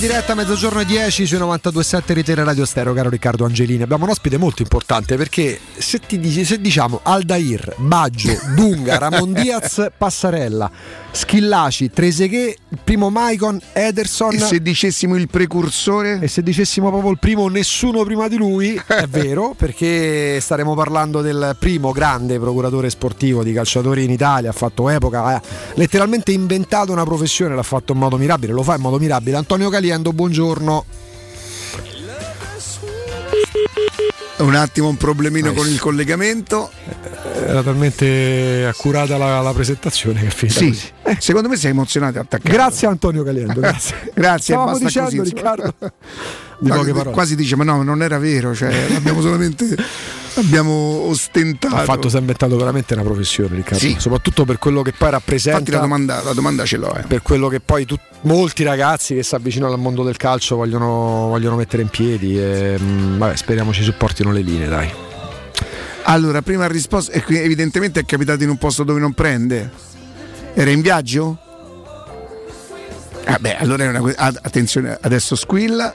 diretta a mezzogiorno e 10 sui 92.7 Ritele Radio Stereo, caro Riccardo Angelini. Abbiamo un ospite molto importante perché se, ti se diciamo Aldair, Baggio, Dunga, Ramon Diaz, Passarella, Schillaci, Treseghe, primo Maicon, Ederson. E se dicessimo il precursore? E se dicessimo proprio il primo, nessuno prima di lui, è vero, perché staremo parlando del primo grande procuratore sportivo di calciatori in Italia, ha fatto epoca, ha letteralmente inventato una professione, l'ha fatto in modo mirabile, lo fa in modo mirabile. Antonio Caliendo, buongiorno. Un attimo un problemino con il collegamento. Era talmente accurata la, la presentazione che finita Sì, così. eh, secondo me sei emozionato attaccato. Grazie Antonio Caliendo, grazie. Grazie, Stavamo basta dicendo così. Riccardo di poche che parole. Quasi dice, ma no, non era vero, cioè, abbiamo solamente abbiamo ostentato. Ha fatto, si è inventato veramente una professione, Riccardo. Sì. Soprattutto per quello che poi rappresenta. Infatti la domanda, la domanda ce l'ho. eh. Per quello che poi tut- molti ragazzi che si avvicinano al mondo del calcio vogliono, vogliono mettere in piedi. E, mm, vabbè, speriamo ci supportino le linee, dai. Allora, prima risposta, e qui evidentemente è capitato in un posto dove non prende. Era in viaggio? Ah beh, allora è una ah, attenzione, adesso squilla.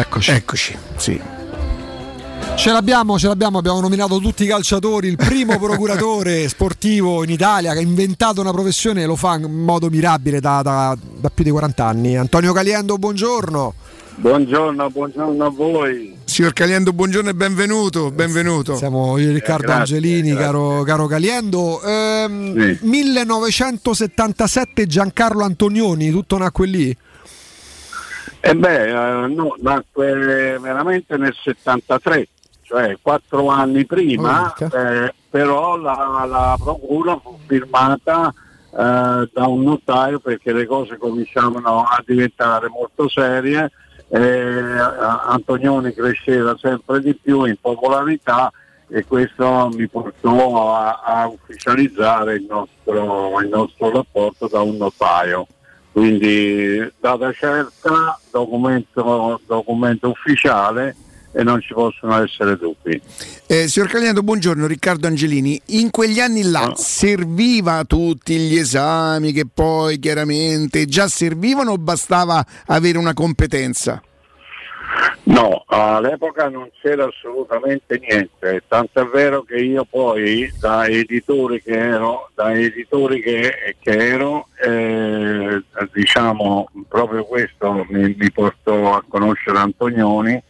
Eccoci. Eccoci, sì. Ce l'abbiamo, ce l'abbiamo, abbiamo nominato tutti i calciatori, il primo procuratore sportivo in Italia che ha inventato una professione e lo fa in modo mirabile da, da- da più di 40 anni. Antonio Caliendo, buongiorno. Buongiorno, buongiorno a voi. Signor Caliendo, buongiorno e benvenuto, benvenuto. Siamo io e Riccardo Eh, grazie, Angelini, grazie. Caro, caro Caliendo. Ehm, Sì. 1977 Giancarlo Antonioni, tutto nacque lì. E beh, eh, no, nacque veramente nel 73, cioè quattro anni prima, eh, però la, la procura fu firmata eh, da un notaio perché le cose cominciavano a diventare molto serie. eh, Antonioni cresceva sempre di più in popolarità e questo mi portò a, a ufficializzare il nostro, il nostro rapporto da un notaio. Quindi data certa, documento, documento ufficiale e non ci possono essere dubbi. Eh, signor Caliendo, buongiorno, Riccardo Angelini. In quegli anni là serviva tutti gli esami che poi chiaramente già servivano o bastava avere una competenza? No, all'epoca non c'era assolutamente niente, tanto è vero che io poi da editore che ero, da editore che, che ero eh, diciamo proprio questo mi, mi portò a conoscere Antonioni,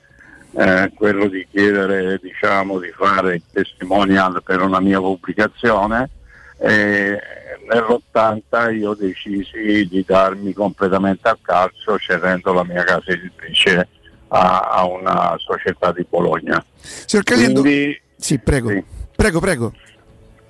eh, quello di chiedere diciamo, di fare il testimonial per una mia pubblicazione e nell'80 io decisi di darmi completamente al calcio cedendo la mia casa editrice a, a una società di Bologna. Signor Caliendo, Quindi- sì, prego. Sì. Prego, prego.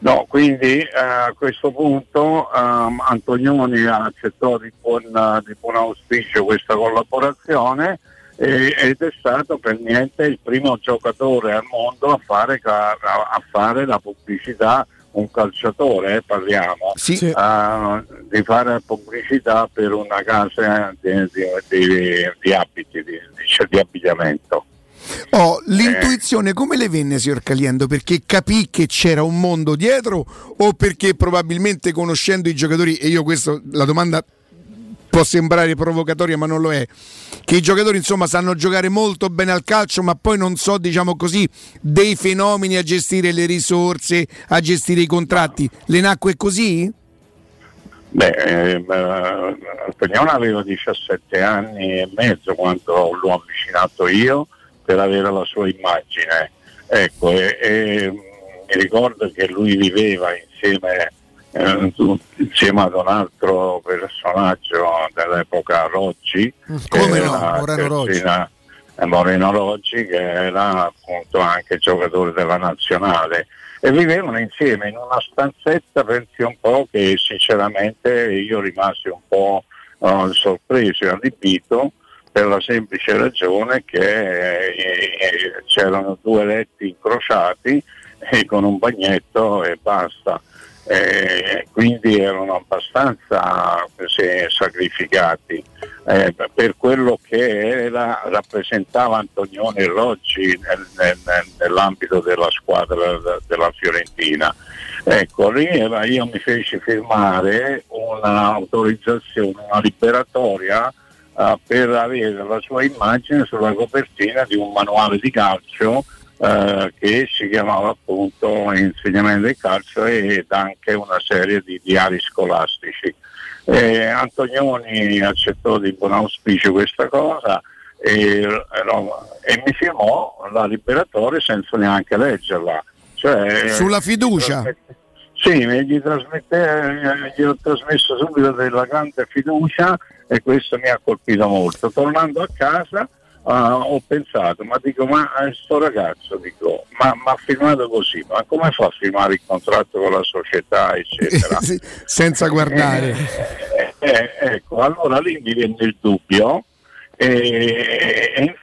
No, quindi eh, a questo punto ehm, Antonioni accettò di buon, di buon auspicio questa collaborazione e- ed è stato per niente il primo giocatore al mondo a fare, a- a fare la pubblicità, un calciatore eh, parliamo, eh, di fare pubblicità per una casa di, di- di- di abiti, di, di- di abbigliamento. Oh, l'intuizione come le venne, signor Caliendo? Perché capì che c'era un mondo dietro o perché probabilmente conoscendo i giocatori, e io questo, la domanda può sembrare provocatoria ma non lo è, che i giocatori insomma sanno giocare molto bene al calcio ma poi non so diciamo così dei fenomeni a gestire le risorse, a gestire i contratti. Le nacque così? Beh, eh, aveva 17 anni e mezzo quando l'ho avvicinato io per avere la sua immagine. Ecco, e, e, mh, mi ricordo che lui viveva insieme, tu- insieme ad un altro personaggio dell'epoca Roggi, che Come no, Moreno Roggi. terzina- eh, Moreno Roggi, che era appunto anche giocatore della nazionale e vivevano insieme in una stanzetta, pensi un po' che sinceramente io rimasi un po' eh, sorpreso e allibito per la semplice ragione che eh, c'erano due letti incrociati e con un bagnetto e basta. Eh, quindi erano abbastanza se, sacrificati eh, per quello che era, rappresentava Antonioni Roggi nel- nel- nel- nell'ambito della squadra de- della Fiorentina. Ecco, lì era- io mi feci firmare un'autorizzazione, una liberatoria eh, per avere la sua immagine sulla copertina di un manuale di calcio eh, che si chiamava appunto Insegnamento del calcio ed anche una serie di diari scolastici. Eh, Antonioni accettò di buon auspicio questa cosa e, e mi firmò la liberatoria senza neanche leggerla. Cioè, Sulla fiducia. sì, gli, trasmette- gli ho trasmesso subito della grande fiducia e questo mi ha colpito molto. Tornando a casa ah, ho pensato, ma dico, ma eh, sto ragazzo, dico, ma ha firmato così, ma come fa a firmare il contratto con la società, eccetera? Sì, senza guardare. Eh, eh, ecco, allora lì mi venne il dubbio e,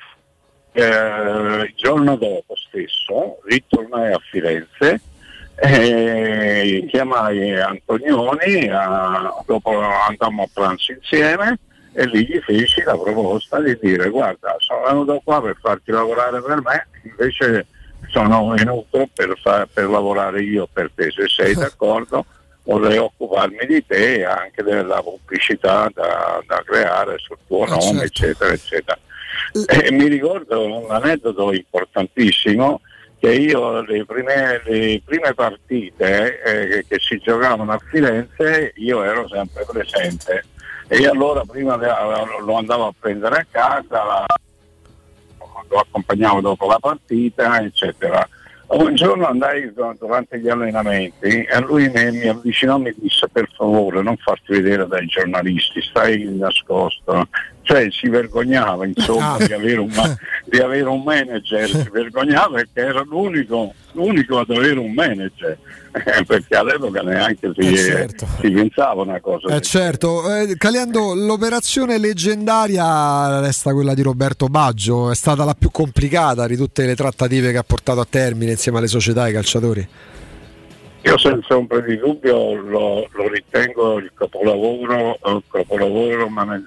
eh, il giorno dopo stesso ritornai a Firenze e chiamai Antonioni, a- dopo andammo a pranzo insieme e lì gli feci la proposta di dire guarda sono venuto qua per farti lavorare per me, invece sono venuto per, fa- per lavorare io per te, se sei d'accordo vorrei occuparmi di te e anche della pubblicità da, da creare sul tuo Ah, nome, certo. eccetera, eccetera. E mi ricordo un aneddoto importantissimo che io le prime, le prime partite eh, che, che si giocavano a Firenze io ero sempre presente e allora prima lo andavo a prendere a casa, lo accompagnavo dopo la partita, eccetera. Un giorno andai durante gli allenamenti e lui mi avvicinò e mi disse per favore non farti vedere dai giornalisti, stai nascosto. Cioè si vergognava insomma di, avere un, ma- di avere un manager, si vergognava perché era l'unico, l'unico ad avere un manager, Eh, perché all'epoca neanche si, Eh, certo. si pensava una cosa Eh certo, eh, Caliendo, l'operazione leggendaria resta quella di Roberto Baggio, è stata la più complicata di tutte le trattative che ha portato a termine insieme alle società e ai calciatori. Io senza ombra di dubbio lo, lo ritengo il capolavoro, il capolavoro mana-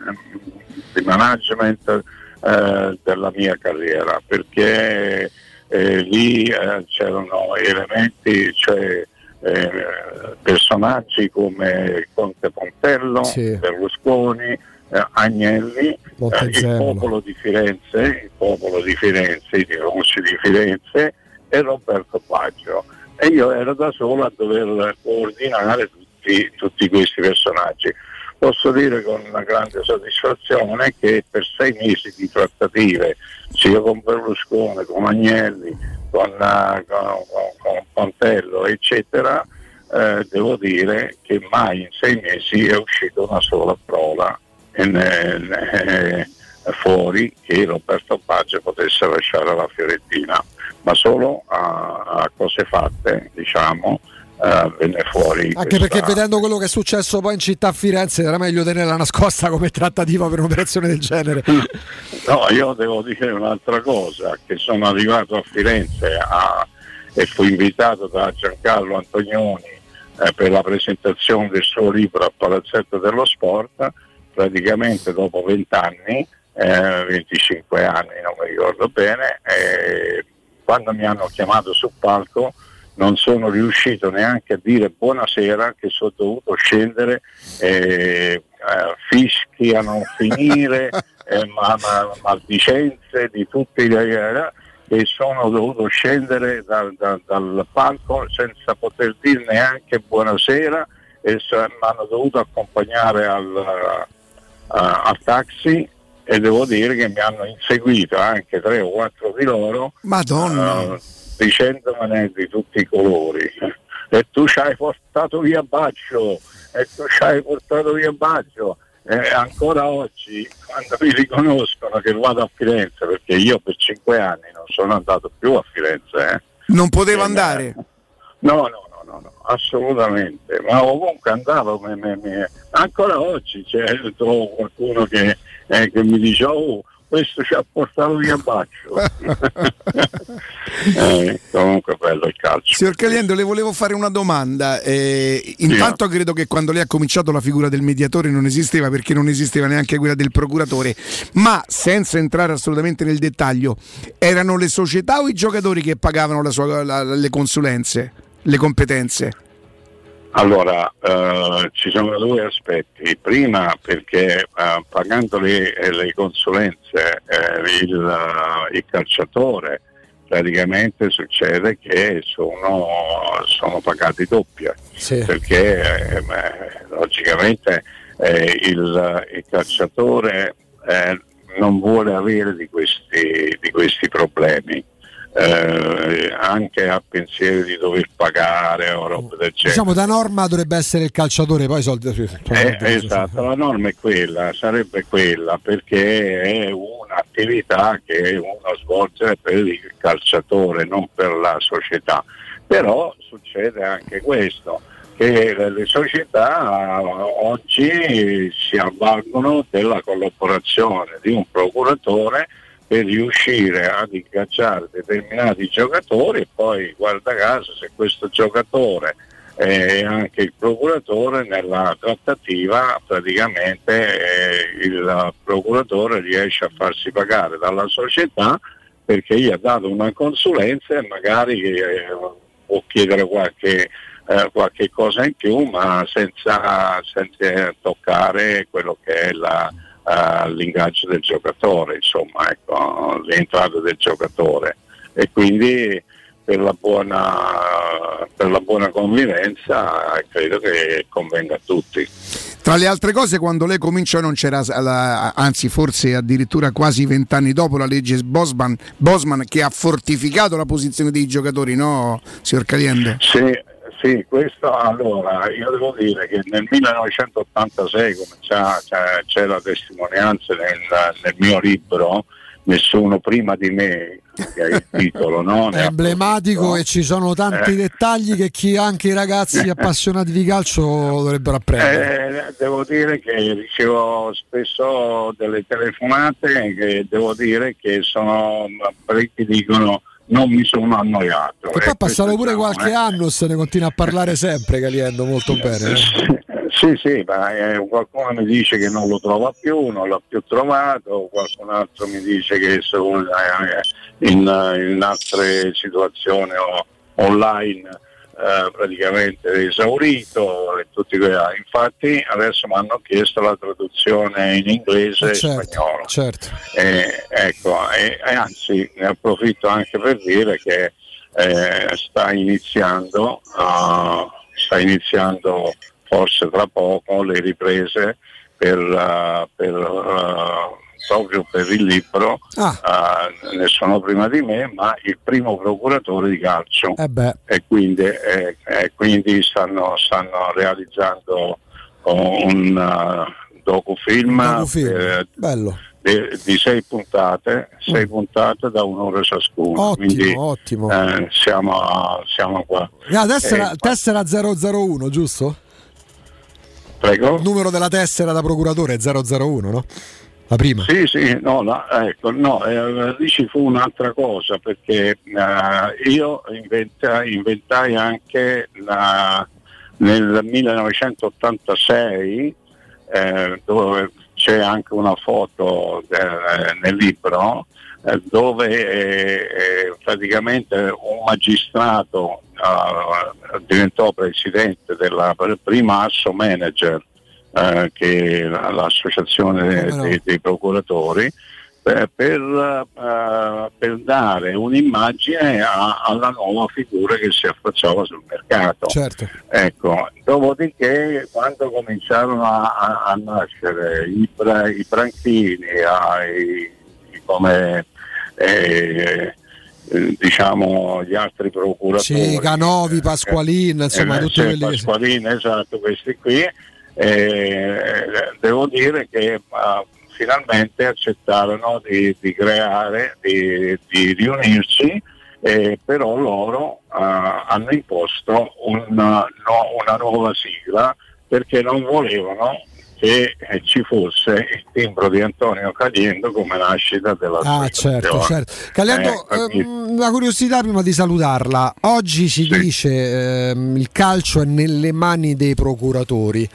di management eh, della mia carriera, perché eh, lì eh, c'erano elementi, cioè eh, personaggi come Conte Pontello, Sì. Berlusconi, eh, Agnelli, il popolo di Firenze, il popolo di Firenze, i tifosi di Firenze e Roberto Baggio. E io ero da solo a dover coordinare tutti, tutti questi personaggi. Posso dire con una grande soddisfazione che per sei mesi di trattative, sia con Berlusconi, con Agnelli, con, eh, con- con- con Pontello, eccetera, eh, devo dire che mai in sei mesi è uscita una sola parola in- eh, fuori che Roberto Baggio potesse lasciare la Fiorentina, ma solo a, a cose fatte, diciamo, eh, venne fuori. Anche perché vedendo quello che è successo poi in città a Firenze era meglio tenerla nascosta come trattativa per un'operazione del genere. No, io devo dire un'altra cosa, che sono arrivato a Firenze a- e fui invitato da Giancarlo Antonioni eh, per la presentazione del suo libro a Palazzetto dello Sport, praticamente dopo 20 anni, eh, 25 anni non mi ricordo bene, e quando mi hanno chiamato sul palco non sono riuscito neanche a dire buonasera che sono dovuto scendere eh, eh, fischi a non finire, eh, ma, ma- maldicenze di tutti gli e sono dovuto scendere da- da- dal palco senza poter dire neanche buonasera e mi hanno dovuto accompagnare al, a- al taxi e devo dire che mi hanno inseguito anche tre o quattro di loro Madonna. Eh, dicendomene di tutti i colori e tu ci hai portato via Baggio e tu ci hai portato via Baggio e ancora oggi quando mi riconoscono che vado a Firenze perché io per cinque anni non sono andato più a Firenze eh. Non poteva Eh, andare. No, no, no, no, no, assolutamente, ma ovunque andavo, me- me- me- ancora oggi c'è trovo qualcuno che, eh, che mi dice oh questo ci ha portato via Baccio. Eh, comunque bello il calcio. Signor Caliendo, le volevo fare una domanda. Eh, intanto credo che quando lei ha cominciato la figura del mediatore non esisteva perché non esisteva neanche quella del procuratore, ma senza entrare assolutamente nel dettaglio, erano le società o i giocatori che pagavano sua- la- le consulenze, le competenze? Allora, eh, ci sono due aspetti. Prima perché eh, pagando le, eh, le consulenze eh, il, il, calciatore praticamente succede che sono, sono pagati doppia, sì. perché eh, logicamente eh, il, il, calciatore non vuole avere di questi, di questi problemi eh, anche a pensiero di dover pagare o roba del genere. Diciamo da norma dovrebbe essere il calciatore, poi i soldi. Eh, esatto, la norma è quella, sarebbe quella perché è un'attività che uno svolge per il calciatore, non per la società. Però succede anche questo che le società oggi si avvalgono della collaborazione di un procuratore per riuscire ad ingaggiare determinati giocatori e poi guarda caso se questo giocatore e anche il procuratore nella trattativa praticamente eh, il procuratore riesce a farsi pagare dalla società perché gli ha dato una consulenza e magari eh, può chiedere qualche, eh, qualche, cosa in più ma senza, senza toccare quello che è la, all'ingaggio del giocatore, insomma, ecco, l'entrata del giocatore e quindi per la buona, per la buona convivenza credo che convenga a tutti. Tra le altre cose, quando lei cominciò non c'era, anzi forse addirittura quasi vent'anni dopo, la legge Bosman, Bosman, che ha fortificato la posizione dei giocatori, no, signor Caliendo? Sì, sì, questo allora io devo dire che nel 1986, come c'è, c'è la testimonianza nel, nel, mio libro, Nessuno prima di me, che è il titolo, no? è emblematico e ci sono tanti eh. dettagli che chi, anche i ragazzi appassionati di calcio dovrebbero apprendere. Eh, devo dire che ricevo spesso delle telefonate che devo dire che sono parecchi dicono non mi sono annoiato. E poi è passato pure diciamo, qualche eh. anno, se ne continua a parlare sempre Caliendo molto bene. Eh. Sì, sì, ma eh, qualcuno mi dice che non lo trova più, non l'ha più trovato, qualcun altro mi dice che sono eh, in, in altre situazioni o online eh, praticamente esaurito e tutti quei infatti adesso mi hanno chiesto la traduzione in inglese e certo, spagnolo certo. E, ecco, e, e, anzi ne approfitto anche per dire che eh, sta iniziando uh, sta iniziando forse tra poco le riprese per, uh, per uh, proprio per il libro, ah. uh, ne sono prima di me, ma il primo procuratore di calcio. Eh e quindi, eh, eh, quindi stanno, stanno, realizzando un uh, docufilm, docufilm. Eh, Bello. Di, sei puntate, sei mm. puntate da un'ora ciascuna. Ottimo, quindi, ottimo. Eh, siamo, siamo, qua. La tessera, tessera 001, giusto? Prego. Il numero della tessera da procuratore è 001, no? La prima? Sì, sì, no, la, ecco, no eh, lì ci fu un'altra cosa perché eh, io inventai, inventai anche la, nel 1986 eh, dove c'è anche una foto eh, nel libro eh, dove eh, praticamente un magistrato diventò presidente della prima Asso Manager eh, che l'associazione no. dei, dei, procuratori, eh, per, eh, per, dare un'immagine a, alla nuova figura che si affacciava sul mercato. Certo. Ecco, dopodiché quando cominciarono a, a, a nascere i, i branchini, ai, come eh, diciamo gli altri procuratori sì, Canovi, Pasqualin insomma eh, tutti quelli Pasqualin, esatto questi qui eh, devo dire che uh, finalmente accettarono di, di creare, di, di riunirsi, eh, però loro uh, hanno imposto una, no, una nuova sigla perché non volevano che eh, ci fosse il timbro di Antonio Caliendo come nascita della Ah, certo, certo. Caliendo, Eh, ehm, una curiosità prima di salutarla. Oggi si dice ehm, il calcio è nelle mani dei procuratori.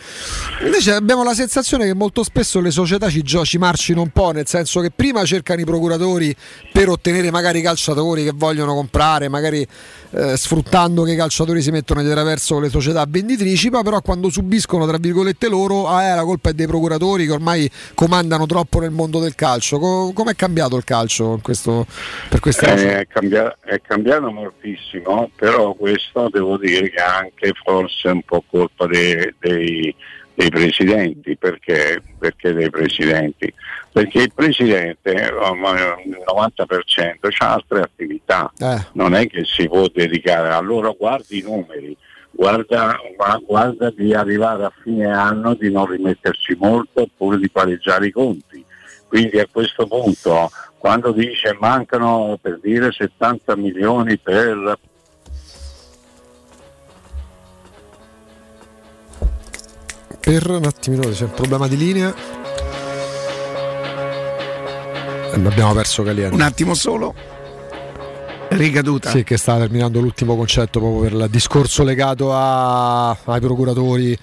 Invece abbiamo la sensazione che molto spesso le società ci, gio- ci marcino un po', nel senso che prima cercano i procuratori per ottenere magari i calciatori che vogliono comprare, magari eh, sfruttando che i calciatori si mettono di traverso le società venditrici, poi però quando subiscono tra virgolette loro, ah, eh, la colpa è dei procuratori che ormai comandano troppo nel mondo del calcio. Co- com'è cambiato il calcio in questo, per questa Eh, È, cambia- è cambiato moltissimo, però questo devo dire che è anche forse un po' colpa dei, dei- dei presidenti, perché, perché dei presidenti? Perché il presidente, il 90%, ha altre attività, Eh. non è che si può dedicare, allora guardi i numeri, guarda, gua- guarda di arrivare a fine anno di non rimetterci molto oppure di pareggiare i conti. Quindi a questo punto, quando dice mancano per dire 70 milioni per Per un attimino c'è un problema di linea. E abbiamo perso Caliendo. Un attimo solo. Ricaduta. Sì, che sta terminando l'ultimo concetto proprio per il discorso legato a- ai procuratori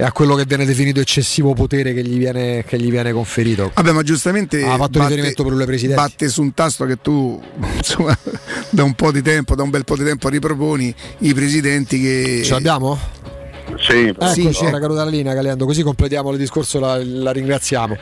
e a quello che viene definito eccessivo potere che gli viene, che gli viene conferito. Vabbè, ma giustamente Ha fatto riferimento per le presidenti. batte su un tasto che tu insomma, da un po' di tempo, da un bel po' di tempo riproponi i presidenti che. Ce l'abbiamo? Sì, Eccoci, era caduta la linea Caliendo, così completiamo il discorso, la, la ringraziamo.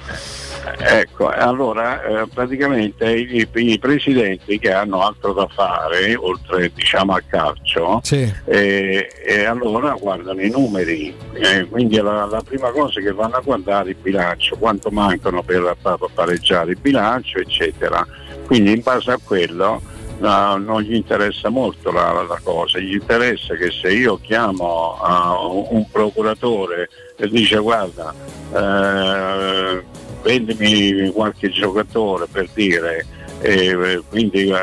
Ecco, allora eh, praticamente i, i presidenti che hanno altro da fare, oltre diciamo al calcio, Sì. e, e allora guardano i numeri, eh, quindi la, la prima cosa che vanno a guardare è il bilancio, quanto mancano per, per pareggiare il bilancio, eccetera. Quindi in base a quello no, non gli interessa molto la, la cosa, gli interessa che se io chiamo uh, un procuratore e dice guarda, eh, vendimi qualche giocatore per dire, e quindi eh,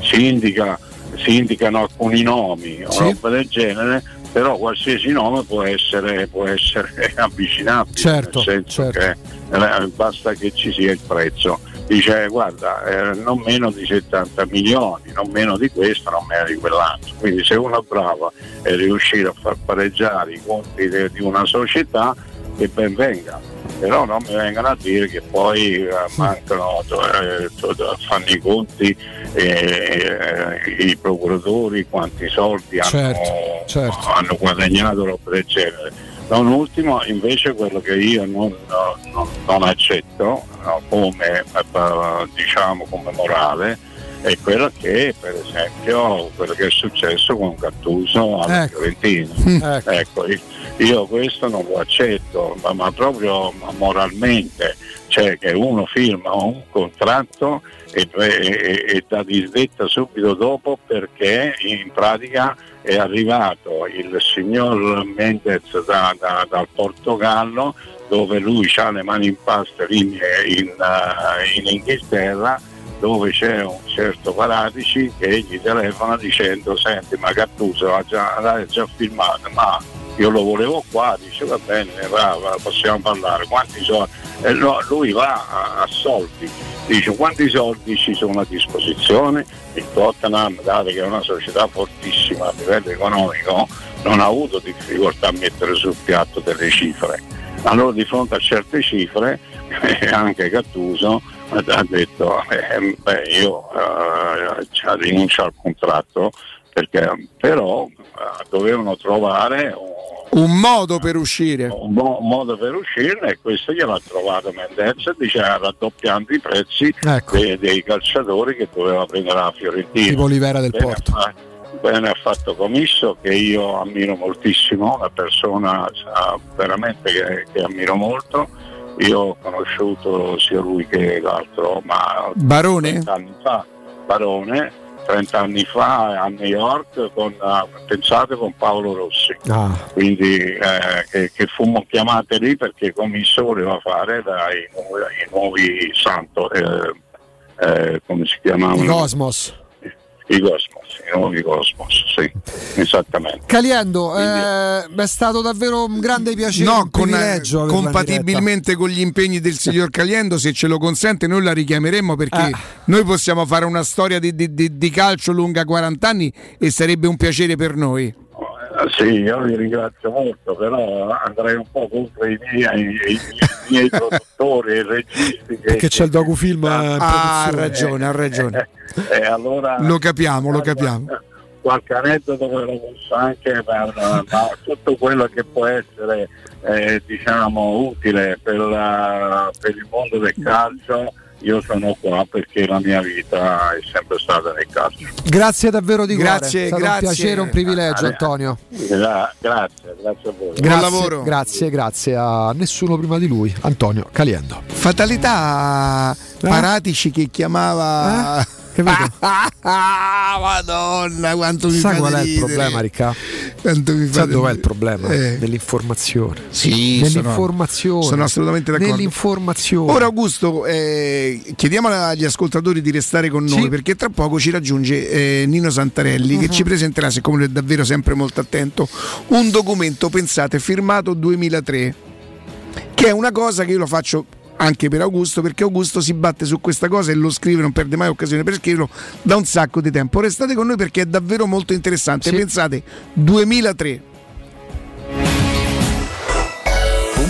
si, indica, si indicano alcuni nomi o Sì. roba del genere, però qualsiasi nome può essere, può essere avvicinabile, Certo, nel senso che eh, basta che ci sia il prezzo. Dice guarda, eh, non meno di 70 milioni, non meno di questo, non meno di quell'altro. Quindi se uno è bravo e riuscire a far pareggiare i conti de- di una società, che ben venga. Però non mi vengano a dire che poi eh, mancano, eh, fanno i conti eh, i procuratori, quanti soldi hanno, Certo, certo. hanno guadagnato, roba del genere. Non ultimo, invece, quello che io non, non- non accetto come, eh, diciamo, come morale è quello che, per esempio, quello che è successo con Gattuso alla Ecco. Fiorentina. Ecco, io- io questo non lo accetto, ma, ma proprio moralmente, cioè che uno firma un contratto e, e- e dà disdetta subito dopo perché in pratica è arrivato il signor Mendez da- da- dal Portogallo dove lui ha le mani in pasta in, in, eh, in Inghilterra dove c'è un certo Paratici che gli telefona dicendo senti ma Gattuso l'ha già, l'ha già firmato ma io lo volevo qua dice va bene va, va, possiamo parlare quanti soldi? E no, lui va a, a soldi. Dice quanti soldi ci sono a disposizione? Il Tottenham dato che è una società fortissima a livello economico non ha avuto difficoltà a mettere sul piatto delle cifre. Allora di fronte a certe cifre anche Gattuso ha detto eh, beh, io eh, cioè, rinuncio al contratto perché però eh, dovevano trovare un, Un modo per uscire. un mo- modo per uscirne e questo gliel'ha trovato Mendez diceva raddoppiando i prezzi Ecco. dei, dei calciatori che doveva prendere la Fiorentina Tipo Olivera del Bene Porto. ha Bene ha fatto Comisso che io ammiro moltissimo, una persona veramente che, che ammiro molto. Io ho conosciuto sia lui che l'altro, ma Barone? 30 anni fa, Barone, 30 anni fa a New York con, pensate, con Paolo Rossi. Ah, Quindi eh, che, che fummo chiamate lì perché Commisso voleva fare dai nuovi, i nuovi santo, eh, eh, come si chiamavano? i Cosmos. i Cosmos, i nuovi Cosmos, sì, esattamente. Caliendo, eh, è stato davvero un grande piacere, No, con- in compatibilmente con gli impegni del signor Caliendo, se ce lo consente, noi la richiameremo perché Ah. noi possiamo fare una storia di, di- di- di calcio lunga 40 anni e sarebbe un piacere per noi. Eh, Sì, io vi ringrazio molto, però andrei un po' contro i miei, i, i miei produttori e registi. Che, Perché c'è il docufilm in Ah, ha ragione, ha ragione. E allora Lo capiamo, lo capiamo. qualche aneddoto ve lo posso anche per ma tutto quello che può essere eh, diciamo utile per, la- per il mondo del calcio io sono qua perché la mia vita è sempre stata nel calcio Grazie davvero di cuore. Grazie, è stato grazie. un piacere, un privilegio, Ah, Antonio. Gra- grazie grazie a voi Grazie, grazie, grazie a nessuno prima di lui, Antonio Caliendo. Fatalità Paratici che chiamava... Eh? Capito? Ah, Madonna, quanto mi Sai fate qual è il problema, Ricca? Quanto mi Sai fate dov'è il problema? Eh. Nell'informazione. Sì, Nell'informazione. sono, sono assolutamente d'accordo. Nell'informazione. Ora Augusto, eh, chiediamo agli ascoltatori di restare con noi Sì. perché tra poco ci raggiunge eh, Nino Santarelli che Mhm. ci presenterà, siccome è davvero sempre molto attento, un documento, pensate, firmato 2003, che è una cosa che io lo faccio anche per Augusto perché Augusto si batte su questa cosa e lo scrive, non perde mai occasione per scriverlo da un sacco di tempo. Restate con noi perché è davvero molto interessante. Pensate, 2003.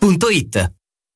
maestroturismo.it.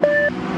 you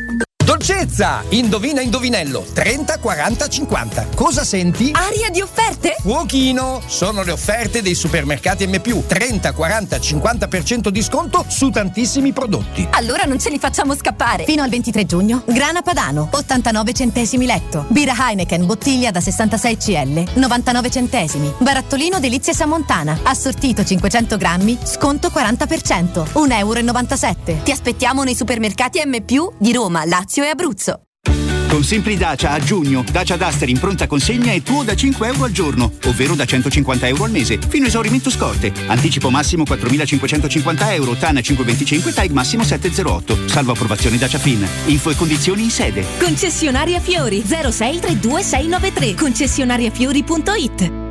Dolcezza! Indovina indovinello 30 40 50. Cosa senti? Aria di offerte? Fuochino! Sono le offerte dei supermercati M+, 30 40 50% di sconto su tantissimi prodotti. Allora non ce li facciamo scappare. Fino al 23 giugno, grana padano, 89 centesimi letto. Birra Heineken, bottiglia da 66 CL, 99 centesimi. Barattolino Delizie Samontana, assortito 500 grammi, sconto 40%, 1,97 euro. Ti aspettiamo nei supermercati M+, di Roma, Lazio e Abruzzo. Con Simpli Dacia a giugno, Dacia Duster in pronta consegna è tuo da 5 euro al giorno, ovvero da 150 euro al mese, fino a esaurimento scorte. Anticipo massimo 4.550 euro, TAN 525, TAG massimo 708. Salvo approvazione Dacia Fin. Info e condizioni in sede. Concessionaria Fiori 0632693 concessionariafiori.it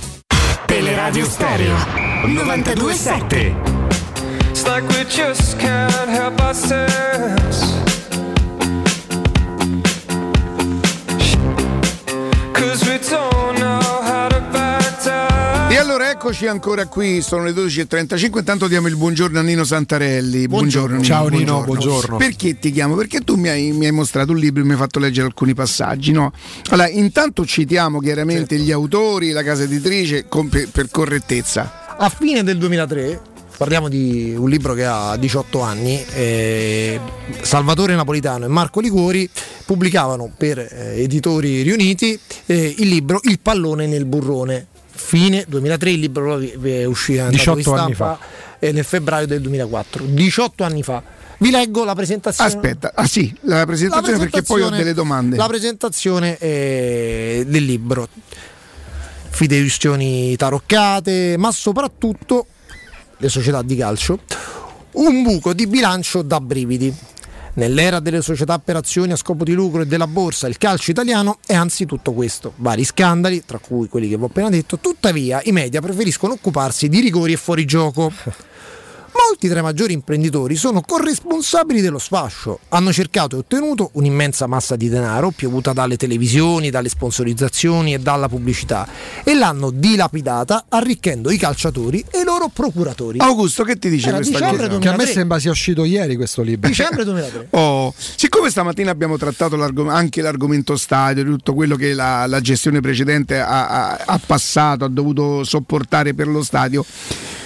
Teleradio Stereo 927 It's like we just can't help ourselves. Cause we don't know allora eccoci ancora qui, sono le 12.35, intanto diamo il buongiorno a Nino Santarelli. Buongiorno, Nino. Ciao Nino, buongiorno. Perché ti chiamo? Perché tu mi hai, mi hai mostrato un libro e mi hai fatto leggere alcuni passaggi, no? Allora, intanto citiamo chiaramente Certo. gli autori, la casa editrice, con- per, per correttezza. A fine del 2003, parliamo di un libro che ha 18 anni, eh, Salvatore Napolitano e Marco Liguori pubblicavano per eh, editori riuniti eh, il libro Il pallone nel burrone. Fine 2003 il libro è andato 18 in anni stampa, eh, nel febbraio del 2004. 18 anni fa. Vi leggo la presentazione. Aspetta, ah sì, la presentazione, perché poi ho delle domande. La presentazione eh, del libro. Fideiussioni taroccate, ma soprattutto le società di calcio. Un buco di bilancio da brividi. Nell'era delle società per azioni a scopo di lucro e della borsa, il calcio italiano è anzitutto questo. Vari scandali, tra cui quelli che vi ho appena detto, tuttavia i media preferiscono occuparsi di rigori e fuorigioco. Molti tra i maggiori imprenditori sono corresponsabili dello sfascio. Hanno cercato e ottenuto un'immensa massa di denaro piovuta dalle televisioni, dalle sponsorizzazioni e dalla pubblicità e l'hanno dilapidata arricchendo i calciatori e i loro procuratori. Augusto, che ti dice Era questa cosa? 2003. Che a me sembra sia uscito ieri questo libro. Dicembre 2003. Oh, siccome stamattina abbiamo trattato l'argom- anche l'argomento stadio, di tutto quello che la, la gestione precedente ha, ha- ha passato, ha dovuto sopportare per lo stadio,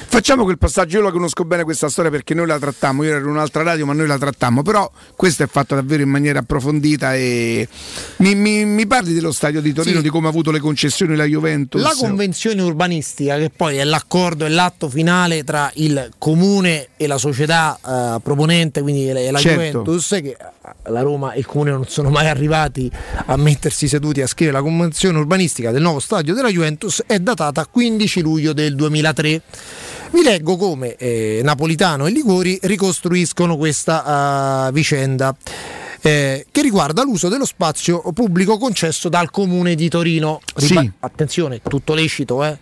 facciamo quel passaggio. Io la conosco bene questa storia perché noi la trattammo. Io ero in un'altra radio, ma noi la trattammo. Però questo è fatto davvero in maniera approfondita. E mi, mi- mi parli dello stadio di Torino, Sì. di come ha avuto le concessioni la Juventus? La convenzione urbanistica, che poi è l'accordo e l'atto finale tra il comune e la società eh, proponente, quindi la, la Certo. Juventus, che la Roma e il comune non sono mai arrivati a mettersi seduti a scrivere la convenzione urbanistica del nuovo stadio della Juventus, è datata 15 luglio del 2003. Vi leggo come eh, Napolitano e Ligori ricostruiscono questa eh, vicenda. eh, che riguarda l'uso dello spazio pubblico concesso dal comune di Torino. Ripa- Sì. Attenzione, tutto lecito, eh?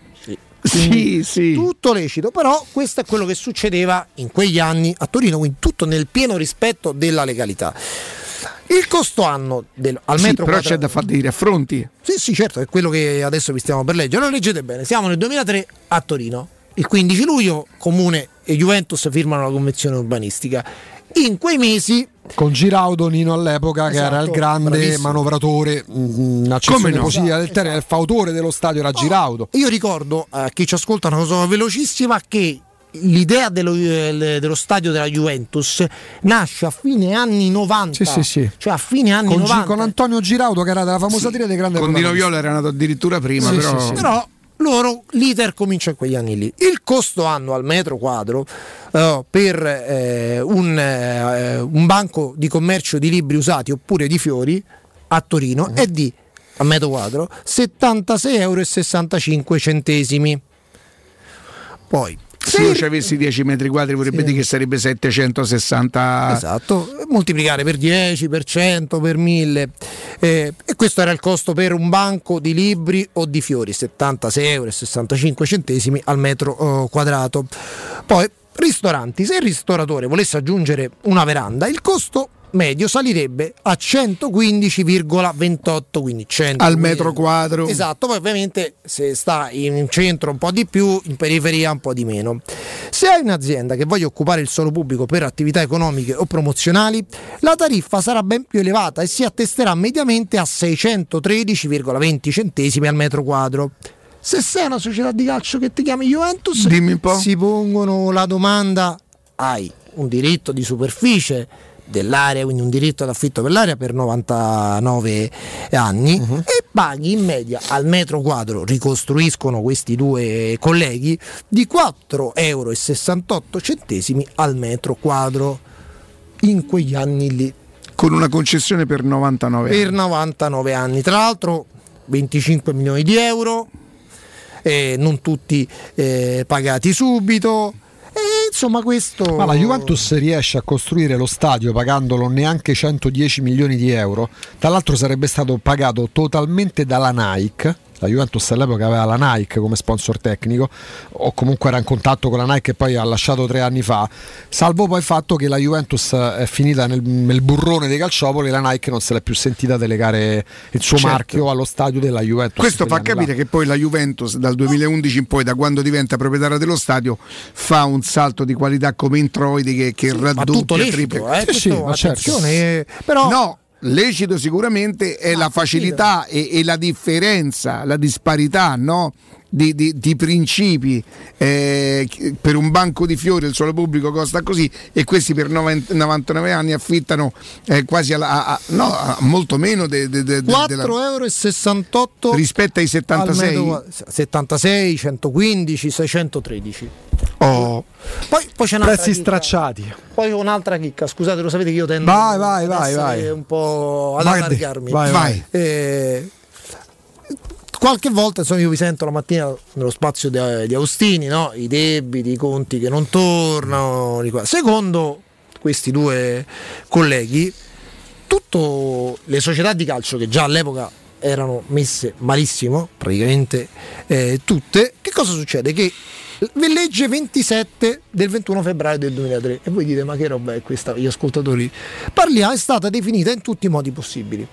Sì. Sì. Tutto lecito, però questo è quello che succedeva in quegli anni a Torino, quindi tutto nel pieno rispetto della legalità. Il costo anno del, al Sì, metro però quadra- c'è da fare dei raffronti. Sì, sì, certo, è quello che adesso vi stiamo per leggere. Allora leggete bene, siamo nel 2003 a Torino. Il 15 luglio Comune e Juventus firmano la convenzione urbanistica. In quei mesi Con Giraudo Nino all'epoca che era Esatto, il grande bravissimo. manovratore, mm, un'accezione Come no? positiva del termine, il fautore dello stadio era Giraudo. Io ricordo a chi ci ascolta una cosa velocissima che l'idea dello, eh, dello stadio della Juventus nasce a fine anni 90. Sì, sì, sì. Cioè a fine anni Con, Gi- 90. con Antonio Giraudo che era della famosa tira dei grandi Con Dino. Viola era nato addirittura prima, Sì, però... sì, sì. Però loro l'iter comincia in quegli anni lì. Il costo anno al metro quadro eh, per eh, un, eh, un banco di commercio di libri usati oppure di fiori a Torino è di a metro quadro 76,65 euro. Poi Se io ci avessi 10 metri quadri vorrebbe dire che sarebbe 760 Esatto, moltiplicare per 10, per 100, per 1000 eh, e questo era il costo per un banco di libri o di fiori, 76,65 euro al metro eh, quadrato. Poi ristoranti, se il ristoratore volesse aggiungere una veranda, il costo medio salirebbe a 115,28 quindi 100 al metro quadro. Esatto, poi ovviamente se sta in centro un po' di più, in periferia un po' di meno. Se hai un'azienda che voglia occupare il suolo pubblico per attività economiche o promozionali, la tariffa sarà ben più elevata e si attesterà mediamente a 613,20 centesimi al metro quadro. Se sei una società di calcio che ti chiami Juventus, Dimmi un po'. si pongono la domanda: hai un diritto di superficie dell'area, quindi un diritto d'affitto per l'area per 99 anni e paghi in media al metro quadro, ricostruiscono questi due colleghi, di 4,68 euro al metro quadro in quegli anni lì. Con una concessione per 99 Per anni. 99 anni, tra l'altro 25 milioni di euro, eh, non tutti eh, pagati subito. E insomma questo... Ma la Juventus riesce a costruire lo stadio pagandolo neanche 110 milioni di euro. Tra l'altro sarebbe stato pagato totalmente dalla Nike. La Juventus all'epoca aveva la Nike come sponsor tecnico, o comunque era in contatto con la Nike e poi ha lasciato tre anni fa. Salvo poi il fatto che la Juventus è finita nel, nel burrone dei calciopoli e la Nike non se l'è più sentita delegare il suo Certo. marchio allo stadio della Juventus. Questo fa capire che poi la Juventus dal 2011 in poi, da quando diventa proprietaria dello stadio, fa un salto di qualità come introiti che, che ma raddoppia, tripla. eh, questo, attenzione, eh, però No, lecito sicuramente è la facilità e, e la differenza, la disparità no? Di, di- di principi. eh, per un banco di fiori il suolo pubblico costa così e questi per 90 99 anni affittano eh, quasi alla- a, a- no, a molto meno de- de- de- de- della- 4,68 euro rispetto ai 76. al metro quadro. 76, 115, 613. Oh. Poi, poi c'è un'altra Prezzi chicca. stracciati. Poi un'altra chicca, scusate, lo sapete che io tendo Vai, vai, vai, vai. un po' ad Vai, allargarmi. vai, vai. Eh, qualche volta insomma, io vi sento la mattina nello spazio di, di Austini, no? i debiti, i conti che non tornano. Secondo questi due colleghi, tutte le società di calcio che già all'epoca erano messe malissimo, praticamente eh, tutte, che cosa succede? Che legge 27 del 21 febbraio del 2003 e voi dite ma che roba è questa gli ascoltatori parliamo è stata definita in tutti i modi possibili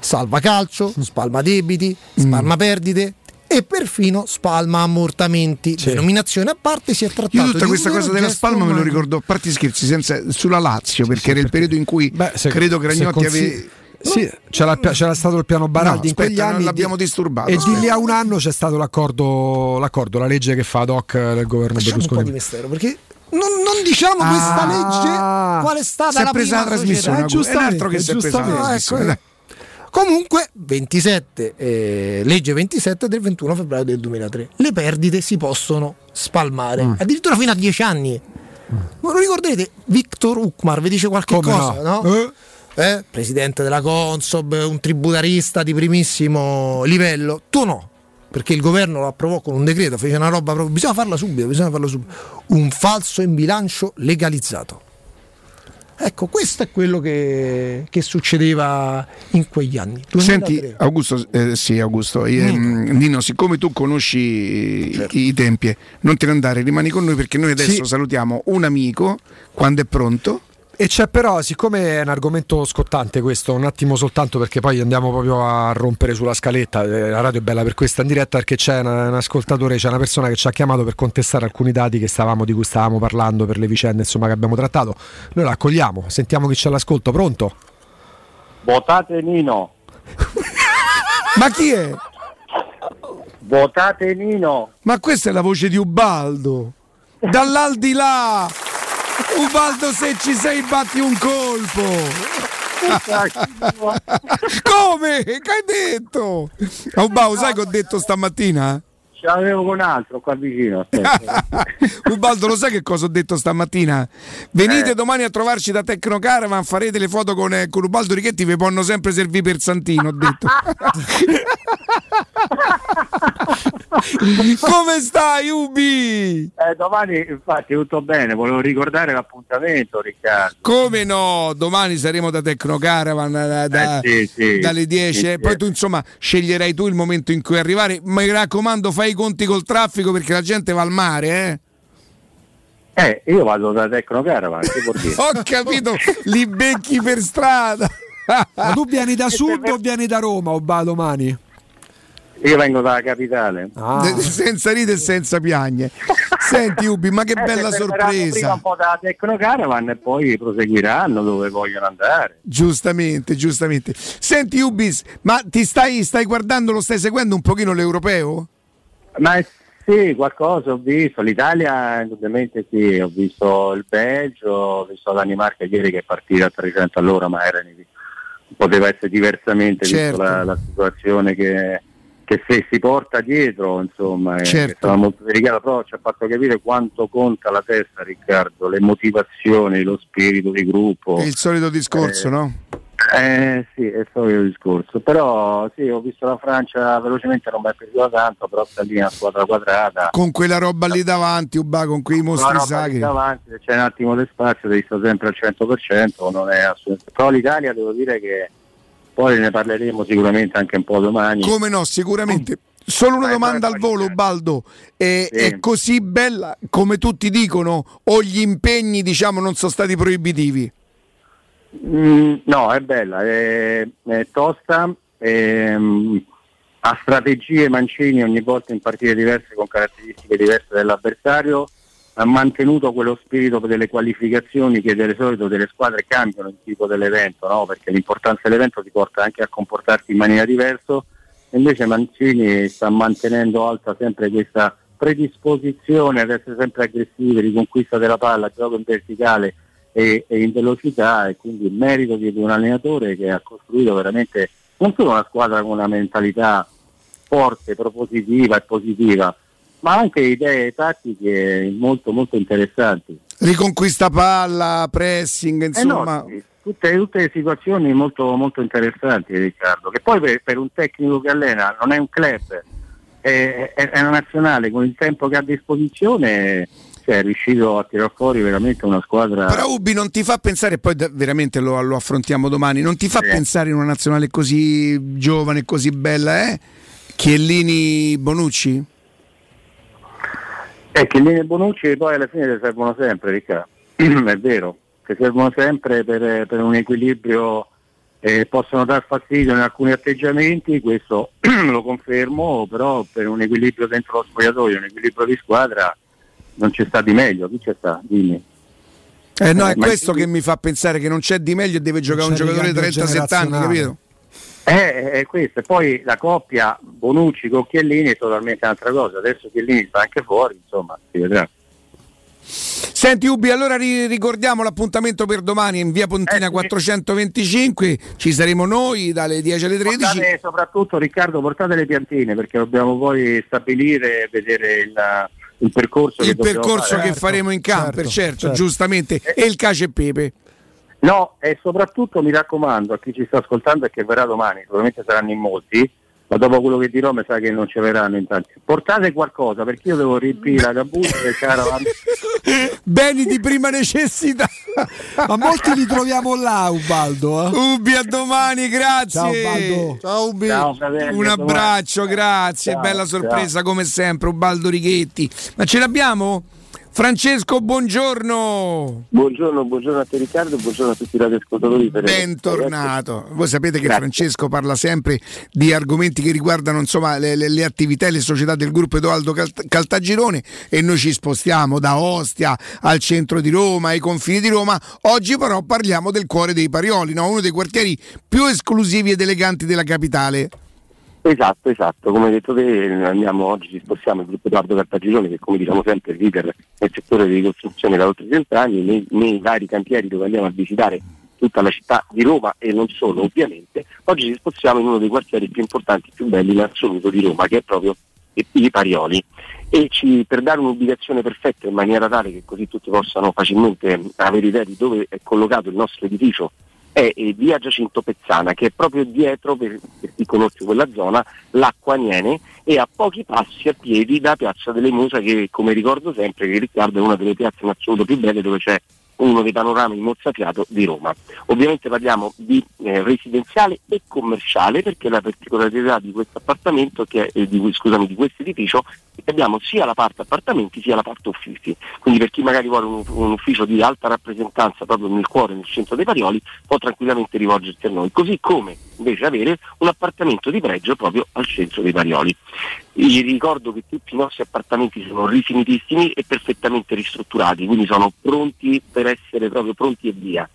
salva calcio spalma debiti spalma perdite e perfino spalma ammortamenti denominazione a parte si è trattato Io tutta questa cosa della spalma me lo umano. ricordo, a parte scherzi, senza, sulla Lazio, perché era il periodo in cui se- credo che se Ragnotti consi- aveva... Sì, c'era, c'era stato il piano Baraldi in aspetta, quegli non anni l'abbiamo di- disturbato, E di aspetta. lì a un anno c'è stato l'accordo, l'accordo, la legge che fa ad hoc del governo Lasciamo un po' di Berlusconi. mistero perché non, non diciamo questa legge qual è stata Si è la presa prima la trasmissione, società. è un altro che si è presa la trasmissione, Ah, ecco. Comunque 27, eh, legge 27 del 21 febbraio del 2003. Le perdite si possono spalmare, Mm. addirittura fino a 10 anni. Ma lo ricorderete? Victor Ukmar vi dice qualche Come cosa, no? no? Eh, Presidente della Consob, un tributarista di primissimo livello. Tu no, perché il governo lo approvò con un decreto, fece una roba proprio, bisogna farla subito, bisogna farla subito. Un falso in bilancio legalizzato. Ecco, questo è quello che, che succedeva in quegli anni. 2003. Senti, Augusto, eh, sì, Augusto, ehm, Nino, siccome tu conosci i- i tempi, non te ne andare, rimani con noi perché noi adesso Sì. salutiamo un amico quando è pronto. E c'è però, siccome è un argomento scottante questo, un attimo soltanto perché poi andiamo proprio a rompere sulla scaletta, eh, la radio è bella per questa in diretta perché c'è una- un ascoltatore, c'è una persona che ci ha chiamato per contestare alcuni dati che stavamo, di cui stavamo parlando per le vicende insomma, che abbiamo trattato. Noi la accogliamo, sentiamo chi c'è all'ascolto, pronto? Votate Nino. Ma chi è? Votate Nino. Ma questa è la voce di Ubaldo. dall'aldilà. Ubaldo, se ci sei, batti un colpo. Come? Che hai detto? Oh, Ubaldo, sai che ho detto stamattina? Ce l'avevo con altro qua vicino. Ubaldo, lo sai che cosa ho detto stamattina? Venite domani a trovarci da Tecnocaravan, farete le foto con, eh, con Ubaldo Richetti, vi possono sempre servire per Santino, ho detto. Come stai, Ubi? Eh, domani infatti tutto bene, volevo ricordare l'appuntamento Riccardo. Come no? Domani saremo da Tecnocaravan da- da- Eh, sì, sì. dalle 10 Sì, e sì. poi tu insomma sceglierai tu il momento in cui arrivare. Ma mi raccomando, fai i conti col traffico perché la gente va al mare, eh? Eh, io vado da Tecnocaravan, che vuol dire? Ho capito, li becchi per strada. Ma tu vieni da sud o vieni da Roma, Obba, domani? Io vengo dalla capitale. De- senza ride e senza piagne. Senti Ubi, ma che Eh, bella fermeranno Prima sorpresa. un po' da Tecnocaravan e poi proseguiranno dove vogliono andare. Giustamente, giustamente. Senti Ubis, ma ti stai, stai guardando, lo stai seguendo un pochino l'europeo? Ma sì, qualcosa ho visto. L'Italia indubbiamente sì, ho visto il Belgio, ho visto la Danimarca ieri che è partita a 300 all'ora, ma era poteva essere diversamente Certo. visto la, la situazione che, che se si porta dietro, insomma, eh, Certo. sarà molto delicata, però ci ha fatto capire quanto conta la testa, Riccardo, le motivazioni, lo spirito di gruppo. Il solito discorso, Eh, no? Eh sì, è stato il discorso. Però sì, ho visto la Francia velocemente, non mi è piaciuta tanto, però sta lì una squadra quadrata. Con quella roba lì davanti, Uba, con quei mostri sacri. davanti, se c'è un attimo di spazio, devi stare sempre al 100%, non è assolutamente. Però l'Italia devo dire che poi ne parleremo sicuramente anche un po' domani. Come no, sicuramente. Solo una domanda al volo, Baldo. È, Sì. è così bella come tutti dicono o gli impegni, diciamo, non sono stati proibitivi? Mm, no, è bella, è, è tosta, ehm, ha strategie Mancini ogni volta in partite diverse con caratteristiche diverse dell'avversario, ha mantenuto quello spirito delle qualificazioni che di solito delle squadre cambiano il tipo dell'evento, no? perché l'importanza dell'evento ti porta anche a comportarti in maniera diversa, invece Mancini sta mantenendo alta sempre questa predisposizione ad essere sempre aggressivi, riconquista della palla, gioco in verticale e, e in velocità e quindi il merito di un allenatore che ha costruito veramente non solo una squadra con una mentalità forte, propositiva e positiva, ma anche idee tattiche molto molto interessanti. Riconquista palla, pressing, Eh insomma. no, sì, tutte, tutte situazioni molto, molto interessanti Riccardo, che poi per, per un tecnico che allena non è un club, è, è- è una nazionale con il tempo che ha a disposizione cioè, è riuscito a tirar fuori veramente una squadra Però Ubi non ti fa pensare, poi da- veramente lo, lo affrontiamo domani, non ti fa pensare in una nazionale così giovane, così bella, eh? Chiellini Bonucci? E che linee Bonucci poi alla fine servono sempre, Riccardo. è vero, che servono sempre per, per un equilibrio, eh, possono dar fastidio in alcuni atteggiamenti, questo lo confermo, però per un equilibrio dentro lo spogliatoio, un equilibrio di squadra, non c'è sta di meglio, chi c'è sta? Dimmi. Eh no, Eh, è ma- questo che mi fa pensare che non c'è di meglio e deve giocare un giocatore di ricambio 37 anni, capito? Eh, è questo, e poi la coppia Bonucci con Chiellini è totalmente un'altra cosa, adesso Chiellini sta anche fuori, insomma, si vedrà. Senti Ubi, allora ri- ricordiamo l'appuntamento per domani in via Pontina 425, ci saremo noi dalle 10 alle 13. Portate soprattutto Riccardo, portate le piantine perché dobbiamo poi stabilire e vedere il, il percorso che Il dobbiamo percorso fare. che faremo in camper, certo, giustamente, e il cacio e pepe. No, e soprattutto mi raccomando a chi ci sta ascoltando e che verrà domani, sicuramente saranno in molti, ma dopo quello che dirò mi sa che non ci verranno in tanti. Portate qualcosa perché io devo riempire la cabusta del caravan. Beni di prima necessità. Ma molti li troviamo là, Ubaldo. Eh? Ubi, a domani, grazie. Ciao, Ubaldo. Ciao Ubi. Ciao, fratelli, Un a domani. abbraccio, grazie, Ciao, bella ciao. sorpresa come sempre, Ubaldo Righetti. Ma ce l'abbiamo? Francesco, buongiorno. Buongiorno, buongiorno a te Riccardo, buongiorno a tutti i radioascoltatori. Bentornato. Voi sapete che Grazie. Francesco parla sempre di argomenti che riguardano insomma, le, le- le attività e le società del gruppo Edoaldo Calt- Caltagirone e noi ci spostiamo da Ostia al centro di Roma, ai confini di Roma. Oggi però parliamo del cuore dei Parioli, no? uno dei quartieri più esclusivi ed eleganti della capitale. Esatto, esatto, come hai detto te andiamo oggi ci spostiamo il gruppo Edoardo Cartagirone che come diciamo sempre è leader nel settore di ricostruzione da oltre 30 anni nei, nei vari cantieri dove andiamo a visitare tutta la città di Roma e non solo ovviamente, oggi ci spostiamo in uno dei quartieri più importanti, più belli in assoluto di Roma che è proprio i Parioli. E ci- per dare un'ubicazione perfetta in maniera tale che così tutti possano facilmente avere idea di dove è collocato il nostro edificio è via Giacinto Pezzana che è proprio dietro, per, per chi conosce quella zona, l'acqua Aniene e a pochi passi a piedi da Piazza delle Muse che come ricordo sempre che Riccardo è una delle piazze in assoluto più belle dove c'è uno dei panorami mozzafiato di Roma. Ovviamente parliamo di eh, residenziale e commerciale perché la particolarità di questo appartamento, che eh, di, scusami, di questo edificio, è che abbiamo sia la parte appartamenti sia la parte uffici. Quindi per chi magari vuole un, un ufficio di alta rappresentanza proprio nel cuore, nel centro dei Parioli, può tranquillamente rivolgersi a noi. Così come invece avere un appartamento di pregio proprio al centro dei Parioli. Vi ricordo che tutti i nostri appartamenti sono rifinitissimi e perfettamente ristrutturati, quindi sono pronti per essere proprio pronti e via.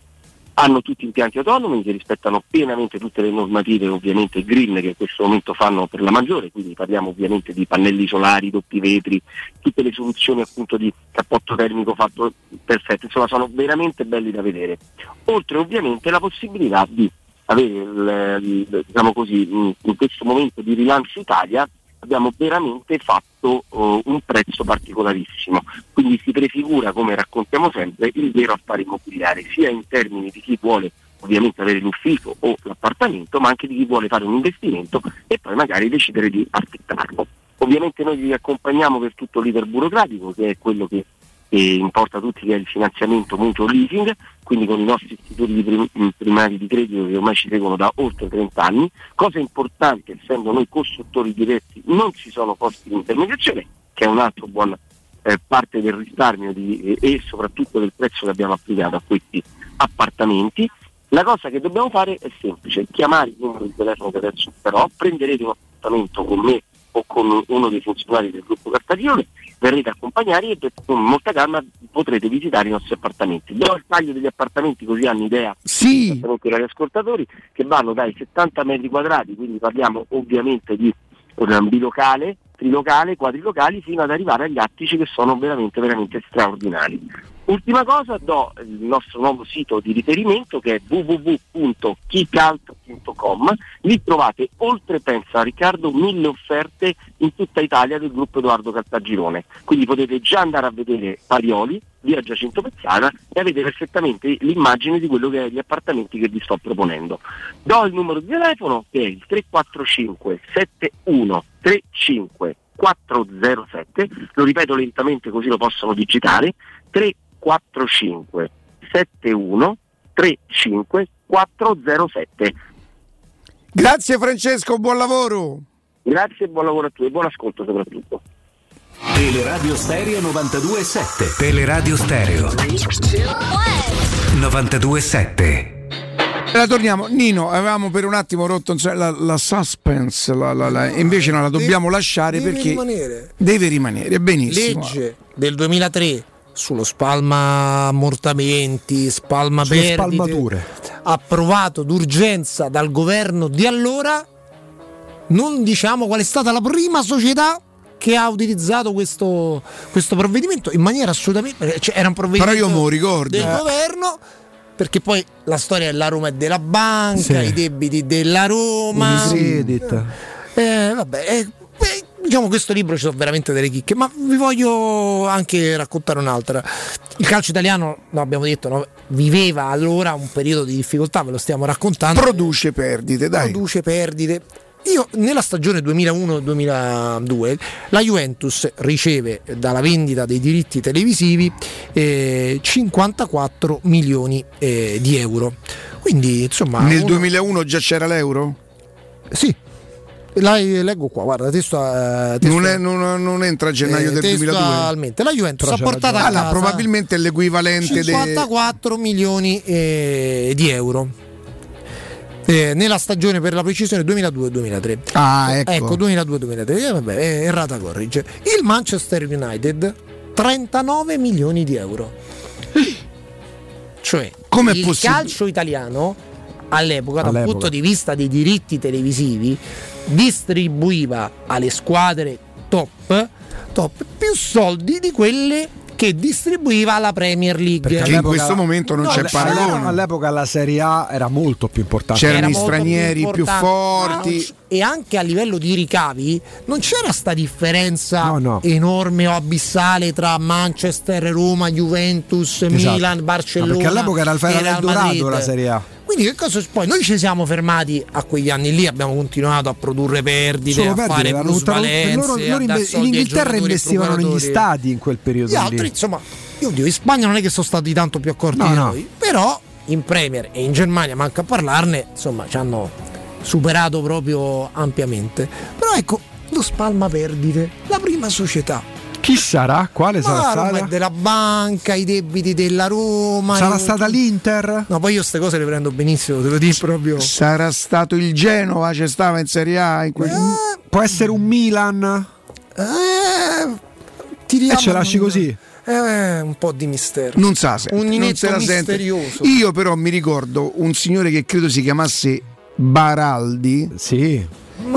Hanno tutti impianti autonomi che rispettano pienamente tutte le normative ovviamente green che in questo momento fanno per la maggiore, quindi parliamo ovviamente di pannelli solari, doppi vetri, tutte le soluzioni appunto di cappotto termico fatto perfetto, insomma sono veramente belli da vedere. Oltre ovviamente la possibilità di avere diciamo così, in questo momento di rilancio Italia abbiamo veramente fatto eh, un prezzo particolarissimo, quindi si prefigura, come raccontiamo sempre, il vero affare immobiliare, sia in termini di chi vuole ovviamente avere l'ufficio o l'appartamento, ma anche di chi vuole fare un investimento e poi magari decidere di affittarlo. Ovviamente noi vi accompagniamo per tutto l'iter burocratico, che è quello che importa tutti, che è il finanziamento mutuo leasing, quindi con i nostri istituti prim- primari di credito che ormai ci seguono da oltre 30 anni. Cosa importante, essendo noi costruttori diretti, non ci sono costi di intermediazione, che è un altro buon eh, parte del risparmio di- e, soprattutto del prezzo che abbiamo applicato a questi appartamenti. La cosa che dobbiamo fare è semplice, chiamare il numero di telefono che adesso però, prenderete un appuntamento con me o con uno dei funzionari del gruppo Cartagione, verrete accompagnati e con molta calma potrete visitare i nostri appartamenti. Do il taglio degli appartamenti così hanno idea sì. per gli ascoltatori che vanno dai 70 metri quadrati, quindi parliamo ovviamente di un bilocale, trilocale, quadrilocali, fino ad arrivare agli attici che sono veramente, veramente straordinari. Ultima cosa, do il nostro nuovo sito di riferimento che è www.kicalt.com, lì trovate oltre, pensa Riccardo, mille offerte in tutta Italia del gruppo Edoardo Cartagirone, quindi potete già andare a vedere Parioli, via Giacinto Pezzana e avete perfettamente l'immagine di quello che è gli appartamenti che vi sto proponendo. Do il numero di telefono che è il 345 7135 407, lo ripeto lentamente così lo possono digitare, 345 71 35 407. Grazie Francesco, buon lavoro. Grazie e buon lavoro a tutti e buon ascolto soprattutto. Teleradio Stereo 92.7 Teleradio Stereo 92.7 Allora, torniamo, Nino, avevamo per un attimo rotto insomma, la, la suspense, la- la- la- invece no, la dobbiamo lasciare deve perché rimanere. deve rimanere, benissimo. Legge del 2003 sullo spalma ammortamenti, spalma perdite, spalmature. approvato d'urgenza dal governo di allora. Non diciamo qual è stata la prima società che ha utilizzato questo, questo provvedimento in maniera assolutamente. Cioè era un provvedimento Però io mo ricordo. del Eh. governo. Perché poi la storia della Roma è della banca, Sì. i debiti della Roma. Unicredit. Eh, vabbè, eh, diciamo questo libro ci sono veramente delle chicche, ma vi voglio anche raccontare un'altra. Il calcio italiano, no, abbiamo detto, no, viveva allora un periodo di difficoltà, ve lo stiamo raccontando. Produce perdite, dai. Produce perdite. Io nella stagione 2001-2002 la Juventus riceve dalla vendita dei diritti televisivi eh, 54 milioni eh, di euro. Quindi insomma... Nel uno- 2001 già c'era l'euro? Sì. La leggo qua, guarda, testo, eh, testo- Non, è- non- non entra a gennaio eh, del 2002? testualmente. La Juventus ha Però portato a casa Ah, probabilmente è l'equivalente de- 54 milioni eh, di euro. Eh, nella stagione per la precisione 2002-2003 Ah, ecco. 2002-2003 eh, vabbè, è errata corrige il Manchester United 39 milioni di euro cioè Com'è il possibile? calcio italiano all'epoca, dal All'epoca. punto di vista dei diritti televisivi distribuiva alle squadre top, top più soldi di quelle che distribuiva alla Premier League. Perché in questo momento non c'è alle- paragone. All'epoca la Serie A era molto più importante. C'erano Era i molto stranieri più importante. forti. E anche a livello di ricavi non c'era sta differenza No, no. enorme o abissale tra Manchester, Roma, Juventus, Esatto. Milan, No, Barcellona. perché all'epoca era il l'Eldorado Madrid. la Serie A. Quindi che cosa poi noi ci siamo fermati a quegli anni lì, abbiamo continuato a produrre perdite, Solo a perdite, fare plusvalenze, loro- loro inve- soldi in ai Inghilterra giocatori e investivano negli stati in quel periodo Gli altri, lì. insomma, io oddio, in Spagna non è che sono stati tanto più accorti No, di no. noi, però in Premier e in Germania, manca a parlarne, insomma, ci hanno superato proprio ampiamente. Però ecco, lo spalma perdite, la prima società. Chi sarà? Quale sarà stata? della banca, i debiti della Roma. Sarà io- stata l'Inter? No, poi io queste cose le prendo benissimo, te lo dico proprio. Sarà stato il Genova, c'è stava in Serie A in quel... Può essere un Milan? Eh, tiriamo E ce lasci così? Eh, un po' di mistero. Non sa se Un non inetto sente. misterioso. Io però mi ricordo un signore che credo si chiamasse Baraldi. Sì.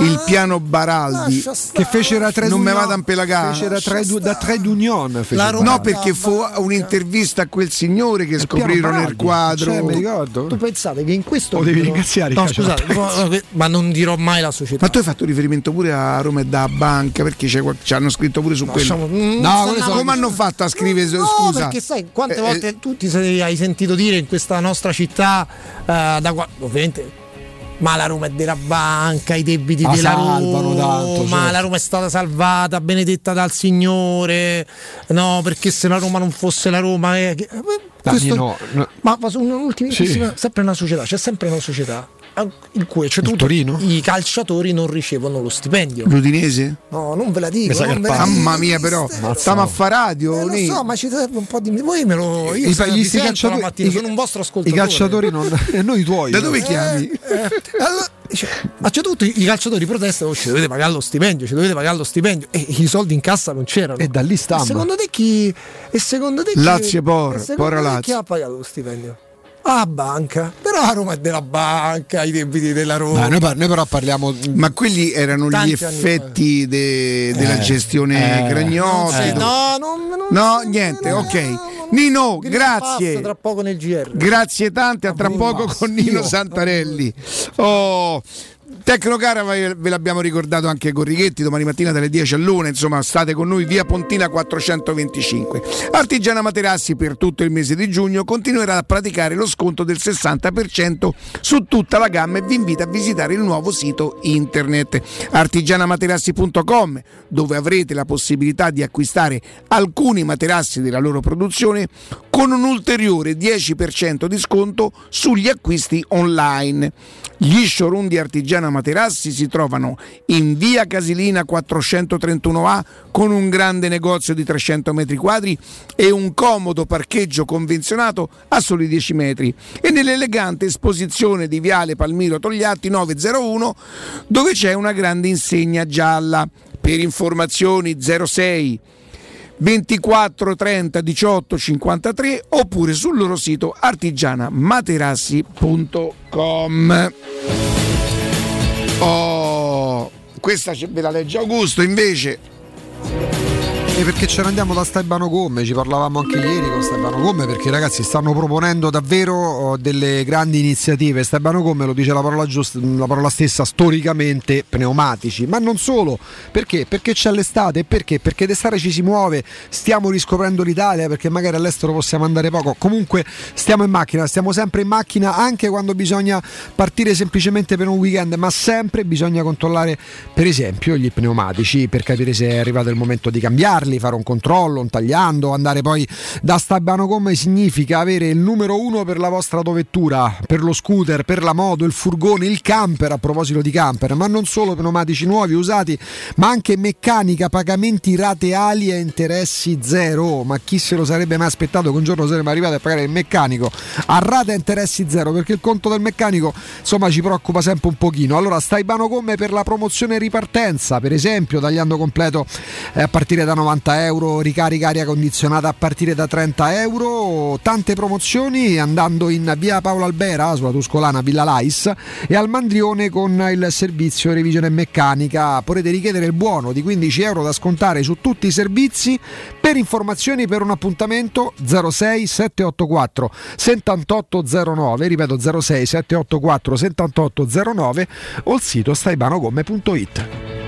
Il piano Baraldi Che fece da tre non mi d'Union- vado a impelagare. Fece da tre, da tre d'Union. No, perché fu un'intervista a quel signore che scoprirono nel Baraldi, quadro. cioè, mi ricordo. Tu pensate che in questo O devi libro- ringraziare No, scusate, no, ma non dirò mai la società. Ma tu hai fatto riferimento pure a Roma e da banca perché ci hanno scritto pure su quello. lasciamo- mm, no, quello no- come hanno fatto a scrivere? No, scusa, perché sai quante Eh, volte tu ti sei- hai sentito dire in questa nostra città, eh, da qua- ovviamente, ma la Roma è della banca, i debiti La della Roma, tanto, ma la Roma è stata salvata, benedetta dal Signore, no, perché se la Roma non fosse la Roma... eh, eh, questo- no, no. Ma, ma un'ultimissima, Sì. sempre una società, c'è sempre una società in cui tutto- Torino? i calciatori non ricevono lo stipendio. L'Udinese? No, non ve la dico. Ve la. Mamma mia, però, stiamo a fa radio. Eh, so, ma ci serve un po' di. Voi me lo. Io I- gli sti calciatori- mattina, i- sono un vostro I ascoltatore. calciatori non. E noi tuoi. Da dove chiami? Eh, allora, dice, ma c'è tutto, i calciatori protestano, "Oh, ci dovete pagare lo stipendio, ci dovete pagare lo stipendio. E i soldi in cassa non c'erano. E da lì E stiamo. secondo te chi. E secondo te chi. Lazio Por, e secondo Pora te Lazio. chi ha pagato lo stipendio? Ah, banca. Però la Roma è della banca, i debiti della Roma. Noi, par- noi però parliamo. Ma quelli erano gli effetti de- della Eh, gestione eh, Gragnotti. Sì, tu- no, non, non- No, niente, ok. Nino, grazie. Tra poco nel GR. Grazie tante, a tra poco con Nino Io. Santarelli. Oh, Tecnocara ve l'abbiamo ricordato anche con Righetti, domani mattina dalle 10 all'una, insomma state con noi via Pontina 425. Artigiana Materassi per tutto il mese di giugno continuerà a praticare lo sconto del 60% su tutta la gamma e vi invita a visitare il nuovo sito internet artigianamaterassi.com dove avrete la possibilità di acquistare alcuni materassi della loro produzione con un ulteriore 10% di sconto sugli acquisti online. Gli showroom di Artigiana Materassi si trovano in via Casilina 431A con un grande negozio di 300 metri quadri e un comodo parcheggio convenzionato a soli 10 metri e nell'elegante esposizione di viale Palmiro Togliatti 901 dove c'è una grande insegna gialla. Per informazioni 06 24 30 18 53 oppure sul loro sito artigianamaterassi.com Oh, questa ve la legge Augusto invece E perché ce ne andiamo da Stebano Gomme, ci parlavamo anche ieri con Stebano Gomme perché ragazzi stanno proponendo davvero oh, delle grandi iniziative. Stebano Gomme lo dice la parola, giusta, la parola stessa, storicamente pneumatici, ma non solo, perché? Perché c'è l'estate, perché? Perché d'estate ci si muove, stiamo riscoprendo l'Italia perché magari all'estero possiamo andare poco, comunque stiamo in macchina, stiamo sempre in macchina anche quando bisogna partire semplicemente per un weekend, ma sempre bisogna controllare per esempio gli pneumatici per capire se è arrivato il momento di cambiarli, fare un controllo, un tagliando, andare poi da Stabano Gomme significa avere il numero uno per la vostra autovettura, per lo scooter, per la moto, il furgone, il camper, a proposito di camper, ma non solo pneumatici nuovi, usati, ma anche meccanica, pagamenti rateali e interessi zero. Ma chi se lo sarebbe mai aspettato che un giorno saremmo arrivati a pagare il meccanico a rate e interessi zero? Perché il conto del meccanico insomma ci preoccupa sempre un pochino. Allora stai Bano Gomme per la promozione ripartenza, per esempio tagliando completo eh, a partire da 90 50 euro, ricarica aria condizionata a partire da 30 euro, tante promozioni andando in via Paolo Albera sulla Tuscolana Villa Lais e al Mandrione con il servizio revisione meccanica. Potete richiedere il buono di 15 euro da scontare su tutti i servizi. Per informazioni per un appuntamento 06 784 7809, ripeto 06 784 7809 o il sito staibanogomme.it.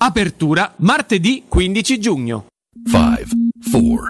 Apertura martedì 15 giugno. 5, 4,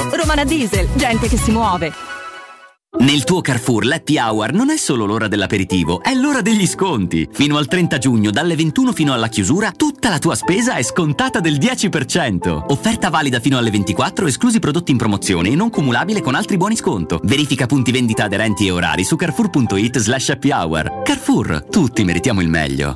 Romana Diesel, gente che si muove. Nel tuo Carrefour l'Happy Hour non è solo l'ora dell'aperitivo, è l'ora degli sconti. Fino al 30 giugno, dalle 21 fino alla chiusura, tutta la tua spesa è scontata del 10%. Offerta valida fino alle 24, esclusi prodotti in promozione e non cumulabile con altri buoni sconto. Verifica punti vendita aderenti e orari su carrefour.it slash happy hour. Carrefour, tutti meritiamo il meglio.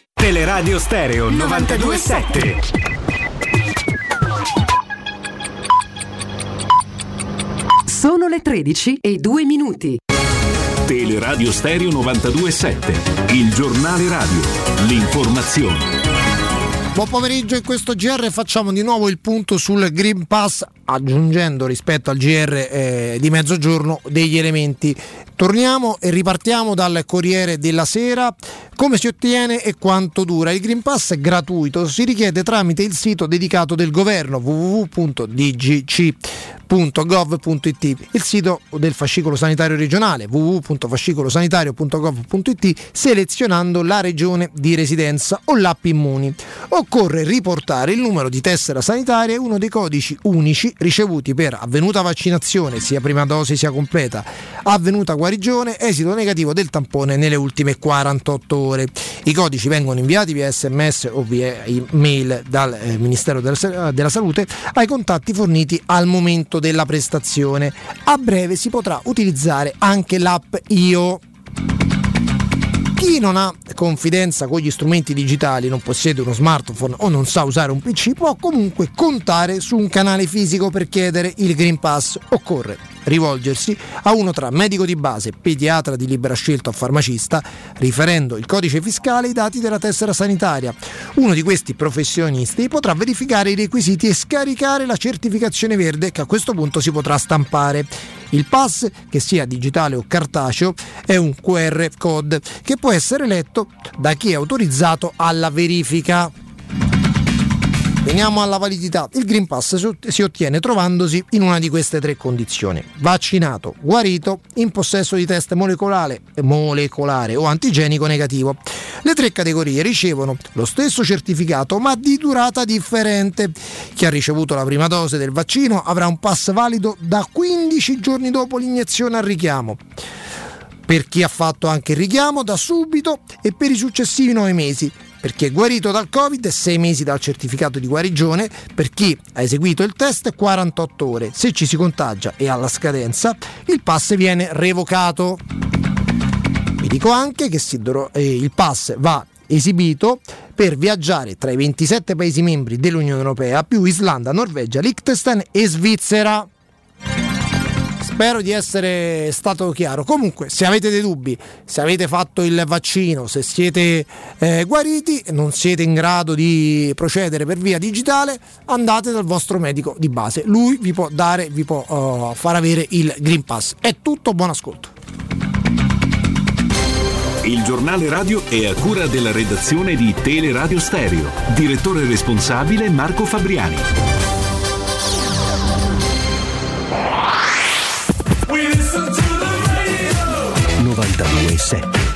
Teleradio Stereo 927. Sono le 13 e 2 minuti. Teleradio Stereo 927, il giornale radio, l'informazione. Buon pomeriggio in questo GR facciamo di nuovo il punto sul Green Pass aggiungendo rispetto al GR eh, di mezzogiorno degli elementi. Torniamo e ripartiamo dal Corriere della Sera. Come si ottiene e quanto dura? Il Green Pass è gratuito, si richiede tramite il sito dedicato del governo www.dgc.gov.it, il sito del fascicolo sanitario regionale www.fascicolosanitario.gov.it selezionando la regione di residenza o l'app Immuni. Occorre riportare il numero di tessera sanitaria e uno dei codici unici ricevuti per avvenuta vaccinazione, sia prima dose sia completa, avvenuta guarigione, esito negativo del tampone nelle ultime 48 ore. I codici vengono inviati via sms o via email dal eh, Ministero della Salute ai contatti forniti al momento della prestazione. A breve si potrà utilizzare anche l'app IO. Chi non ha confidenza con gli strumenti digitali, non possiede uno smartphone o non sa usare un PC, può comunque contare su un canale fisico per chiedere il Green Pass. Occorre rivolgersi a uno tra medico di base, pediatra di libera scelta o farmacista, riferendo il codice fiscale e i dati della tessera sanitaria. Uno di questi professionisti potrà verificare i requisiti e scaricare la certificazione verde che a questo punto si potrà stampare. Il pass, che sia digitale o cartaceo, è un QR code che può essere letto da chi è autorizzato alla verifica. Veniamo alla validità. Il Green Pass si ottiene trovandosi in una di queste tre condizioni. Vaccinato, guarito, in possesso di test molecolare, molecolare o antigenico negativo. Le tre categorie ricevono lo stesso certificato ma di durata differente. Chi ha ricevuto la prima dose del vaccino avrà un pass valido da 15 giorni dopo l'iniezione al richiamo per chi ha fatto anche il richiamo da subito e per i successivi 9 mesi. Per chi è guarito dal Covid 6 mesi dal certificato di guarigione, per chi ha eseguito il test 48 ore. Se ci si contagia e alla scadenza il pass viene revocato. Vi dico anche che eh, il pass va esibito per viaggiare tra i 27 Paesi membri dell'Unione Europea più Islanda, Norvegia, Liechtenstein e Svizzera. Spero di essere stato chiaro. Comunque, se avete dei dubbi, se avete fatto il vaccino, se siete eh, guariti non siete in grado di procedere per via digitale, andate dal vostro medico di base. Lui vi può dare, vi può uh, far avere il Green Pass. È tutto, buon ascolto. Il giornale radio è a cura della redazione di Teleradio Stereo. Direttore responsabile Marco Fabriani. 92.7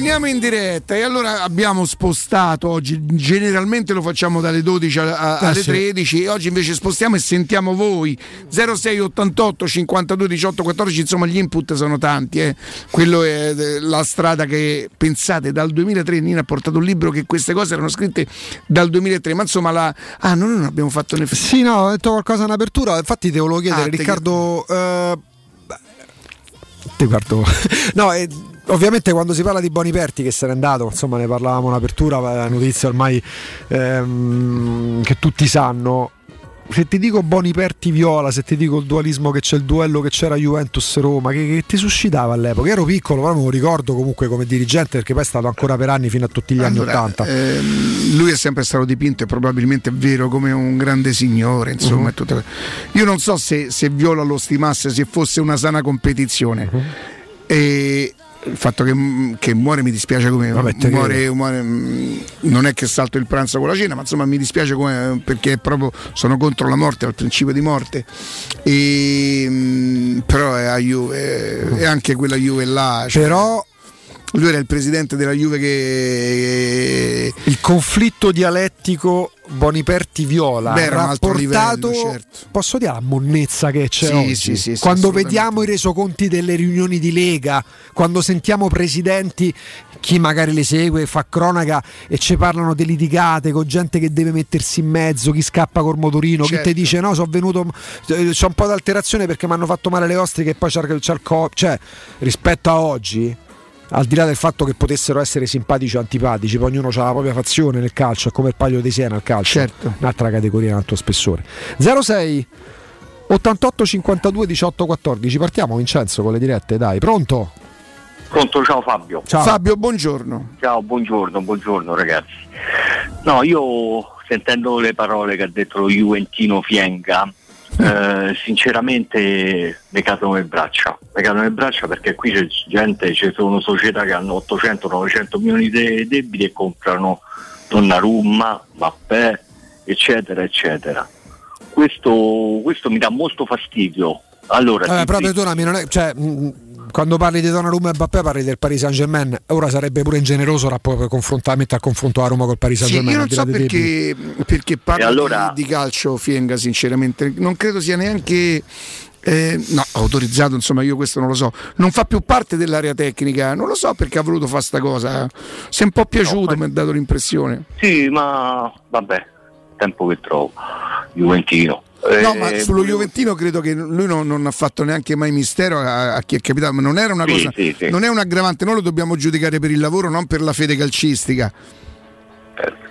Siamo in diretta e allora abbiamo spostato oggi, generalmente lo facciamo dalle 12 a- a- Eh, alle sì. 13, oggi invece spostiamo e sentiamo voi. 0688 52 18 14, insomma gli input sono tanti, eh. quello è eh, la strada che pensate dal 2003 Nina ha portato un libro che queste cose erano scritte dal 2003, ma insomma la... Ah, noi non abbiamo fatto ne Sì, no, ho detto qualcosa in apertura, infatti te volevo chiedere, Ah, te Riccardo... eh, ti guardo... no, eh, ovviamente quando si parla di Boniperti che se n'è andato, insomma ne parlavamo in apertura, la notizia ormai ehm, che tutti sanno. Se ti dico Boniperti Viola, se ti dico il dualismo che c'è il duello che c'era Juventus-Roma, che, che ti suscitava all'epoca? Ero piccolo, però me lo ricordo comunque come dirigente perché poi è stato ancora per anni fino a tutti gli anni Allora, Ottanta. ehm, lui è sempre stato dipinto e probabilmente è vero come un grande signore, insomma. Tutto- Io non so se, se Viola lo stimasse, se fosse una sana competizione. Mhm. E il fatto che, che muore mi dispiace come te muore, muore, mm, non è che salto il pranzo con la cena ma insomma mi dispiace come, perché proprio sono contro la morte al principio di morte. E, mm, però è, Juve, è anche quella Juve là cioè, Però lui era il presidente della Juve che il conflitto dialettico Boniperti Viola Beh, era un altro rapportato livello, certo. posso dire la monnezza che c'è Sì, oggi sì, sì, sì, quando vediamo i resoconti delle riunioni di Lega quando sentiamo presidenti chi magari le segue fa cronaca e ci parlano di litigate con gente che deve mettersi in mezzo chi scappa col motorino chi Certo. ti dice no sono venuto eh, c'ho un po' d'alterazione perché mi hanno fatto male le ostriche e poi c'è, c'è il co- cioè rispetto a oggi al di là del fatto che potessero essere simpatici o antipatici, poi ognuno ha la propria fazione nel calcio, è come il paglio di Siena al calcio, Certo. un'altra categoria, un altro spessore. 06 88 52 18 14, partiamo Vincenzo con le dirette, dai, pronto? Pronto, ciao Fabio. Ciao. Fabio buongiorno Ciao, buongiorno, buongiorno ragazzi. No, io sentendo le parole che ha detto lo Juventino Fienga, eh, sinceramente mi cadono le braccia. Mi cadono le braccia perché qui c'è gente, ci sono società che hanno 800-900 milioni di debiti e comprano Donnarumma, Mappè, eccetera, eccetera. Questo, questo mi dà molto fastidio. Allora, ti- però perdonami, non è- cioè, mh, quando parli di Donnarumma e Mbappé parli del Paris Saint Germain, ora sarebbe pure ingeneroso mettere a confronto la Roma col Paris Saint Sì, Germain. io non so perché, perché parla E allora- di, di calcio Fienga sinceramente non credo sia neanche eh, no, autorizzato insomma io questo non lo so non fa più parte dell'area tecnica non lo so perché ha voluto fare sta cosa si è un po' piaciuto mi ha dato l'impressione Sì, ma vabbè, tempo che trovo. Juventino. No, Eh, ma sullo Juventino credo che lui non, non ha fatto neanche mai mistero a, a chi è capitato, ma non era una Sì, cosa, sì, sì. non è un aggravante, noi lo dobbiamo giudicare per il lavoro, non per la fede calcistica.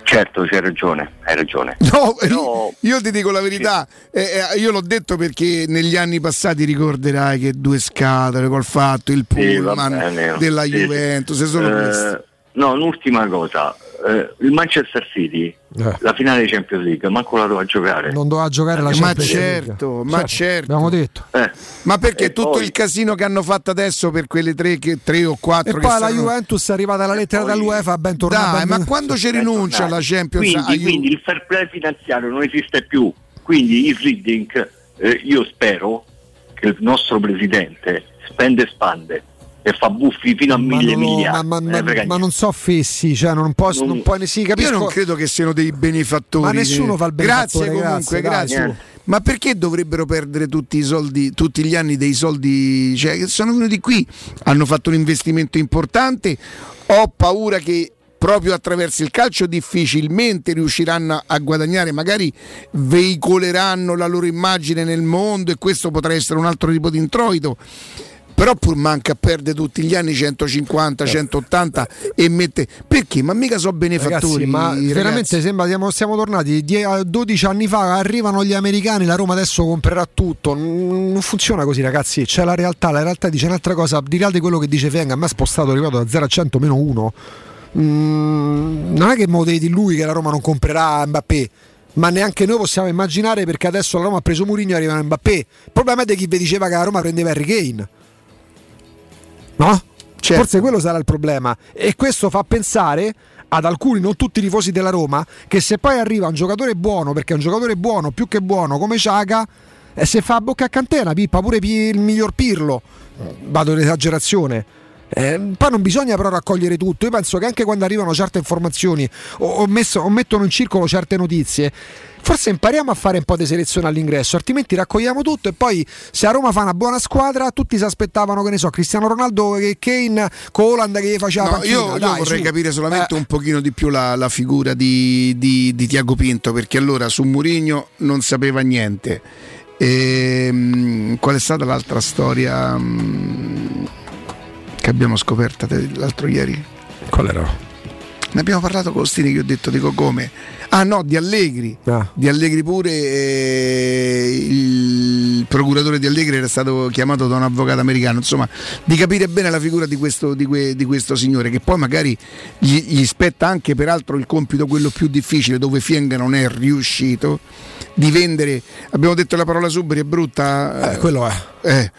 Certo, c'hai ragione, hai ragione. No, Però- io ti dico la verità, eh, eh, io l'ho detto perché negli anni passati ricorderai che due scatole col fatto, il Sì, pullman bene. della Sì, sì. Juventus, Eh. No, un'ultima cosa. Eh, il Manchester City, la finale di Champions League, manco la doveva giocare. Non doveva giocare la Ma Champions League. certo, ma certo. Abbiamo detto. Eh, Ma perché e tutto poi- il casino che hanno fatto adesso per quelle tre, che, tre o quattro E che poi la stanno- Juventus è arrivata la lettera dall'UEFA, ben tornata. Dai, ma quando ci rinuncia alla Champions Quindi, a Ju- quindi il fair play finanziario non esiste più. Quindi il Reading, eh, io spero che il nostro presidente spende e spande e fa buffi fino a Ma, mille non lo- miliardi. ma- ma- Eh, ma non so fessi, cioè non, posso, non puoi, sì, capisco. Io non credo che siano dei benefattori. Ma nessuno fa il Grazie benefattore, comunque, grazie, grazie. Ma perché dovrebbero perdere tutti i soldi, tutti gli anni dei soldi? Cioè, che sono venuti qui, hanno fatto un investimento importante. Ho paura che proprio attraverso il calcio difficilmente riusciranno a guadagnare, magari veicoleranno la loro immagine nel mondo e questo potrà essere un altro tipo di introito. Però pur manca perde tutti gli anni 150, 180 e mette perché? Ma mica so benefattori. Ragazzi, ma ragazzi. veramente sembra siamo, siamo tornati die- a 12 anni fa. Arrivano gli americani, la Roma adesso comprerà tutto. Non funziona così, ragazzi. C'è la realtà. La realtà dice un'altra cosa. Di là di quello che dice Fenga, a me è spostato, ripeto, da 0 a 100 meno 1. non è che mo devi di lui che la Roma non comprerà Mbappé. Ma neanche noi possiamo immaginare perché adesso la Roma ha preso Mourinho e arriva Mbappé. Il problema è di chi vi diceva che la Roma prendeva Harry Kane. No? Certo. Forse quello sarà il problema. E questo fa pensare ad alcuni, non tutti i tifosi della Roma, che se poi arriva un giocatore buono, perché è un giocatore buono, più che buono, come Ciaga, e se fa a bocca a cantena, pippa pure il miglior Pirlo, vado in esagerazione. Eh, poi non bisogna però raccogliere tutto. Io penso che anche quando arrivano certe informazioni o, o messo- o mettono in circolo certe notizie, forse impariamo a fare un po' di selezione all'ingresso, altrimenti raccogliamo tutto e poi se a Roma fa una buona squadra, tutti si aspettavano, che ne so, Cristiano Ronaldo e Kane con Holland che gli faceva No, panchina. io, io Dai, vorrei su. capire solamente Eh. un pochino di più la, la figura di, di, di Tiago Pinto perché allora su Murigno non sapeva niente. Ehm, qual è stata l'altra storia mm, che abbiamo scoperto l'altro ieri? Qual era? Ne abbiamo parlato con Ostini che ho detto, dico come? Ah no, di Allegri. Ah. Di Allegri pure eh, il procuratore di Allegri era stato chiamato da un avvocato americano, insomma, di capire bene la figura di questo, di que- di questo signore, che poi magari gli, gli spetta anche peraltro il compito quello più difficile, dove Fienga non è riuscito, di vendere, abbiamo detto la parola suberi, è brutta. Eh, quello è. Eh,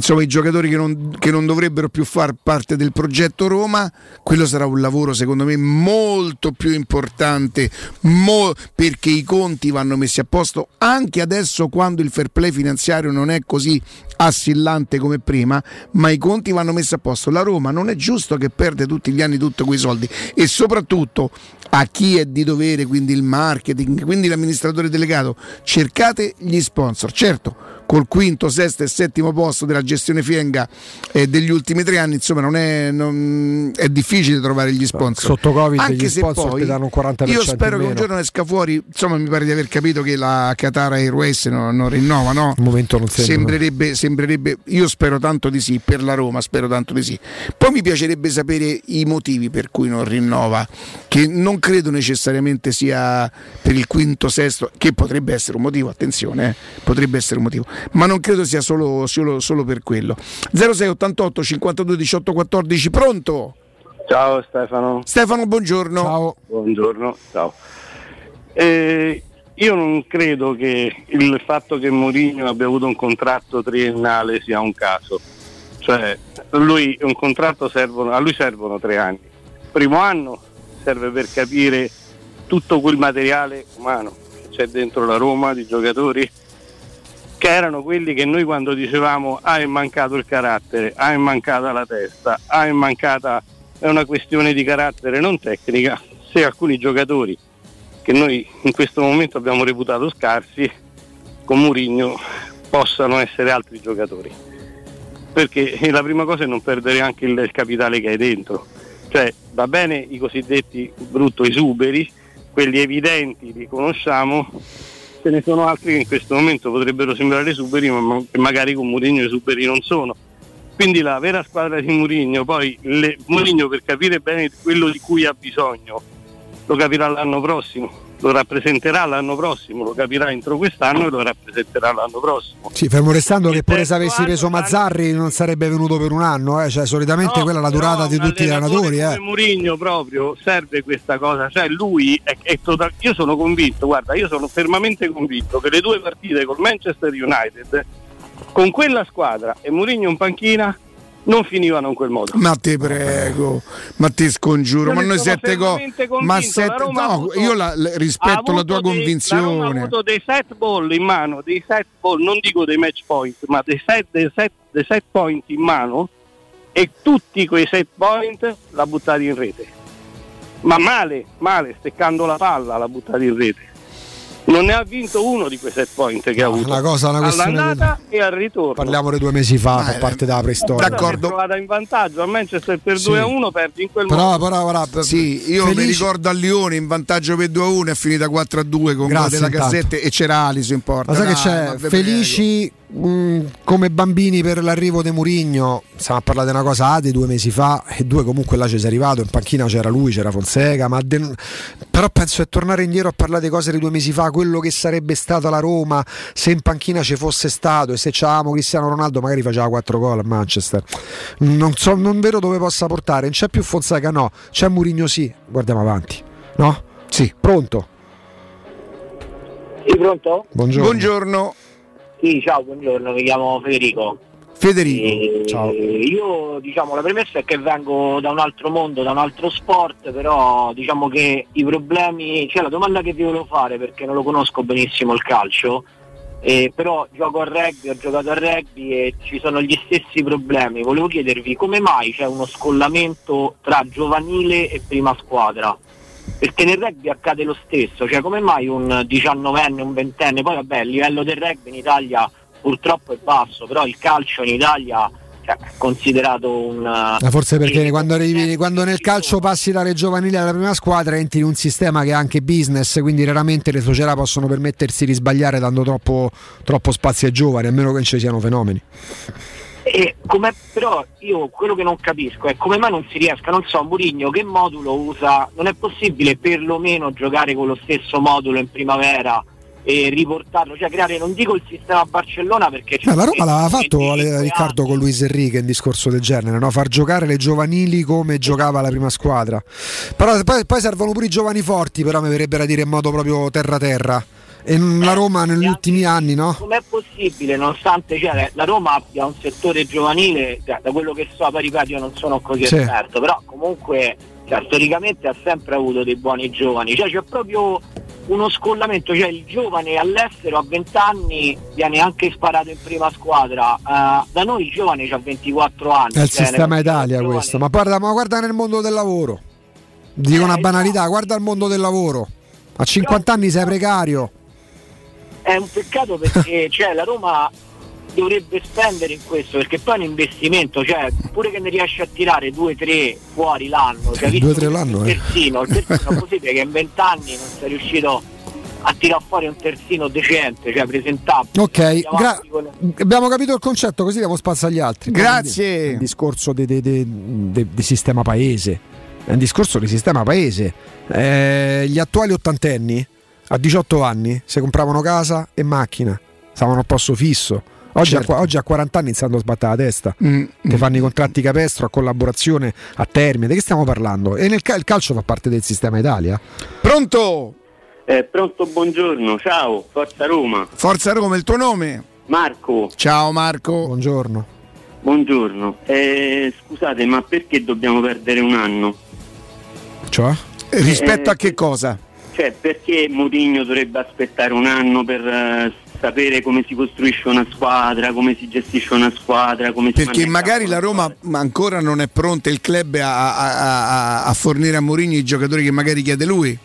insomma, i giocatori che non, che non dovrebbero più far parte del progetto Roma, quello sarà un lavoro secondo me molto più importante mo- perché i conti vanno messi a posto anche adesso quando il fair play finanziario non è così assillante come prima, ma i conti vanno messi a posto. La Roma non è giusto che perde tutti gli anni tutti quei soldi e soprattutto a chi è di dovere, quindi il marketing, quindi l'amministratore delegato, cercate gli sponsor. Certo, col quinto, sesto e settimo posto della gestione Fienga eh, degli ultimi tre anni, insomma, non è, non- è difficile trovare gli sponsor. Sotto Covid Anche gli se sponsor poi ti danno un 40% Io spero che un giorno esca fuori, insomma, mi pare di aver capito che la Qatar Airways non, non rinnova, no? Al momento non sembra. Sembrerebbe, sembrerebbe, io spero tanto di sì, per la Roma spero tanto di sì. Poi mi piacerebbe sapere i motivi per cui non rinnova, che non credo necessariamente sia per il quinto, sesto, che potrebbe essere un motivo, attenzione, eh, potrebbe essere un motivo, ma non credo sia solo, solo, solo per quello. 0688 52 18 14, pronto? Ciao Stefano. Stefano, buongiorno. Ciao. Buongiorno, ciao. Eh, io non credo che il fatto che Mourinho abbia avuto un contratto triennale sia un caso. Cioè, lui un contratto servono, a lui servono tre anni. Primo anno serve per capire tutto quel materiale umano che c'è dentro la Roma di giocatori che erano quelli che noi quando dicevamo ah è mancato il carattere, ah è mancata la testa, ah è mancata è una questione di carattere non tecnica, se alcuni giocatori che noi in questo momento abbiamo reputato scarsi con Mourinho possano essere altri giocatori. Perché la prima cosa è non perdere anche il, il capitale che hai dentro. Cioè va bene i cosiddetti brutto esuberi, quelli evidenti li conosciamo, ce ne sono altri che in questo momento potrebbero sembrare esuberi, ma che magari con Mourinho esuberi non sono. Quindi la vera squadra di Mourinho, poi le- Mourinho per capire bene quello di cui ha bisogno, lo capirà l'anno prossimo, lo rappresenterà l'anno prossimo, lo capirà entro quest'anno e lo rappresenterà l'anno prossimo. Sì, fermo restando che pure se avessi preso Mazzarri non sarebbe venuto per un anno, eh. cioè, solitamente quella è la durata di tutti gli allenatori. Come Eh. Mourinho proprio serve questa cosa, cioè lui è, è total- io sono convinto, guarda, io sono fermamente convinto che le due partite col Manchester United con quella squadra e Mourinho in panchina non finivano in quel modo. Ma te prego, ma ti scongiuro, Io ma noi sette gol. Ma la sette, no, avuto- io la- ha rispetto la tua dei- La ha convinzione. avuto dei set ball in mano, dei set ball, non dico dei match point, ma dei set, dei set, dei set point in mano e tutti quei set point l'ha buttati in rete. Ma male, male, steccando la palla l'ha buttati in rete. Non ne ha vinto uno di quei set point che ha avuto. una cosa- una questione All'andata e al ritorno. Parliamo di due mesi fa, a parte dalla preistoria. D'accordo. trovata in vantaggio a Manchester per 2 a 1, perdi in quel Però, modo. però, però, Sì, io mi Felice- ricordo a Lione in vantaggio per 2 a 1 è finita 4 a 2 con Grazie, della intanto. Gazzetta e c'era Aliso in porta. Ma sai che c'è? Felici mh, come bambini per l'arrivo di Murigno. Stiamo a parlare di una cosa A di due mesi fa e due comunque là ci sei arrivato. In panchina c'era lui, c'era Fonseca. Ma de- però penso che tornare indietro a parlare di cose di due mesi fa, quello che sarebbe stata la Roma se in panchina ci fosse stato e se c'avevamo Cristiano Ronaldo magari faceva 4 gol a Manchester. Non so, non vedo dove possa portare. Non c'è più Fonseca, no. C'è Murigno, sì. Guardiamo avanti. No? Sì. Pronto? Sì, pronto? Buongiorno. Buongiorno. Sì, ciao, buongiorno, mi chiamo Federico. Federico. E Ciao. Io diciamo la premessa è che vengo da un altro mondo, da un altro sport, però diciamo che i problemi, cioè la domanda che vi volevo fare perché non lo conosco benissimo il calcio, Eh, però gioco a rugby, ho giocato a rugby e ci sono gli stessi problemi. Volevo chiedervi come mai c'è uno scollamento tra giovanile e prima squadra? Perché nel rugby accade lo stesso, cioè come mai un 19enne, un ventenne, poi vabbè il livello del rugby in Italia purtroppo è basso, però il calcio in Italia cioè, è considerato un... Ma forse perché quando, arrivi, quando nel calcio passi dalle giovanili alla prima squadra entri in un sistema che è anche business, quindi raramente le società possono permettersi di sbagliare dando troppo, troppo spazio ai giovani, a meno che non ci siano fenomeni. E come, però io quello che non capisco è come mai non si riesca, non so, Murigno che modulo usa, non è possibile perlomeno giocare con lo stesso modulo in primavera e riportarlo, cioè creare, non dico il sistema Barcellona perché c'è Ma la Roma l'aveva fatto 25 Ale- Riccardo con Luis Enrique in discorso del genere, no? far giocare le giovanili come giocava la prima squadra. Però poi, poi servono pure i giovani forti, però mi verrebbe da dire in modo proprio terra-terra. E la Roma negli ultimi anni, no? Com'è possibile, nonostante cioè, la Roma abbia un settore giovanile, cioè, da quello che so, poi ripeto, io non sono così Sì. esperto, però comunque cioè, storicamente ha sempre avuto dei buoni giovani, cioè c'è proprio uno scollamento, cioè il giovane all'estero a 20 anni viene anche sparato in prima squadra, Eh, da noi il giovane ha 24 anni. È il cioè, sistema Italia questo. Ma guarda, ma guarda nel mondo del lavoro. Dico Eh, una banalità, guarda il mondo del lavoro. A 50 anni sei precario. È un peccato perché cioè, la Roma dovrebbe spendere in questo perché poi è un investimento, cioè pure che ne riesce a tirare 2-3 fuori l'anno, cioè, Eh, visto due, tre l'anno, il eh. terzino, il terzino è possibile che in 20 anni non sia riuscito a tirare fuori un terzino decente, cioè presentabile. Ok, gra- con- abbiamo capito il concetto, così diamo spazio agli altri. Grazie. È un discorso di, di- di- di- di sistema paese. È un discorso di sistema paese. Eh, gli attuali ottantenni a 18 anni si compravano casa e macchina, stavano a posto fisso. Oggi, Certo. a, oggi a 40 anni stanno a sbattere la testa. Mm, Ti fanno i contratti capestro a collaborazione a termine. Di che stiamo parlando? E nel il calcio fa parte del sistema Italia. Pronto? Eh, pronto, buongiorno, ciao, Forza Roma. Forza Roma, il tuo nome? Marco. Ciao Marco. Buongiorno. Buongiorno. Eh, scusate, ma perché dobbiamo perdere un anno? Cioè? Rispetto Eh, a che cosa? Cioè, perché Mourinho dovrebbe aspettare un anno per eh, sapere come si costruisce una squadra, come si gestisce una squadra, come si Perché a magari la Roma ancora non è pronta il club a, a- a- a fornire a Mourinho i giocatori che magari chiede lui. Eh,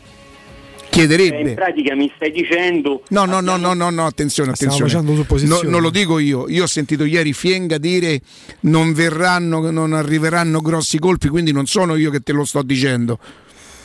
in Chiederebbe. pratica mi stai dicendo No, no, no, no, no, no, attenzione, Stiamo attenzione. facendo supposizioni. No, non lo dico io. Io ho sentito ieri Fienga dire non verranno, non arriveranno grossi colpi, quindi non sono io che te lo sto dicendo.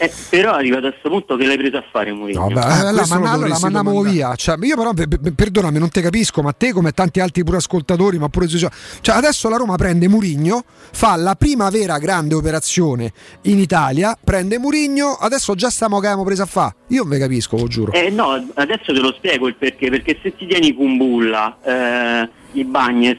Eh, però arrivato a questo punto che l'hai preso a fare Mourinho? Vabbè, Ah, allora, questo lo manna- allora mandiamo via. Cioè, io però, per- per- perdonami, non te capisco, ma te come tanti altri pure ascoltatori, ma pure cioè, adesso la Roma prende Murigno, fa la prima vera grande operazione in Italia, prende Murigno, adesso già stiamo che abbiamo preso a fa. Io non ve capisco, lo giuro. Eh no, adesso te lo spiego il perché, perché se ti tieni Kumbulla, eh, i Bagnes,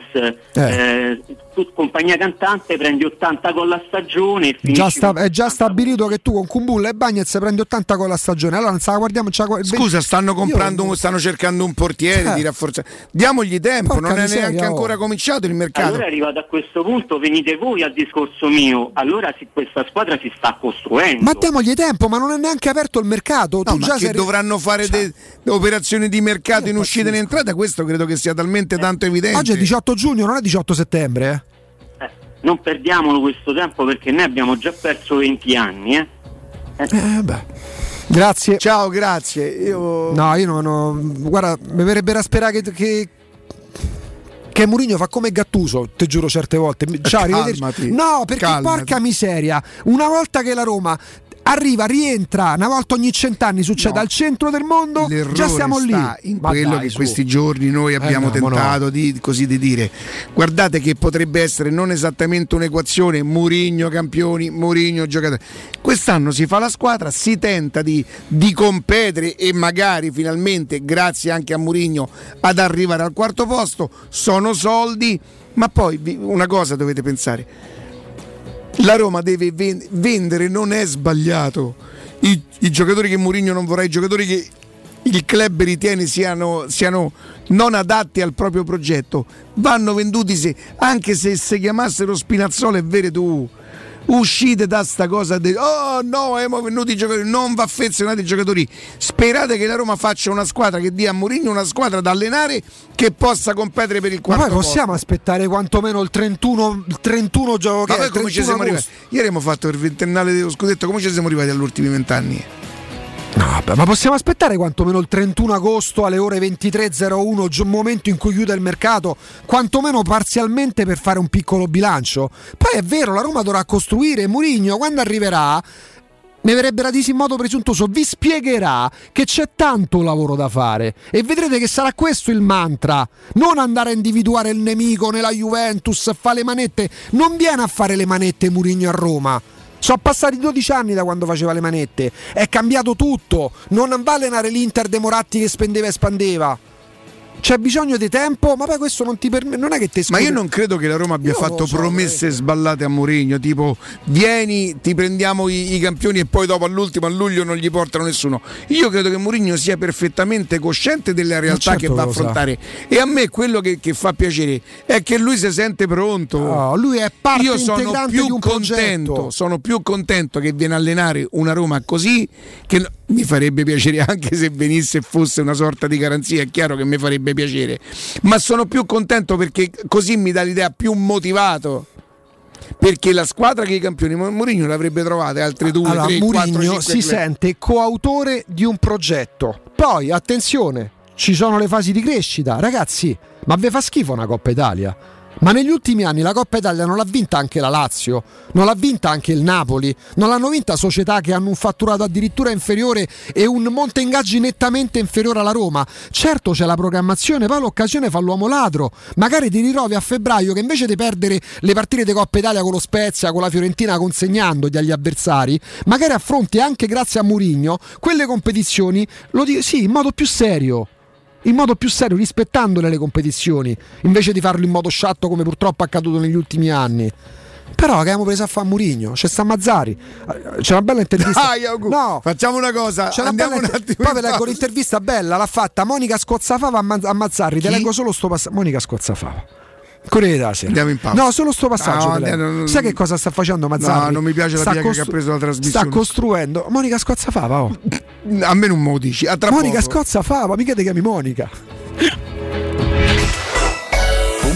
eh, tu compagnia cantante prendi 80 con la stagione e Già sta- è già stabilito che tu con Kumbulla e Bagnez prendi 80 con la stagione. Allora non la guardiamo. la guard- Scusa, stanno comprando, Io- un- stanno cercando un portiere Eh. di rafforzare. Diamogli tempo, Porca non è miseria, neanche oh. ancora cominciato il mercato. Allora arrivato a questo punto venite voi al discorso mio, allora sì, questa squadra si sta costruendo. Ma diamogli tempo, ma non è neanche aperto il mercato. No, tu ma già che sei- dovranno fare Cioè- de- operazioni di mercato in uscita e in entrata, questo credo che sia talmente tanto evidente. Oggi è 18 giugno, non è 18 settembre. eh. Non perdiamolo questo tempo perché noi abbiamo già perso 20 anni, eh. Eh, beh. Grazie. Ciao, grazie. Io... No, io non ho. Guarda, mi verrebbe da sperare che. che... Che Mourinho fa come Gattuso, te giuro certe volte. Ciao, arrivederci. Calmati, No, perché calmati. porca miseria. Una volta che la Roma arriva, rientra, una volta ogni cent'anni succede No. al centro del mondo, L'errore già siamo lì. in Ma quello dai, che su. questi giorni noi abbiamo Eh no, ma tentato no. di, così di dire. Guardate che potrebbe essere non esattamente un'equazione Murigno campioni, Murigno giocatore. Quest'anno si fa la squadra, si tenta di, di competere e magari finalmente, grazie anche a Murigno, ad arrivare al quarto posto. Sono soldi, ma poi una cosa dovete pensare. La Roma deve ven- vendere, non è sbagliato. I, i giocatori che Mourinho non vorrà, i giocatori che il club ritiene siano, siano non adatti al proprio progetto, vanno venduti se, anche se si chiamassero Spinazzola, è vero tu. Uscite da sta cosa de- oh no siamo venuti i giocatori non va affezionati i giocatori sperate che la Roma faccia una squadra che dia a Mourinho una squadra da allenare che possa competere per il Ma quarto poi possiamo posto. aspettare quantomeno il 31, il 31 gioco che Ma è, poi il come ci 31 siamo arrivati? Ieri abbiamo fatto il ventennale dello scudetto, come ci siamo arrivati agli ultimi vent'anni? No, ma possiamo aspettare quantomeno il 31 agosto alle ore 23.01, gi- momento in cui chiude il mercato, quantomeno parzialmente per fare un piccolo bilancio? Poi è vero, la Roma dovrà costruire, Murigno quando arriverà, mi verrebbe da dirsi in modo presuntuoso, vi spiegherà che c'è tanto lavoro da fare e vedrete che sarà questo il mantra, non andare a individuare il nemico nella Juventus, fa le manette, non viene a fare le manette Murigno a Roma. Sono passati 12 anni da quando faceva le manette, è cambiato tutto, non va a allenare l'Inter De Moratti che spendeva e espandeva. C'è bisogno di tempo, ma poi questo non ti permette, non è che ti Ma io non credo che la Roma abbia Io fatto so, promesse sballate a Mourinho, tipo vieni, ti prendiamo i, i campioni e poi dopo all'ultimo a luglio non gli portano nessuno. Io credo che Mourinho sia perfettamente cosciente della realtà certo che va a sa. affrontare e a me quello che, che fa piacere è che lui si sente pronto. No, lui è parte Io sono più contento, progetto. sono più contento che viene a allenare una Roma così che mi farebbe piacere anche se venisse e fosse una sorta di garanzia, è chiaro che mi farebbe piacere, ma sono più contento perché così mi dà l'idea più motivato. Perché la squadra che i campioni Mourinho l'avrebbe trovata altre due, allora, tre, quattro, Murigno cinque si club. sente coautore di un progetto. Poi, attenzione, ci sono le fasi di crescita. Ragazzi, ma vi fa schifo una Coppa Italia? Ma negli ultimi anni la Coppa Italia non l'ha vinta anche la Lazio, non l'ha vinta anche il Napoli, non l'hanno vinta società che hanno un fatturato addirittura inferiore e un monte ingaggi nettamente inferiore alla Roma. Certo c'è la programmazione, poi l'occasione fa l'uomo ladro. Magari ti ritrovi a febbraio che invece di perdere le partite di Coppa Italia con lo Spezia, con la Fiorentina consegnandogli agli avversari, magari affronti anche grazie a Murigno quelle competizioni, lo dico sì, in modo più serio in modo più serio, rispettandole le competizioni, invece di farlo in modo sciatto come purtroppo è accaduto negli ultimi anni. Però che abbiamo preso a fare Murigno, c'è sta Mazzari, c'è una bella intervista. Dai, no, facciamo una cosa, c'è una bella un attimo Poi vi leggo l'intervista bella, l'ha fatta Monica Scozzafava a, Ma- a Mazzarri, te Chi? leggo solo sto passaggio. Monica Scozzafava. Corriere della Sera. Andiamo in pausa. No, solo sto passaggio. No, andiamo- Sai che cosa sta facendo Mazzarri? No, non mi piace la piega che ha preso la trasmissione. Sta costruendo. Monica Scozzafava, oh. A me non me lo dici, a tra Monica poco. Scozzafava, mica ti chiami Monica.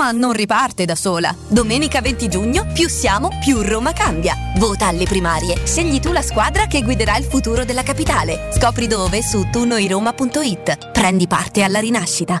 Roma non riparte da sola. Domenica 20 giugno, più siamo, più Roma cambia. Vota alle primarie. Scegli tu la squadra che guiderà il futuro della capitale. Scopri dove su tunoiroma.it. Prendi parte alla rinascita.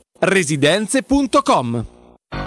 residenze.com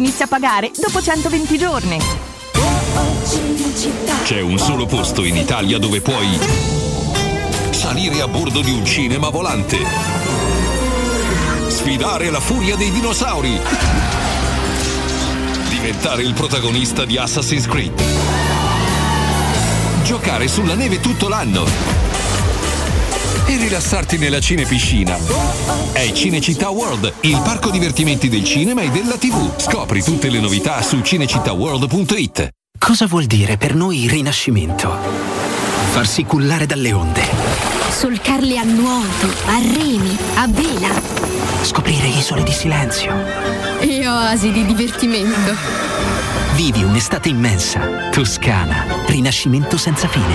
inizia a pagare dopo 120 giorni. C'è un solo posto in Italia dove puoi salire a bordo di un cinema volante, Sfidare la furia dei dinosauri. Diventare il protagonista di Assassin's Creed. Giocare sulla neve tutto l'anno. E rilassarti nella cinepiscina. È Cinecittà World, il parco divertimenti del cinema e della TV. Scopri tutte le novità su cinecittàworld.it. Cosa vuol dire per noi il rinascimento? Farsi cullare dalle onde, Solcarle a nuoto, a remi, a vela scoprire isole di silenzio. e oasi di divertimento. Vivi un'estate immensa. Toscana. Rinascimento senza fine.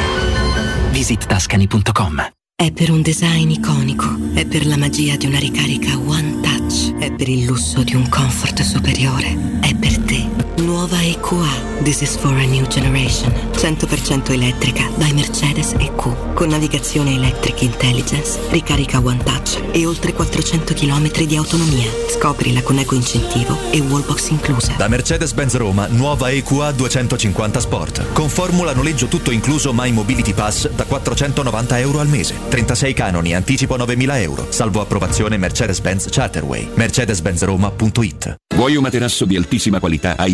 Visit tascani.com. È per un design iconico, è per la magia di una ricarica One Touch, è per il lusso di un comfort superiore, è per te. Nuova EQA, This is for a new generation. 100% elettrica by Mercedes EQ, con navigazione electric intelligence, ricarica One Touch e oltre 400 km di autonomia. Scoprila con eco incentivo e wallbox inclusa. Da Mercedes-Benz Roma, nuova EQA 250 Sport. Con formula noleggio tutto incluso My Mobility Pass da 490 euro al mese. 36 canoni, anticipo 9.000 euro. Salvo approvazione Mercedes-Benz Charterway. Mercedes-Benzroma.it Vuoi un materasso di altissima qualità ai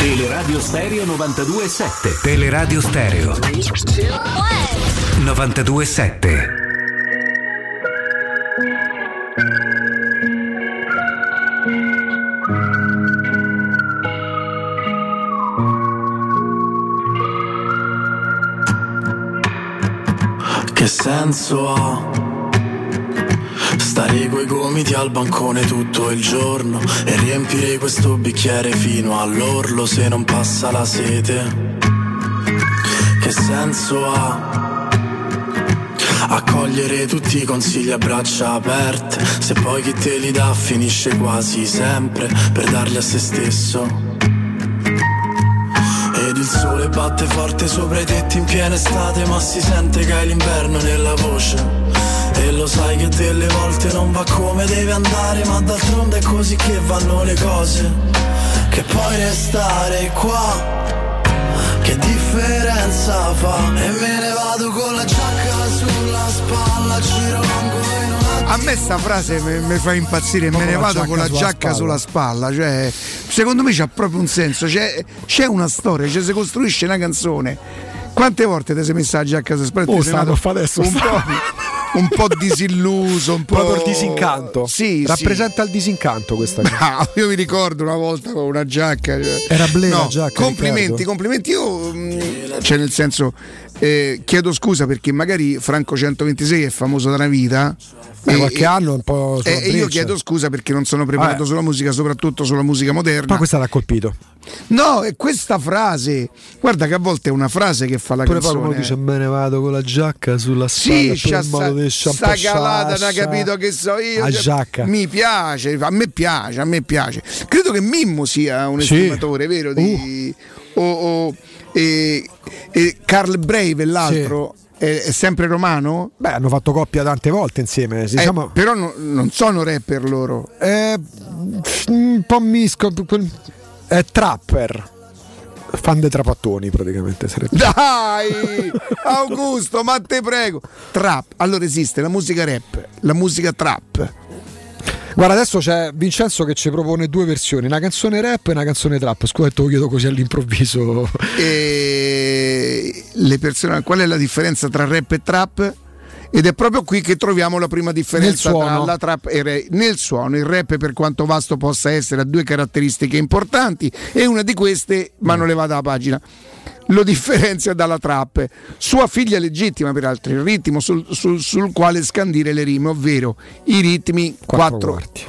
Teleradio Stereo 92.7 Teleradio Stereo 92.7 Che senso ha? Stare coi gomiti al bancone tutto il giorno e riempire questo bicchiere fino all'orlo se non passa la sete. Che senso ha? Accogliere tutti i consigli a braccia aperte, se poi chi te li dà finisce quasi sempre per darli a se stesso. Ed il sole batte forte sopra i tetti in piena estate Ma si sente che hai l'inverno nella voce E lo sai che delle volte non va come deve andare Ma d'altronde è così che vanno le cose Che puoi restare qua Che differenza fa E me ne vado con la giacca sulla spalla Ci rimango in una A me sta frase mi, fa impazzire, me con ne vado con la sulla giacca spalla. sulla spalla, cioè secondo me c'ha proprio un senso, c'è, c'è una storia, cioè si costruisce una canzone. Quante volte ti sei messa la giacca sulla spalla? e Oh, a fa adesso, un po', un po' disilluso, un po'... Proprio disincanto. Sì, Rappresenta il disincanto questa cosa. Io mi ricordo una volta con una giacca. cioè- Era Blé la No, giacca, Complimenti, Riccardo. complimenti. Io, mm, cioè, nel senso, eh, chiedo scusa perché magari Franco 126 è famoso da una vita. Beh, e- qualche anno un po' e- e io chiedo scusa perché non sono preparato Vabbè. sulla musica, soprattutto sulla musica moderna. Ma questa l'ha colpito. No, è questa frase. Guarda che a volte è una frase che fa la Pure canzone. proprio dice me ne vado con la giacca sulla spalla Sì, per c'ha il modo sta, calata, non ha capito che so io. La cioè, giacca. Mi piace, a me piace, a me piace. Credo che Mimmo sia un Sì. Uh. estimatore, vero? Di, o, o- e, e Carl Brave, l'altro. è, è sempre romano? Beh, hanno fatto coppia tante volte insieme. Eh, Diciamo, però no- non sono rapper loro. eh, un po' misco. È trapper. Fan dei trapattoni praticamente sarebbe. Dai, Augusto, ma te prego. Trap. Allora esiste la musica rap, la musica trap. Guarda, adesso c'è Vincenzo che ci propone due versioni, una canzone rap e una canzone trap. Scusa, te lo chiedo così all'improvviso. E le persone, qual è la differenza tra rap e trap? Ed è proprio qui che troviamo la prima differenza tra la trap e il rap. Nel suono, il rap, per quanto vasto possa essere, ha due caratteristiche importanti e una di queste, ma non le vado alla pagina, lo differenzia dalla trap. Sua figlia legittima, peraltro, il ritmo sul, sul- sul quale scandire le rime, ovvero i ritmi Quattro quattro, quarti.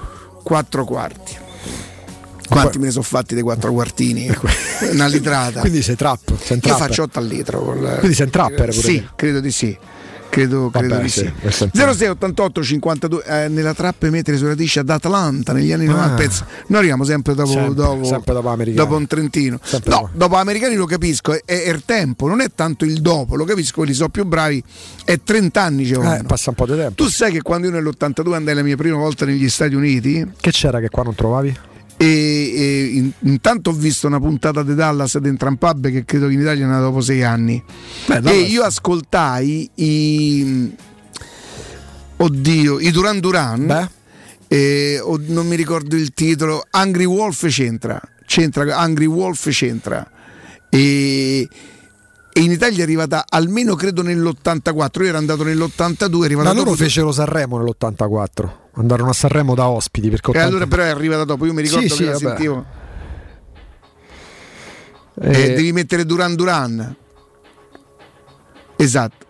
quattro quarti. Quanti me ne sono fatti dei quattro quartini? Una litrata. Quindi sei trap. Sei Io trapper. faccio 8 al litro. col- Quindi sei un trapper pure Sì, credo di sì. Credo, Vabbè, credo di sì, sì. questo è un po'. 06 88 52 eh, nella trappa mettere sulla radice ad Atlanta negli anni 90 Ah. pensa, noi arriviamo sempre dopo, Sempre, dopo, sempre dopo dopo un trentino Sempre no, dopo. dopo americani lo capisco è, è il tempo non è tanto il dopo lo capisco quelli sono più bravi è 30 anni ci Eh, passa un po' di tempo. tu sai che quando io nell'82 andai la mia prima volta negli Stati Uniti Che c'era che qua non trovavi? E, e in- intanto ho visto una puntata di Dallas un pub che credo che in Italia è nata dopo sei anni. Beh, e io ascoltai i oddio i Duran Duran e, o- non mi ricordo il titolo Angry Wolf c'entra c'entra Angry Wolf c'entra. E, e in Italia è arrivata almeno credo nell'84 io ero andato nell'82 è arrivata Ma loro dopo- fecero Sanremo nell'84. Andarono a Sanremo da ospiti perché e 80 allora però è arrivata dopo io mi ricordo Sì, che sì, la vabbè. sentivo Eh, Eh, devi mettere Duran Duran esatto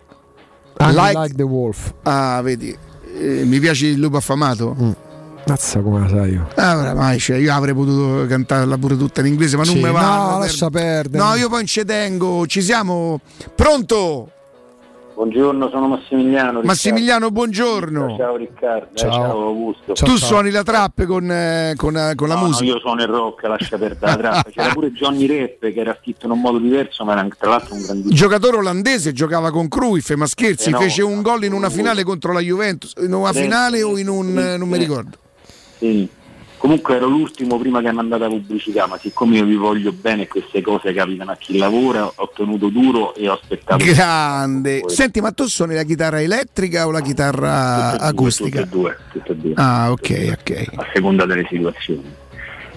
Like- like the Wolf. ah vedi eh, mi piace il lupo affamato Mm. Mazza come la sai io. Ah, oramai, cioè, io avrei potuto cantarla pure tutta in inglese, ma non Sì, me va. no, lascia perdere. No, io poi non ci tengo. Ci siamo. Pronto? Buongiorno, sono Massimiliano. Riccardo. Massimiliano, buongiorno. Ciao Riccardo, Eh, Ciao. ciao, Augusto. tu suoni la trap con, eh, con, eh, con la No, musica? No, io suono il rock, lascia perdere la trappa. C'era pure Johnny Rapp che era scritto in un modo diverso, ma era tra l'altro un grandissimo. Giocatore olandese, giocava con Cruyff, ma scherzi, Eh no, fece un gol in una finale contro la Juventus. In una finale o in un. eh, non mi ricordo. Sì. Comunque ero l'ultimo prima che mi andata pubblicità, ma siccome io vi voglio bene queste cose capitano a chi lavora, ho tenuto duro e ho aspettato. Grande. Senti, ma tu suoni la chitarra elettrica o la chitarra acustica? Tutte e due, tutte e due. Ah, ok, ok. a seconda delle situazioni.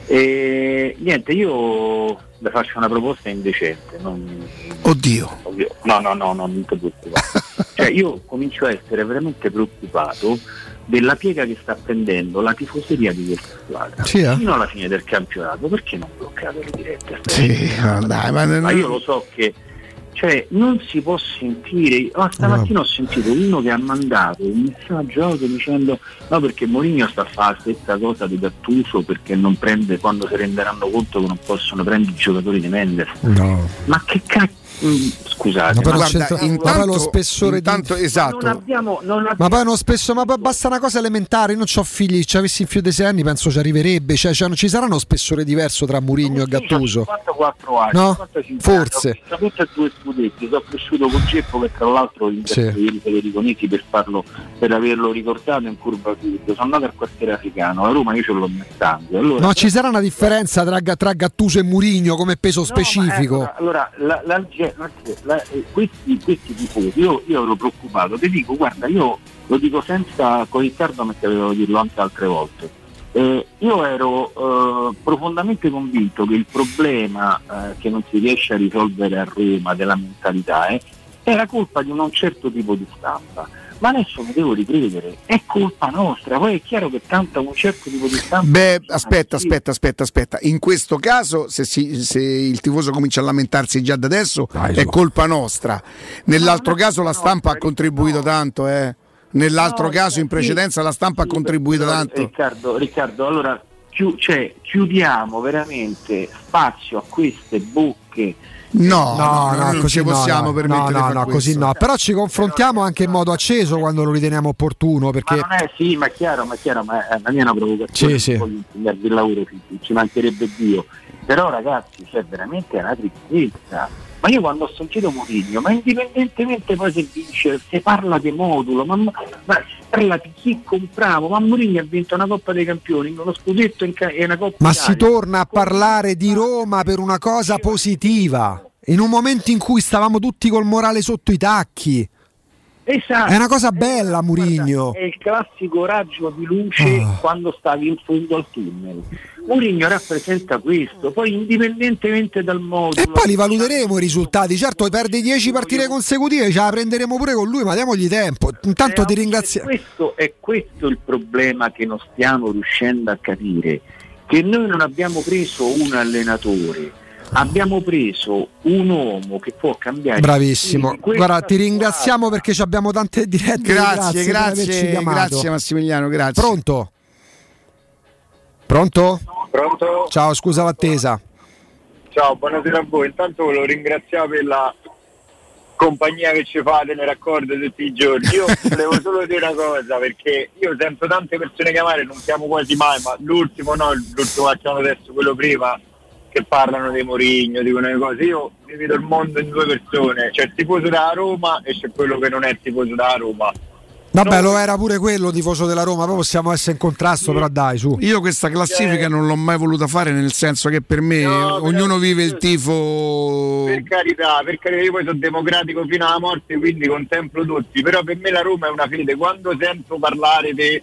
E niente, io le faccio una proposta indecente. Non, Oddio. ovvio- no, no, no, no, non ti preoccupare. cioè, io comincio a essere veramente preoccupato della piega che sta prendendo la tifoseria di questa squadra Sì, eh? fino alla fine del campionato. Perché non bloccate le dirette? Sì, ma dai, ma, Ma io lo so che cioè, non si può sentire. Oh, stamattina ho sentito uno che ha mandato un messaggio audio dicendo no perché Mourinho sta a fare la stessa cosa di Gattuso perché non prende quando si renderanno conto che non possono prendere i giocatori di Mendes. No. Ma che cazzo? Mm, Scusate, Ma ma c'entra- ma poi lo spessore di- intanto, esatto. non abbiamo, non abbiamo Ma poi non spesso, ma poi basta una cosa elementare. Io non ho figli, ci avessi in più di sei anni, penso ci arriverebbe. Cioè, cioè, non ci sarà uno spessore diverso tra Murigno e Gattuso. 54 anni, No? 55 Forse. anni, ho tutti e due scudetti, sono cresciuto con Ceppo che tra l'altro Sì. ieri Federico per, farlo, per averlo ricordato in curva sud. Sono andato al quartiere africano, a Roma io ce l'ho mettando. Allora, No, ci sarà una differenza tra, tra Gattuso e Murigno come peso No, specifico. ma, eh, allora, la- la- la- la- eh, questi, questi tifosi, io, io ero preoccupato, ti dico, guarda, io lo dico senza con Riccardo perché avevo dirlo anche altre volte. Eh, io ero eh, profondamente convinto che il problema eh, che non si riesce a risolvere a Roma della mentalità eh, era colpa di un certo tipo di stampa. Ma adesso mi devo ricredere, è colpa nostra, poi è chiaro che tanto un certo tipo di stampa Beh, aspetta, aspetta, aspetta, aspetta. In questo caso, se, si- se il tifoso comincia a lamentarsi già da adesso, è colpa nostra. Nell'altro caso la stampa ha contribuito tanto, eh. Nell'altro No, caso, in sì, precedenza, la stampa ha sì, contribuito però, tanto. Riccardo, Riccardo, allora chiu- cioè, chiudiamo veramente spazio a queste bocche. No, No, no, non così ci no, possiamo no, permettere no, no, no, così no. Però ci confrontiamo anche in modo acceso quando lo riteniamo opportuno. Ma Perché non è sì, ma è chiaro, ma è chiaro, ma è, la mia è una provocazione, Sì, sì. non il lavoro, ci, ci mancherebbe Dio. Però ragazzi, c'è veramente una tristezza. Ma io quando ho sentito Mourinho, ma indipendentemente poi se vince, se parla di modulo, ma, ma si parla di chi compravo, ma Mourinho ha vinto una Coppa dei Campioni, uno scudetto e una Coppa Ma Italia. si torna a parlare di Roma per una cosa positiva. In un momento in cui stavamo tutti col morale sotto i tacchi. Esatto. È una cosa bella, Murigno. È il classico raggio di luce Ah. quando stavi in fondo al tunnel. Mourinho rappresenta questo, poi indipendentemente dal modulo. E poi li valuteremo i risultati. Certo, perde 10 partite consecutive, ce la prenderemo pure con lui, ma diamogli tempo. Intanto ti ringrazio. Questo è questo il problema che non stiamo riuscendo a capire, che noi non abbiamo preso un allenatore, abbiamo preso un uomo che può cambiare. Bravissimo. Guarda, ti ringraziamo perché ci abbiamo tante dirette. Grazie, grazie, chiamato. grazie Massimiliano, grazie. Pronto? Pronto? Pronto? Ciao, scusa l'attesa. Ciao, buonasera a voi. Intanto volevo ringraziare per la compagnia che ci fate nei raccordi tutti i giorni. Io volevo solo dire una cosa, perché io sento tante persone chiamare, non chiamo quasi mai, ma l'ultimo no, l'ultimo che chiamo adesso, quello prima, che parlano di Mourinho, dicono le cose. Io divido il mondo in due persone, c'è il tifoso della Roma e c'è quello che non è tifoso della Roma. Vabbè, lo era pure quello tifoso della Roma, poi possiamo essere in contrasto, però dai, su. Io questa classifica non l'ho mai voluta fare, nel senso che per me ognuno vive il tifo. Per carità, per carità, io poi sono democratico fino alla morte, quindi contemplo tutti, però per me la Roma è una fede. Quando sento parlare di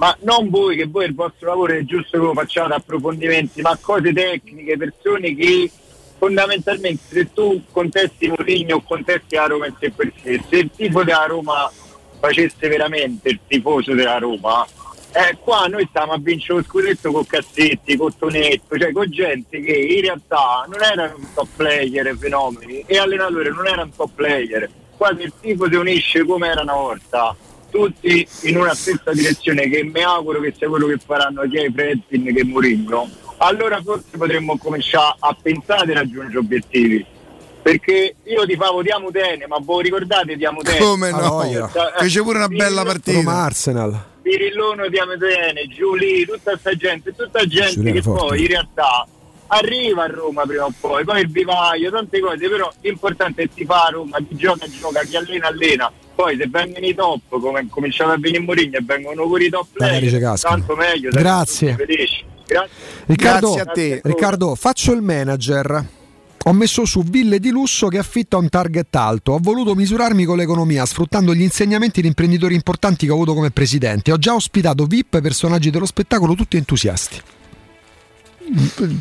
ma non voi, che voi il vostro lavoro è giusto che lo facciate approfondimenti, ma cose tecniche, persone che fondamentalmente se tu contesti Mourinho contesti la Roma in sé per sé, se il tifo della Roma facesse veramente il tifoso della Roma, eh, qua noi stiamo a vincere lo scudetto con Cassetti, con Tonetto, cioè con gente che in realtà non erano un top player fenomeni e allenatore non era un top player. Quasi il tifo si unisce come era una volta, tutti in una stessa direzione che mi auguro che sia quello che faranno sia i Fredkin che Mourinho. Allora forse potremmo cominciare a pensare di raggiungere obiettivi. Perché io ti favo di Amutene, ma voi ricordate di Amutene? Come no? Ah, voglia. Fece pure una bella partita. Roma Arsenal. Pirillone di Amutene, Giulì, tutta questa gente, tutta gente Giuliano che Forte. poi in realtà arriva a Roma prima o poi, poi il vivaio, tante cose, però l'importante è ti fa a Roma, chi gioca gioca, chi allena allena. Poi se vengono i top, come è cominciato a venire Mourinho e vengono pure i top player, tanto meglio. Grazie. Grazie. Riccardo, Grazie a te. Riccardo, faccio il manager. Ho messo su ville di lusso che affitta un target alto. Ho voluto misurarmi con l'economia sfruttando gli insegnamenti di imprenditori importanti che ho avuto come presidente. Ho già ospitato VIP, personaggi dello spettacolo, tutti entusiasti.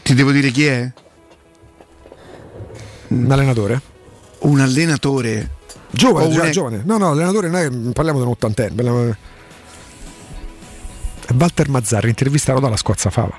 Ti devo dire chi è? Un allenatore? Un allenatore. Giovane, O già, un- giovane. No, no, allenatore non è, parliamo di un ottantenne. parliamo- Walter Mazzarri, intervistato dalla Squazzafava.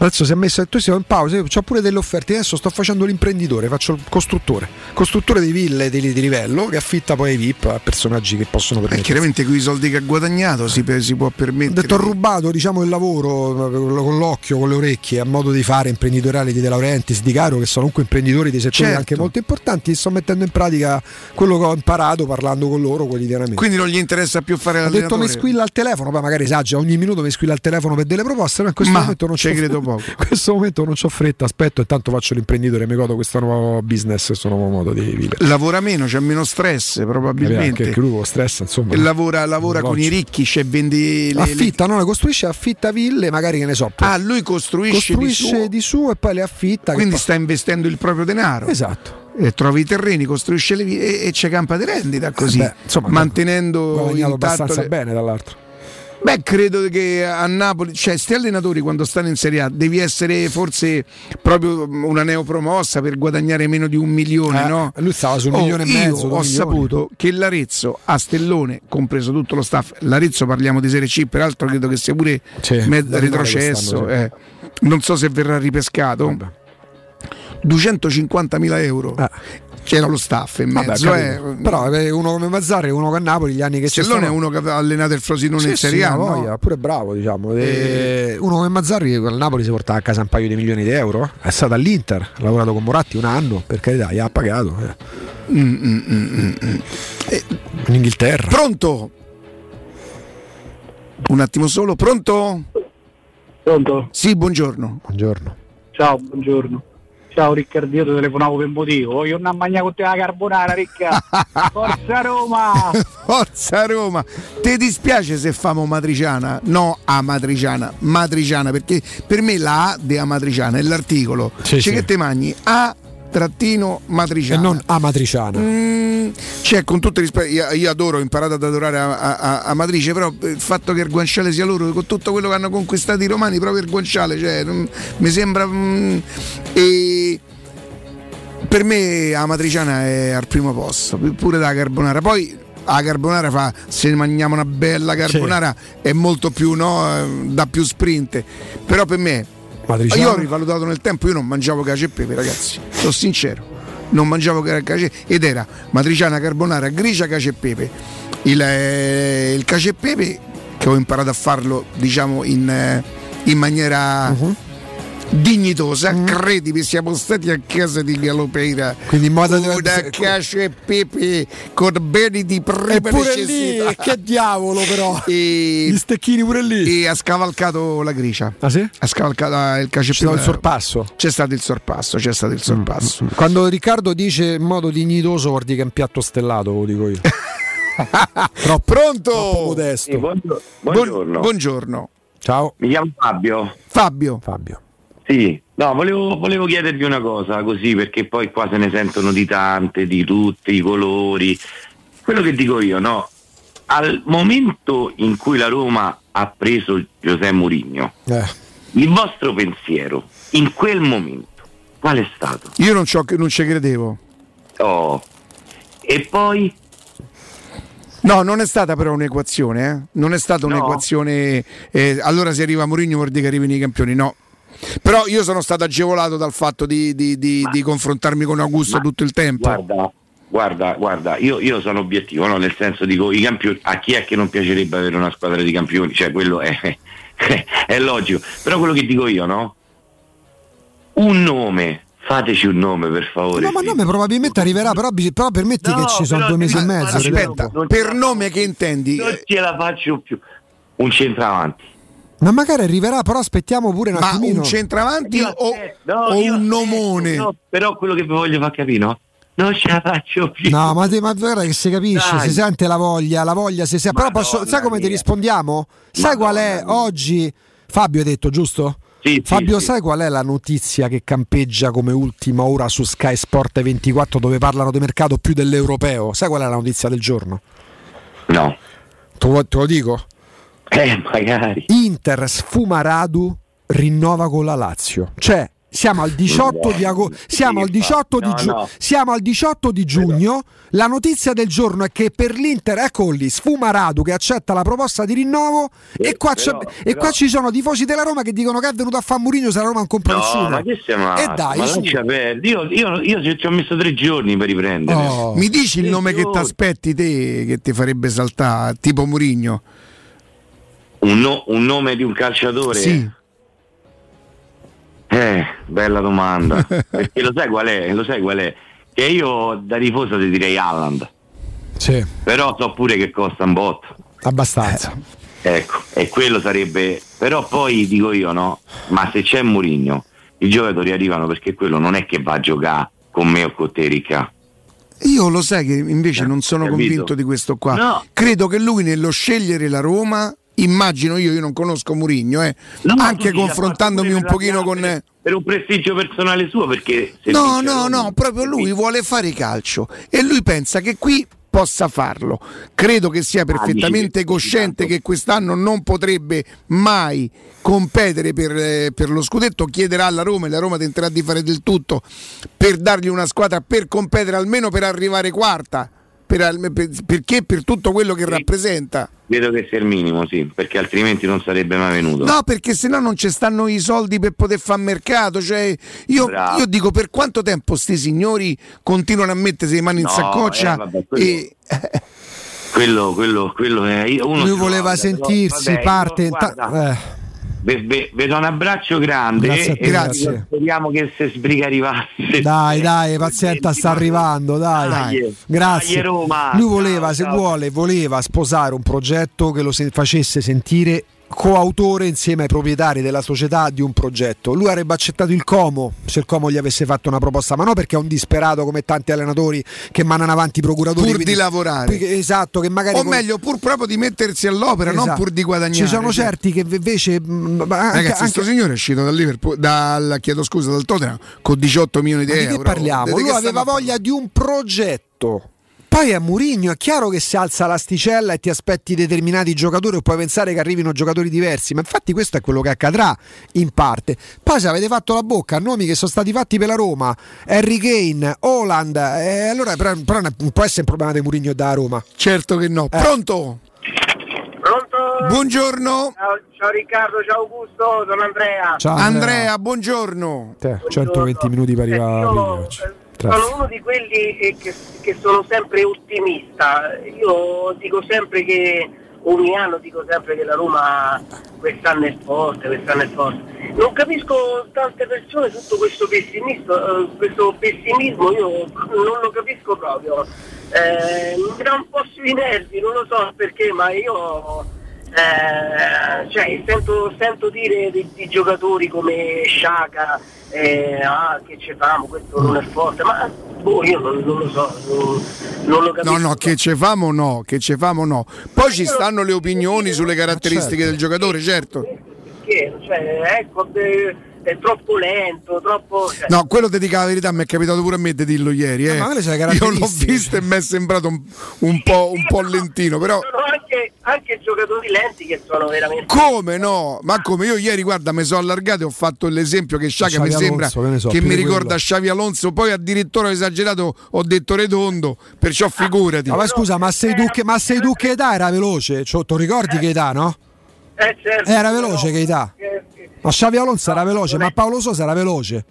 Adesso si è messo tu siamo in pausa, io ho pure delle offerte, adesso sto facendo l'imprenditore, faccio il costruttore, costruttore di ville di, di livello che affitta poi ai VIP a personaggi che possono Eh, permettere. chiaramente con i soldi che ha guadagnato si, si può Ho permettere. detto ho rubato diciamo, il lavoro eh, con l'occhio, con le orecchie, a modo di fare imprenditoriale di De Laurentiis, di Caro, che sono comunque imprenditori di settori Certo. anche molto importanti, e sto mettendo in pratica quello che ho imparato parlando con loro quotidianamente. Quindi non gli interessa più fare Ho detto mi squilla al telefono, poi magari esagera, ogni minuto mi squilla al telefono per delle proposte, ma in questo Ma momento non ci c'ho credo poco. In questo momento non ho fretta, aspetto e tanto faccio l'imprenditore, mi godo questo nuovo business, questo nuovo modo di vivere. Lavora meno, c'è meno stress probabilmente. Anche lui con stress, insomma. Lavora lavora con i ricchi, cioè vendi le, affitta, no, le costruisce, affitta ville, magari che ne so. Ah, lui costruisce, costruisce di suo. e poi le affitta. Quindi sta investendo il proprio denaro. Esatto. E trovi i terreni, costruisce le vie e, e c'è campa di rendita così, Eh beh, insomma, mantenendo intatto abbastanza le- bene dall'altro. Beh, credo che a Napoli, cioè, sti allenatori quando stanno in Serie A devi essere forse proprio una neopromossa per guadagnare meno di un milione, Eh, no? lui stava su un Oh, milione e io mezzo, due Ho milioni. saputo che l'Arezzo a Stellone, compreso tutto lo staff, l'Arezzo parliamo di Serie C, peraltro credo che sia pure med- rimane retrocesso. eh. Non so se verrà ripescato. 250.000 euro. C'era lo staff in Vabbè, mezzo. capito. eh. Però eh, uno come Mazzarri, uno che a Napoli, gli anni che ci Stellone è uno che aveva allenato il Frosinone Sì, in Serie sì, A, ha no? voglia, pure bravo, diciamo. E uno come Mazzarri al Napoli si porta a casa un paio di milioni di euro. È stato all'Inter, ha lavorato con Moratti un anno, per carità, gli ha pagato. eh. Mm, mm, mm, mm, mm. In Inghilterra. Pronto? Un attimo solo, pronto? Pronto? Sì, buongiorno. Buongiorno. Ciao, buongiorno. Ciao Riccardo, io ti telefonavo per un motivo. Io non ho mangiato con te la carbonara, Ricca. Forza Roma! Forza Roma! Ti dispiace se famo matriciana? No, a matriciana, matriciana, perché per me la A di amatriciana è l'articolo. Sì, C'è sì. che te mangi A trattino matriciana. E non amatriciana. Mm, cioè, con tutto rispetto, io, io adoro, ho imparato ad adorare a, a- a- Matrice, però il fatto che il guanciale sia loro, con tutto quello che hanno conquistato i romani, proprio il guanciale, cioè, non- mi sembra. mm, e per me la matriciana è al primo posto, pure da carbonara. Poi la carbonara fa, se mangiamo una bella carbonara è molto più, no, eh, da più sprint. Però per me, Matriciana. io ho rivalutato nel tempo, io non mangiavo cacio e pepe, ragazzi, sono sincero. Non mangiavo ca- cacio e- ed era matriciana, carbonara, grigia, cacio e pepe. Il, eh, il cacio e pepe che ho imparato a farlo, diciamo, in, eh, in maniera Mhm. Dignitosa, credimi, siamo stati a casa di Galopeira. Quindi in modo una cacio e pepe con beni di prima Eppure lì, necessità. che diavolo però. E, Gli stecchini pure lì. e ha scavalcato la gricia. Ah sì? Ha scavalcato il cacio e C'è stato pepe. il sorpasso. C'è stato il sorpasso, c'è stato il sorpasso. Quando Riccardo dice in modo dignitoso vuol dire che è un piatto stellato, lo dico io. troppo, Pronto? troppo modesto. Sì, buongiorno. Buon- buongiorno. buongiorno. Ciao. Mi chiamo Fabio. Fabio. Fabio. Sì, no, volevo, volevo chiedervi una cosa così perché poi qua se ne sentono di tante, di tutti i colori. Quello che dico io, no? Al momento in cui la Roma ha preso Giuseppe Mourinho, Eh. il vostro pensiero in quel momento qual è stato? Io non, non ci credevo. Oh. E poi No, non è stata però un'equazione, eh? non è stata No? un'equazione. eh, allora se arriva Mourinho vuol dire che arrivano i campioni, no. Però io sono stato agevolato dal fatto di, di- di- di confrontarmi con Augusto ma tutto il tempo. Guarda, guarda, guarda, io, io sono obiettivo, no? nel senso dico i campioni, a chi è che non piacerebbe avere una squadra di campioni? Cioè quello è, è logico. Però quello che dico io, no? Un nome, fateci un nome per favore. No, ma nome probabilmente arriverà, però, però permetti No, che ci sono due mesi e mezzo. Aspetta, per nome che intendi? Non ce la faccio più. Un centravanti. Ma magari arriverà, però aspettiamo pure un Ma attimino. un centravanti Io o, aspetto, no, o io un nomone? no, però quello che vi voglio far capire, no? Non ce la faccio più. No, ma, te- ma guarda che si capisce, Dai. si sente la voglia, la voglia si sente. Però posso, sai come ti mia. rispondiamo? Sai qual è mia. oggi? Fabio hai detto, giusto? Sì, sì, Fabio, sì. sai qual è la notizia che campeggia come ultima ora su Sky Sport 24 dove parlano di mercato più dell'europeo? Sai qual è la notizia del giorno? No. Te lo, te lo dico? Eh, magari. Inter sfuma Radu, rinnova con la Lazio. Cioè, siamo al 18 di agosto, siamo al 18 di No, giugno, no. siamo al 18 di giugno. La notizia del giorno è che per l'Inter, ecco lì, sfuma Radu che accetta la proposta di rinnovo e, qua, c'è- però- e però- qua ci sono tifosi della Roma che dicono che è venuto a fare Murigno se la Roma non compra No, nessuno. ma che siamo E dai, ma. Io, io, io ci- ho messo tre giorni per riprendere. Oh. Mi dici il nome che ti aspetti te che ti farebbe saltare, tipo Murigno? Un, no- un nome di un calciatore? Sì. Eh, bella domanda. Perché lo sai qual è? Lo sai qual è? Che io da tifoso ti direi Alland. Sì, Però so pure che costa un botto. abbastanza. Ecco, e quello sarebbe. Però poi dico io, no? Ma se c'è Murigno, i giocatori arrivano perché quello non è che va a giocare con me o con te, Ricca. Io lo sai che invece non sono capito? convinto di questo qua. No. Credo che lui nello scegliere la Roma, immagino io, io non conosco Murigno, eh, No, anche confrontandomi un pochino con... Per un prestigio personale suo, perché. No, no, no, proprio lui vuole fare calcio e lui pensa che qui possa farlo. Credo che sia perfettamente dici che- cosciente che quest'anno non potrebbe mai competere per, eh, per lo scudetto, chiederà alla Roma e la Roma tenterà di fare del tutto per dargli una squadra per competere almeno per arrivare quarta, per per- perché per tutto quello che rappresenta. Credo che sia il minimo, sì, perché altrimenti non sarebbe mai venuto. No, perché se no non ci stanno i soldi per poter fare mercato. Cioè, io, io dico per quanto tempo sti signori continuano a mettersi le mani in No, saccoccia eh, vabbè, quello- e Quello, quello, quello è. uno Lui voleva guarda, però, sentirsi vabbè, parte. io, guarda, eh. Ve- do un abbraccio grande Grazie te, grazie. speriamo che se sbriga arrivasse. Dai, dai, pazienta, sta arrivando, dai. Dai, Grazie. dai, Roma. Lui voleva, Ciao, se ciao. vuole, voleva sposare un progetto che lo se- facesse sentire coautore insieme ai proprietari della società di un progetto. Lui avrebbe accettato il Como se il Como gli avesse fatto una proposta, ma non perché è un disperato come tanti allenatori che mandano avanti i procuratori. Pur quindi- di lavorare. perché- esatto, che magari O con- meglio, pur proprio di mettersi all'opera, non Esatto. pur di guadagnare. Ci sono cioè. certi che invece mh, anche- Ragazzi, anche- sto signore è uscito dal Liverpool, dal, chiedo scusa, dal Tottenham con 18 milioni di Ma di euro. che parliamo? Di Lui aveva voglia di un progetto. Poi a Murigno è chiaro che si alza l'asticella e ti aspetti determinati giocatori o puoi pensare che arrivino giocatori diversi, ma infatti questo è quello che accadrà in parte. Poi se avete fatto la bocca a nomi che sono stati fatti per la Roma, Harry Kane, Holland, eh, allora però, però non può essere un problema di Murigno da Roma. Certo che no. Eh. Pronto? Pronto? Buongiorno. Ciao, ciao Riccardo, ciao Augusto, sono Andrea. Ciao, Andrea, buongiorno. Te, 120 minuti per arrivare a Eh, sono uno di quelli eh, che, che sono sempre ottimista. Io dico sempre che ogni anno dico sempre che la Roma quest'anno è forte, quest'anno è forte. Non capisco tante persone tutto questo pessimismo, eh, questo pessimismo io non lo capisco proprio. Eh, mi dà un po' sui nervi, non lo so perché, ma io eh, cioè, sento, sento dire di, di giocatori come Sciaca, eh, ah, che ci famo, questo non è forte, ma boh, io non, non lo so, non, non lo capisco. No, no, che ce famo no, che ce famo no. Poi ci stanno le opinioni sulle caratteristiche del giocatore, certo. Perché, cioè, ecco, eh, è troppo lento, troppo... cioè, No, quello ti dico la verità, mi è capitato pure a me di dirlo ieri. Eh. ma quelle sono le Io l'ho visto e mi è sembrato un, un po', un po' lentino, però Sono anche, anche giocatori lenti che sono veramente... come no? Ma come io ieri, guarda, mi sono allargato e ho fatto l'esempio che Sciaca mi Xavi sembra Alonso, che so, che mi ricorda quello. Sciavi Alonso, poi addirittura ho esagerato, ho detto redondo, perciò figurati. Ma poi scusa, ma sei tu che, ma sei tu che età era veloce? Cioè, tu ricordi che età, no? Eh, certo, Era veloce che età? eh, Ma Xavi Alonso era veloce, ma Paolo Sosa era veloce.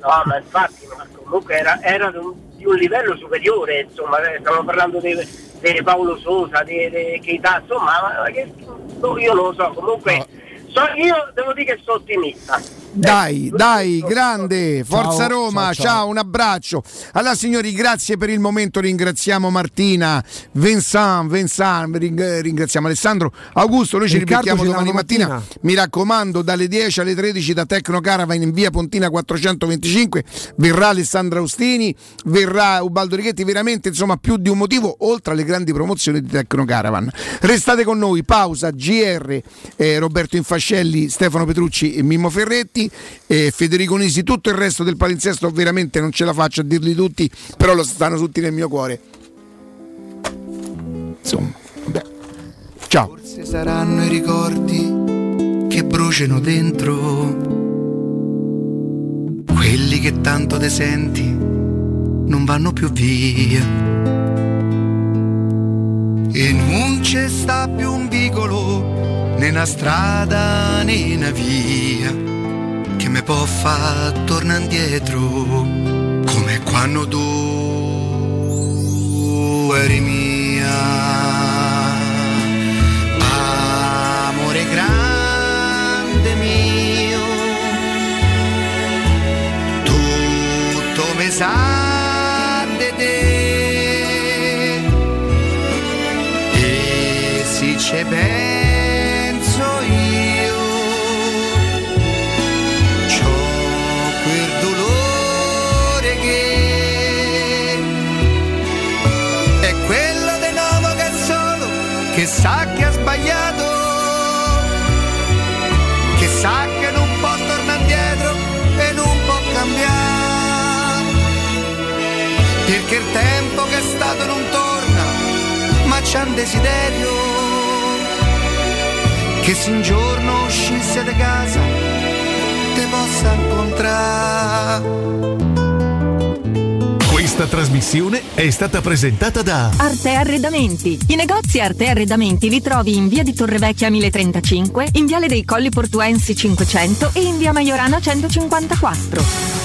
No, ma infatti, ma comunque era, era di, un, livello superiore, insomma, eh, stiamo parlando di, di Paolo Sosa, di, di Keita, insomma, no, io non lo so, comunque so- io devo dire che sono ottimista. Dai, dai, grande, Forza Ciao, Roma, ciao, ciao, ciao. un abbraccio. Allora signori, grazie per il momento, ringraziamo Martina, Vincent, Vincent, ring- ringraziamo Alessandro, Augusto, noi ci Riccardo ci domani mattina. mattina. Mi raccomando, dalle 10 alle 13 da Tecno Caravan in via Pontina 425 verrà Alessandra Austini, verrà Ubaldo Righetti, veramente insomma più di un motivo oltre alle grandi promozioni di Tecno Caravan. Restate con noi, pausa, GR, eh, Roberto Infascelli, Stefano Petrucci e Mimmo Ferretti, eh, Federico Nisi, tutto il resto del palinsesto veramente non ce la faccio a dirli tutti, però lo stanno tutti nel mio cuore. Insomma, vabbè. Ciao. Forse saranno i ricordi che bruciano dentro, quelli che tanto te senti non vanno più via. E non c'è sta più un vicolo, né una strada né una via, che mi può far tornare indietro, come quando tu eri mia. Amore grande mio, tutto mi sa di te. E se ci penso perché il tempo che è stato non torna ma c'è un desiderio che se un giorno uscisse da casa te possa incontrare Questa trasmissione è stata presentata da Arte Arredamenti. I negozi Arte Arredamenti li trovi in via di Torrevecchia 1035, in viale dei Colli Portuensi 500 e in via Maiorana 154.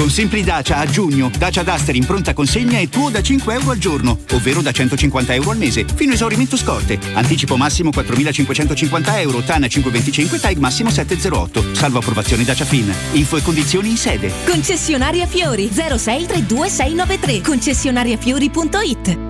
Con Simpli Dacia a giugno, Dacia Duster in pronta consegna è tuo da 5 euro al giorno, ovvero da 150 euro al mese, fino a esaurimento scorte. Anticipo massimo 4.550 euro, TAN 525, TAG massimo 708. Salvo approvazione Dacia Fin. Info e condizioni in sede. Concessionaria Fiori 0632693 concessionariafiori.it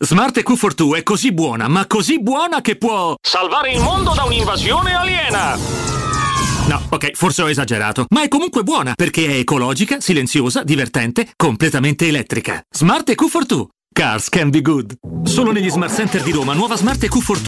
Smart EQ42 è così buona, ma così buona che può salvare il mondo da un'invasione aliena. No, ok, forse ho esagerato, ma è comunque buona perché è ecologica, silenziosa, divertente, completamente elettrica. Smart EQ42. Cars can be good. Solo negli Smart Center di Roma, nuova Smart EQ42.